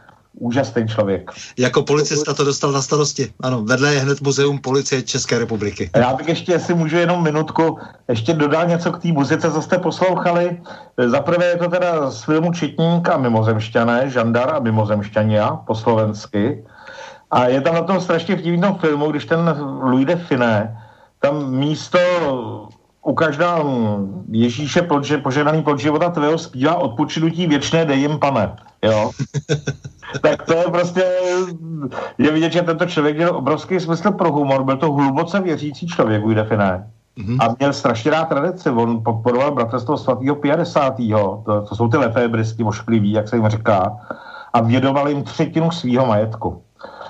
úžasný člověk. Jako policista to dostal na starosti. Ano, vedle je hned Muzeum policie České republiky. Já bych ještě, jestli můžu jenom minutku, ještě dodal něco k té muzice, co jste poslouchali. Za prvé je to teda z filmu Četník a mimozemšťané, Žandar a mimozemšťania po slovensky. A je tam na tom strašně vtipný filmu, když ten Louis de Finé tam místo u každá Ježíše plodže, poženaný plod života tvého zpívá odpočinutí věčné dej jim pane. Jo? tak to je prostě, je vidět, že tento člověk měl obrovský smysl pro humor, byl to hluboce věřící člověk, Guy Define. Mm-hmm. A měl strašně rád tradici. On podporoval bratrstvo svatého 50. To, to jsou ty lefébrisky oškliví, jak se jim říká. A vědoval jim třetinu svého majetku.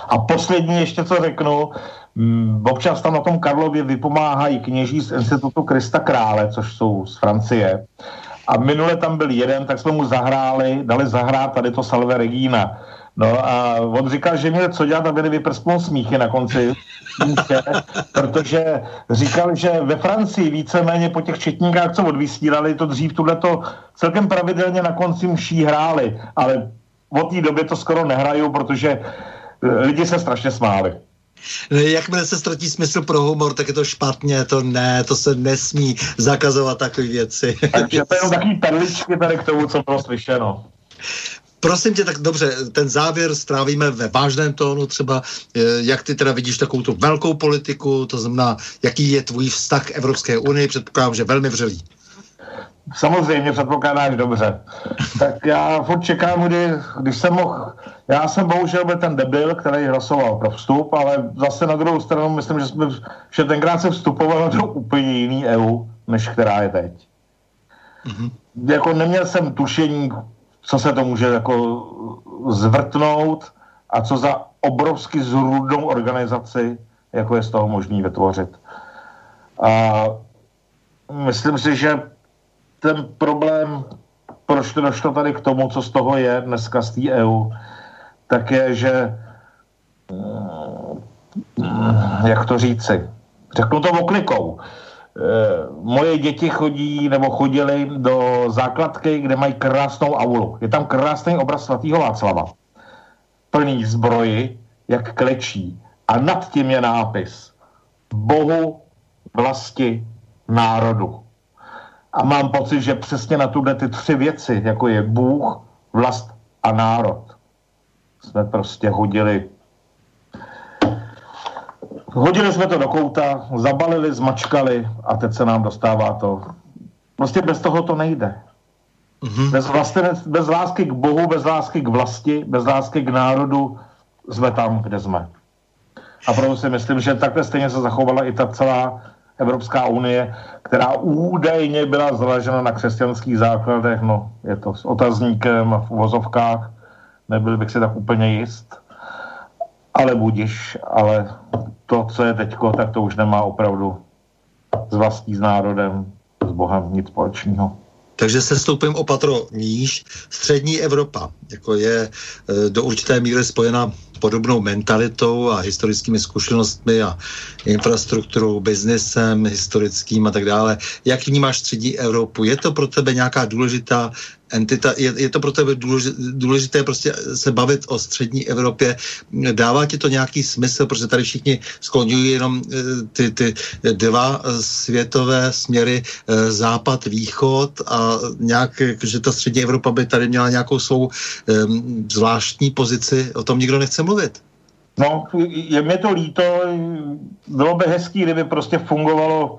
A poslední ještě, co řeknu, mm, občas tam na tom Karlově vypomáhají kněží z Institutu Krista Krále, což jsou z Francie. A minule tam byl jeden, tak jsme mu zahráli, dali zahrát tady to Salve Regina. No a on říkal, že měl co dělat, aby nevyprsknul smíchy na konci, protože říkal, že ve Francii víceméně po těch četníkách, co odvysílali, to dřív to celkem pravidelně na konci mší hráli, ale od té doby to skoro nehrajou, protože lidi se strašně smáli. Jakmile se ztratí smysl pro humor, tak je to špatně, to ne, to se nesmí zakazovat takové věci. Takže to je takový perličky tady k tomu, co bylo slyšeno. Prosím tě, tak dobře, ten závěr strávíme ve vážném tónu třeba, eh, jak ty teda vidíš takovou tu velkou politiku, to znamená, jaký je tvůj vztah k Evropské unii, předpokládám, že velmi vřelý. Samozřejmě předpokládáš dobře. Tak já furt čekám, kdy, když jsem mohl, já jsem bohužel byl ten debil, který hlasoval pro vstup, ale zase na druhou stranu myslím, že, jsme, že tenkrát se vstupovalo do úplně jiný EU, než která je teď. Mm-hmm. Jako neměl jsem tušení, co se to může jako zvrtnout a co za obrovsky zrůdnou organizaci, jako je z toho možný vytvořit. A myslím si, že ten problém, proč to došlo tady k tomu, co z toho je dneska z té EU, tak je, že mm, jak to říci, řeknu to oklikou. Eh, moje děti chodí nebo chodili do základky, kde mají krásnou aulu. Je tam krásný obraz svatého Václava. Plný zbroji, jak klečí. A nad tím je nápis Bohu, vlasti, národu. A mám pocit, že přesně na tuhle ty tři věci, jako je Bůh, vlast a národ, jsme prostě hodili Hodili jsme to do kouta, zabalili, zmačkali a teď se nám dostává to. Prostě bez toho to nejde. Mm-hmm. Bez, vlastenec, bez lásky k Bohu, bez lásky k vlasti, bez lásky k národu jsme tam, kde jsme. A proto si myslím, že takhle stejně se zachovala i ta celá Evropská unie, která údajně byla založena na křesťanských základech, no je to s otazníkem v uvozovkách, nebyl bych si tak úplně jist, ale budiš, ale to, co je teďko, tak to už nemá opravdu s vlastní s národem, s Bohem nic společného. Takže se stoupím opatro níž. Střední Evropa, jako je e, do určité míry spojena podobnou mentalitou a historickými zkušenostmi a infrastrukturou, biznesem historickým a tak dále. Jak vnímáš střední Evropu? Je to pro tebe nějaká důležitá entita, je, je to pro tebe důležité prostě se bavit o střední Evropě. Dává ti to nějaký smysl, protože tady všichni skloňují jenom eh, ty, ty dva světové směry, eh, západ, východ a nějak, že ta střední Evropa by tady měla nějakou svou um, zvláštní pozici, o tom nikdo nechce mluvit. No, je mi to líto, bylo by hezký, kdyby prostě fungovalo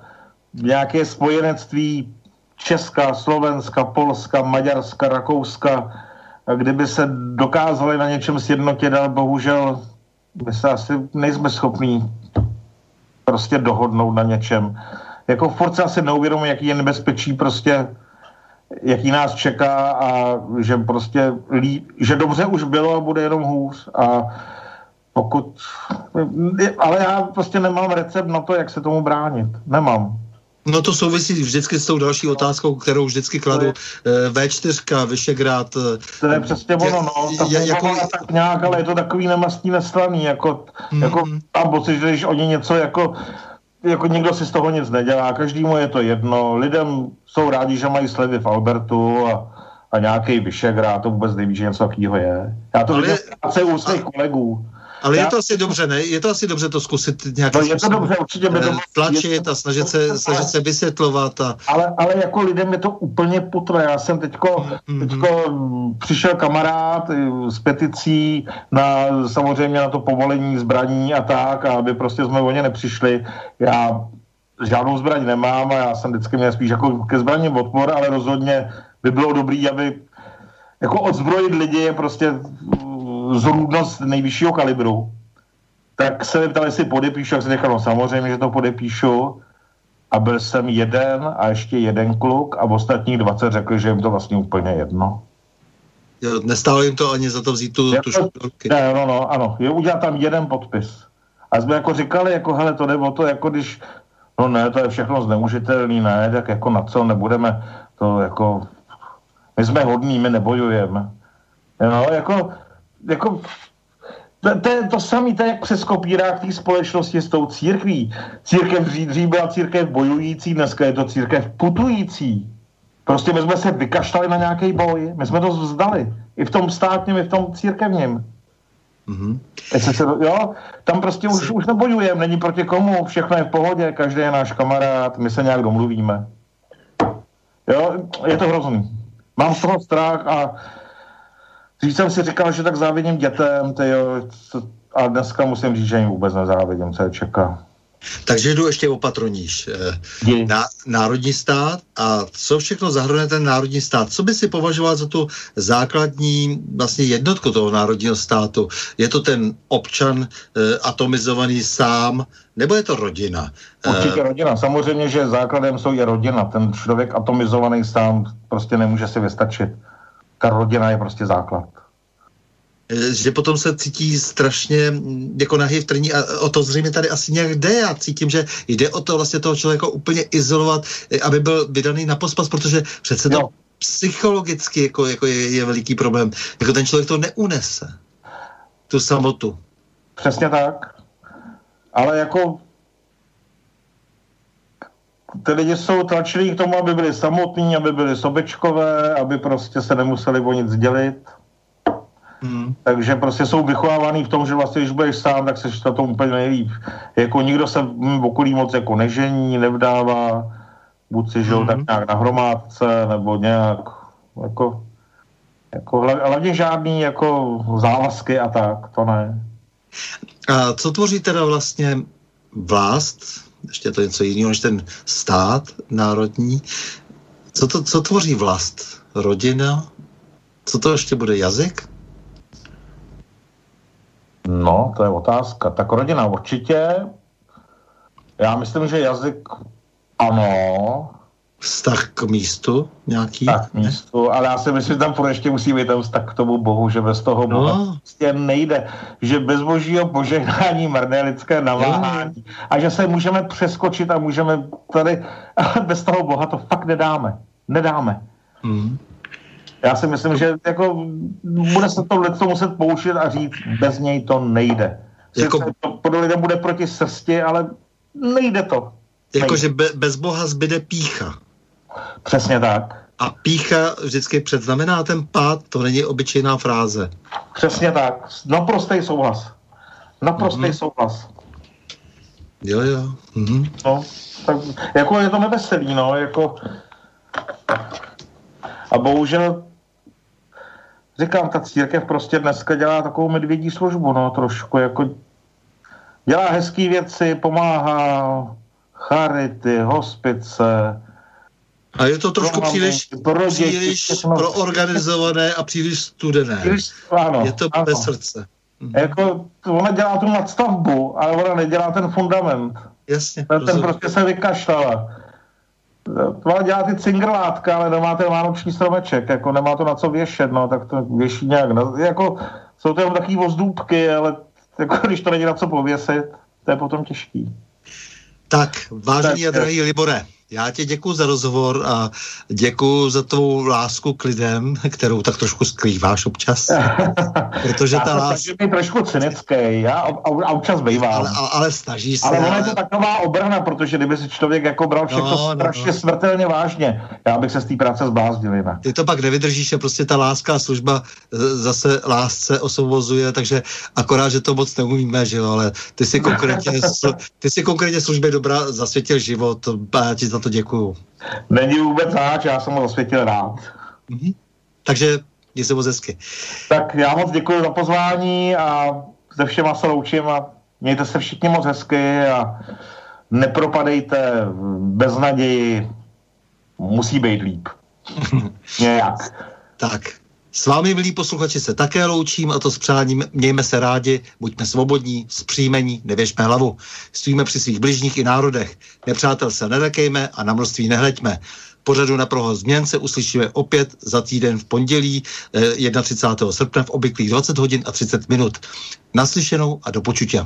nějaké spojenectví Česka, Slovenska, Polska, Maďarska, Rakouska, kdyby se dokázali na něčem sjednotit, ale bohužel my se asi nejsme schopní prostě dohodnout na něčem. Jako v Force asi neuvědomuji, jaký je nebezpečí prostě jaký nás čeká a že prostě, lí, že dobře už bylo a bude jenom hůř a pokud, ale já prostě nemám recept na to, jak se tomu bránit. Nemám. No to souvisí vždycky s tou další otázkou, kterou vždycky kladu. Eh, V4, Vyšegrad. Eh, to je přesně ono, no. Ta je, jako... tak nějak, ale je to takový nemastný neslaný, jako, mm. jako a pocit, že když oni něco jako jako nikdo si z toho nic nedělá, každému je to jedno, lidem jsou rádi, že mají slevy v Albertu a, a nějaký Vyšegrad, to vůbec neví, že něco takového je. Já to vidím u svých kolegů. Ale já... je to asi dobře, ne? Je to asi dobře to zkusit nějak no, je to dobře, určitě by to eh, tlačit a snažit se, snažit se vysvětlovat. A... Ale, ale jako lidem je to úplně putvé. Já jsem teďko, mm-hmm. teďko přišel kamarád eh, s peticí na samozřejmě na to povolení zbraní a tak, a aby prostě jsme o ně nepřišli. Já žádnou zbraň nemám a já jsem vždycky měl spíš jako ke zbraním odpor, ale rozhodně by bylo dobrý, aby jako odzbrojit lidi je prostě zrůdnost nejvyššího kalibru, tak se mi ptali, jestli podepíšu, jak jsem říkal, no samozřejmě, že to podepíšu. A byl jsem jeden a ještě jeden kluk a v ostatních 20 řekli, že jim to vlastně úplně jedno. Nestálo jim to ani za to vzít tu, tu školky. Ne, no, no, ano. Je udělat tam jeden podpis. A jsme jako říkali, jako hele, to jde o to, jako když, no ne, to je všechno zneužitelný, ne, tak jako na co nebudeme, to jako, my jsme hodní, my nebojujeme. No, jako, jako to, to je to samé, to je jak přes kopírák té společnosti s tou církví. Církev dřív byla církev bojující, dneska je to církev putující. Prostě my jsme se vykašlali na nějaký boj, my jsme to vzdali. I v tom státním, i v tom církevním. Mm-hmm. Se, jo, tam prostě už, už nebojujeme, není proti komu, všechno je v pohodě, každý je náš kamarád, my se nějak domluvíme. Jo, je to hrozný. Mám z toho strach a Dřív jsem si říkal, že tak závidím dětem, tyjo, a dneska musím říct, že jim vůbec nezávidím, co je čeká. Takže jdu ještě opatroníž. Eh, na, národní stát a co všechno zahrnuje ten národní stát? Co by si považoval za tu základní vlastně jednotku toho národního státu? Je to ten občan eh, atomizovaný sám, nebo je to rodina? Určitě eh, rodina. Samozřejmě, že základem jsou i rodina. Ten člověk atomizovaný sám prostě nemůže si vystačit ta rodina je prostě základ. E, že potom se cítí strašně mm, jako nahý v trní a o to zřejmě tady asi nějak jde. Já cítím, že jde o to vlastně toho člověka úplně izolovat, e, aby byl vydaný na pospas, protože přece to psychologicky jako, jako je, je veliký problém. Jako ten člověk to neunese, tu samotu. Přesně tak. Ale jako ty lidi jsou tlačení k tomu, aby byli samotní, aby byli sobečkové, aby prostě se nemuseli o nic dělit. Hmm. Takže prostě jsou vychovávaný v tom, že vlastně, když budeš sám, tak se na tom úplně nejlíp. Jako nikdo se v okolí moc jako nežení, nevdává, buď si žil hmm. tak nějak na hromádce, nebo nějak, jako, jako hlavně žádný jako závazky a tak, to ne. A co tvoří teda vlastně vlast ještě je to něco jiného než ten stát národní. Co, to, co tvoří vlast? Rodina? Co to ještě bude? Jazyk? No, to je otázka. Tak rodina určitě. Já myslím, že jazyk ano, vztah k místu nějaký? Tak k místu, ale já si myslím, že tam ještě musí být ten vztah k tomu Bohu, že bez toho Boha no. prostě nejde. Že bez božího požehnání mrné lidské naváhání. No. A že se můžeme přeskočit a můžeme tady, ale bez toho Boha to fakt nedáme. Nedáme. Hmm. Já si myslím, že jako bude se to lidstvo muset poušit a říct, bez něj to nejde. Jako... to pod lidem bude proti srsti, ale nejde to. Jakože be, bez Boha zbyde pícha. Přesně tak. A pícha vždycky předznamená ten pád, to není obyčejná fráze. Přesně tak. Naprostý souhlas. Naprostý mm-hmm. souhlas. Jo, jo. Mm-hmm. No, tak jako je to neveselý, no, jako a bohužel říkám, ta církev prostě dneska dělá takovou medvědí službu, no, trošku, jako dělá hezké věci, pomáhá, charity, hospice. A je to trošku pro příliš, pro děti, příliš všechno. proorganizované a příliš studené. Příliš- Ano, Je to ano. bez srdce. Jako, ona dělá tu nadstavbu, ale ona nedělá ten fundament. Jasně. Ten, ten prostě se vykašlala. Ona dělá ty cingrlátka, ale nemá ten vánoční stromeček, jako nemá to na co věšet, no, tak to věší nějak. No, jako, jsou to jenom takový vozdůbky, ale jako, když to není na co pověsit, to je potom těžký. Tak, vážený a Tak, drahý Libore, já ti děkuji za rozhovor a děkuji za tvou lásku k lidem, kterou tak trošku skrýváš občas. Protože Já ta láska... být trošku cynický, já a, občas bývám. Ale, ale, ale snaží se. Ale ona je to taková obrana, protože kdyby si člověk jako bral všechno No, no, no, strašně no. smrtelně vážně, já bych se z té práce zbláznil jinak. Ty to pak nevydržíš a prostě ta láska a služba e, zase lásce osvobozuje, takže akorát, že to moc neumíme, že jo, ale ty si konkrétně, ty si konkrétně službě dobrá zasvětil život já ti za to děkuju. Není vůbec záč, já jsem ho zasvětil rád. Mhm. Takže měj se moc hezky. Tak já moc děkuji za pozvání a se všema se loučím a mějte se všichni moc hezky a nepropadejte bez naději, musí být líp. Nějak. Tak, s vámi, milí posluchači, se také loučím a to s přáním mějme se rádi, buďme svobodní, zpříjmení, nevěšme hlavu. Stojíme při svých bližních i národech. Nepřátel se nelekejme a na množství nehleďme. Pořadu na prohoz změn se uslyšíme opět za týden v pondělí eh, 31. srpna v obvyklých 20 hodin a 30 minut. Naslyšenou a do počutě.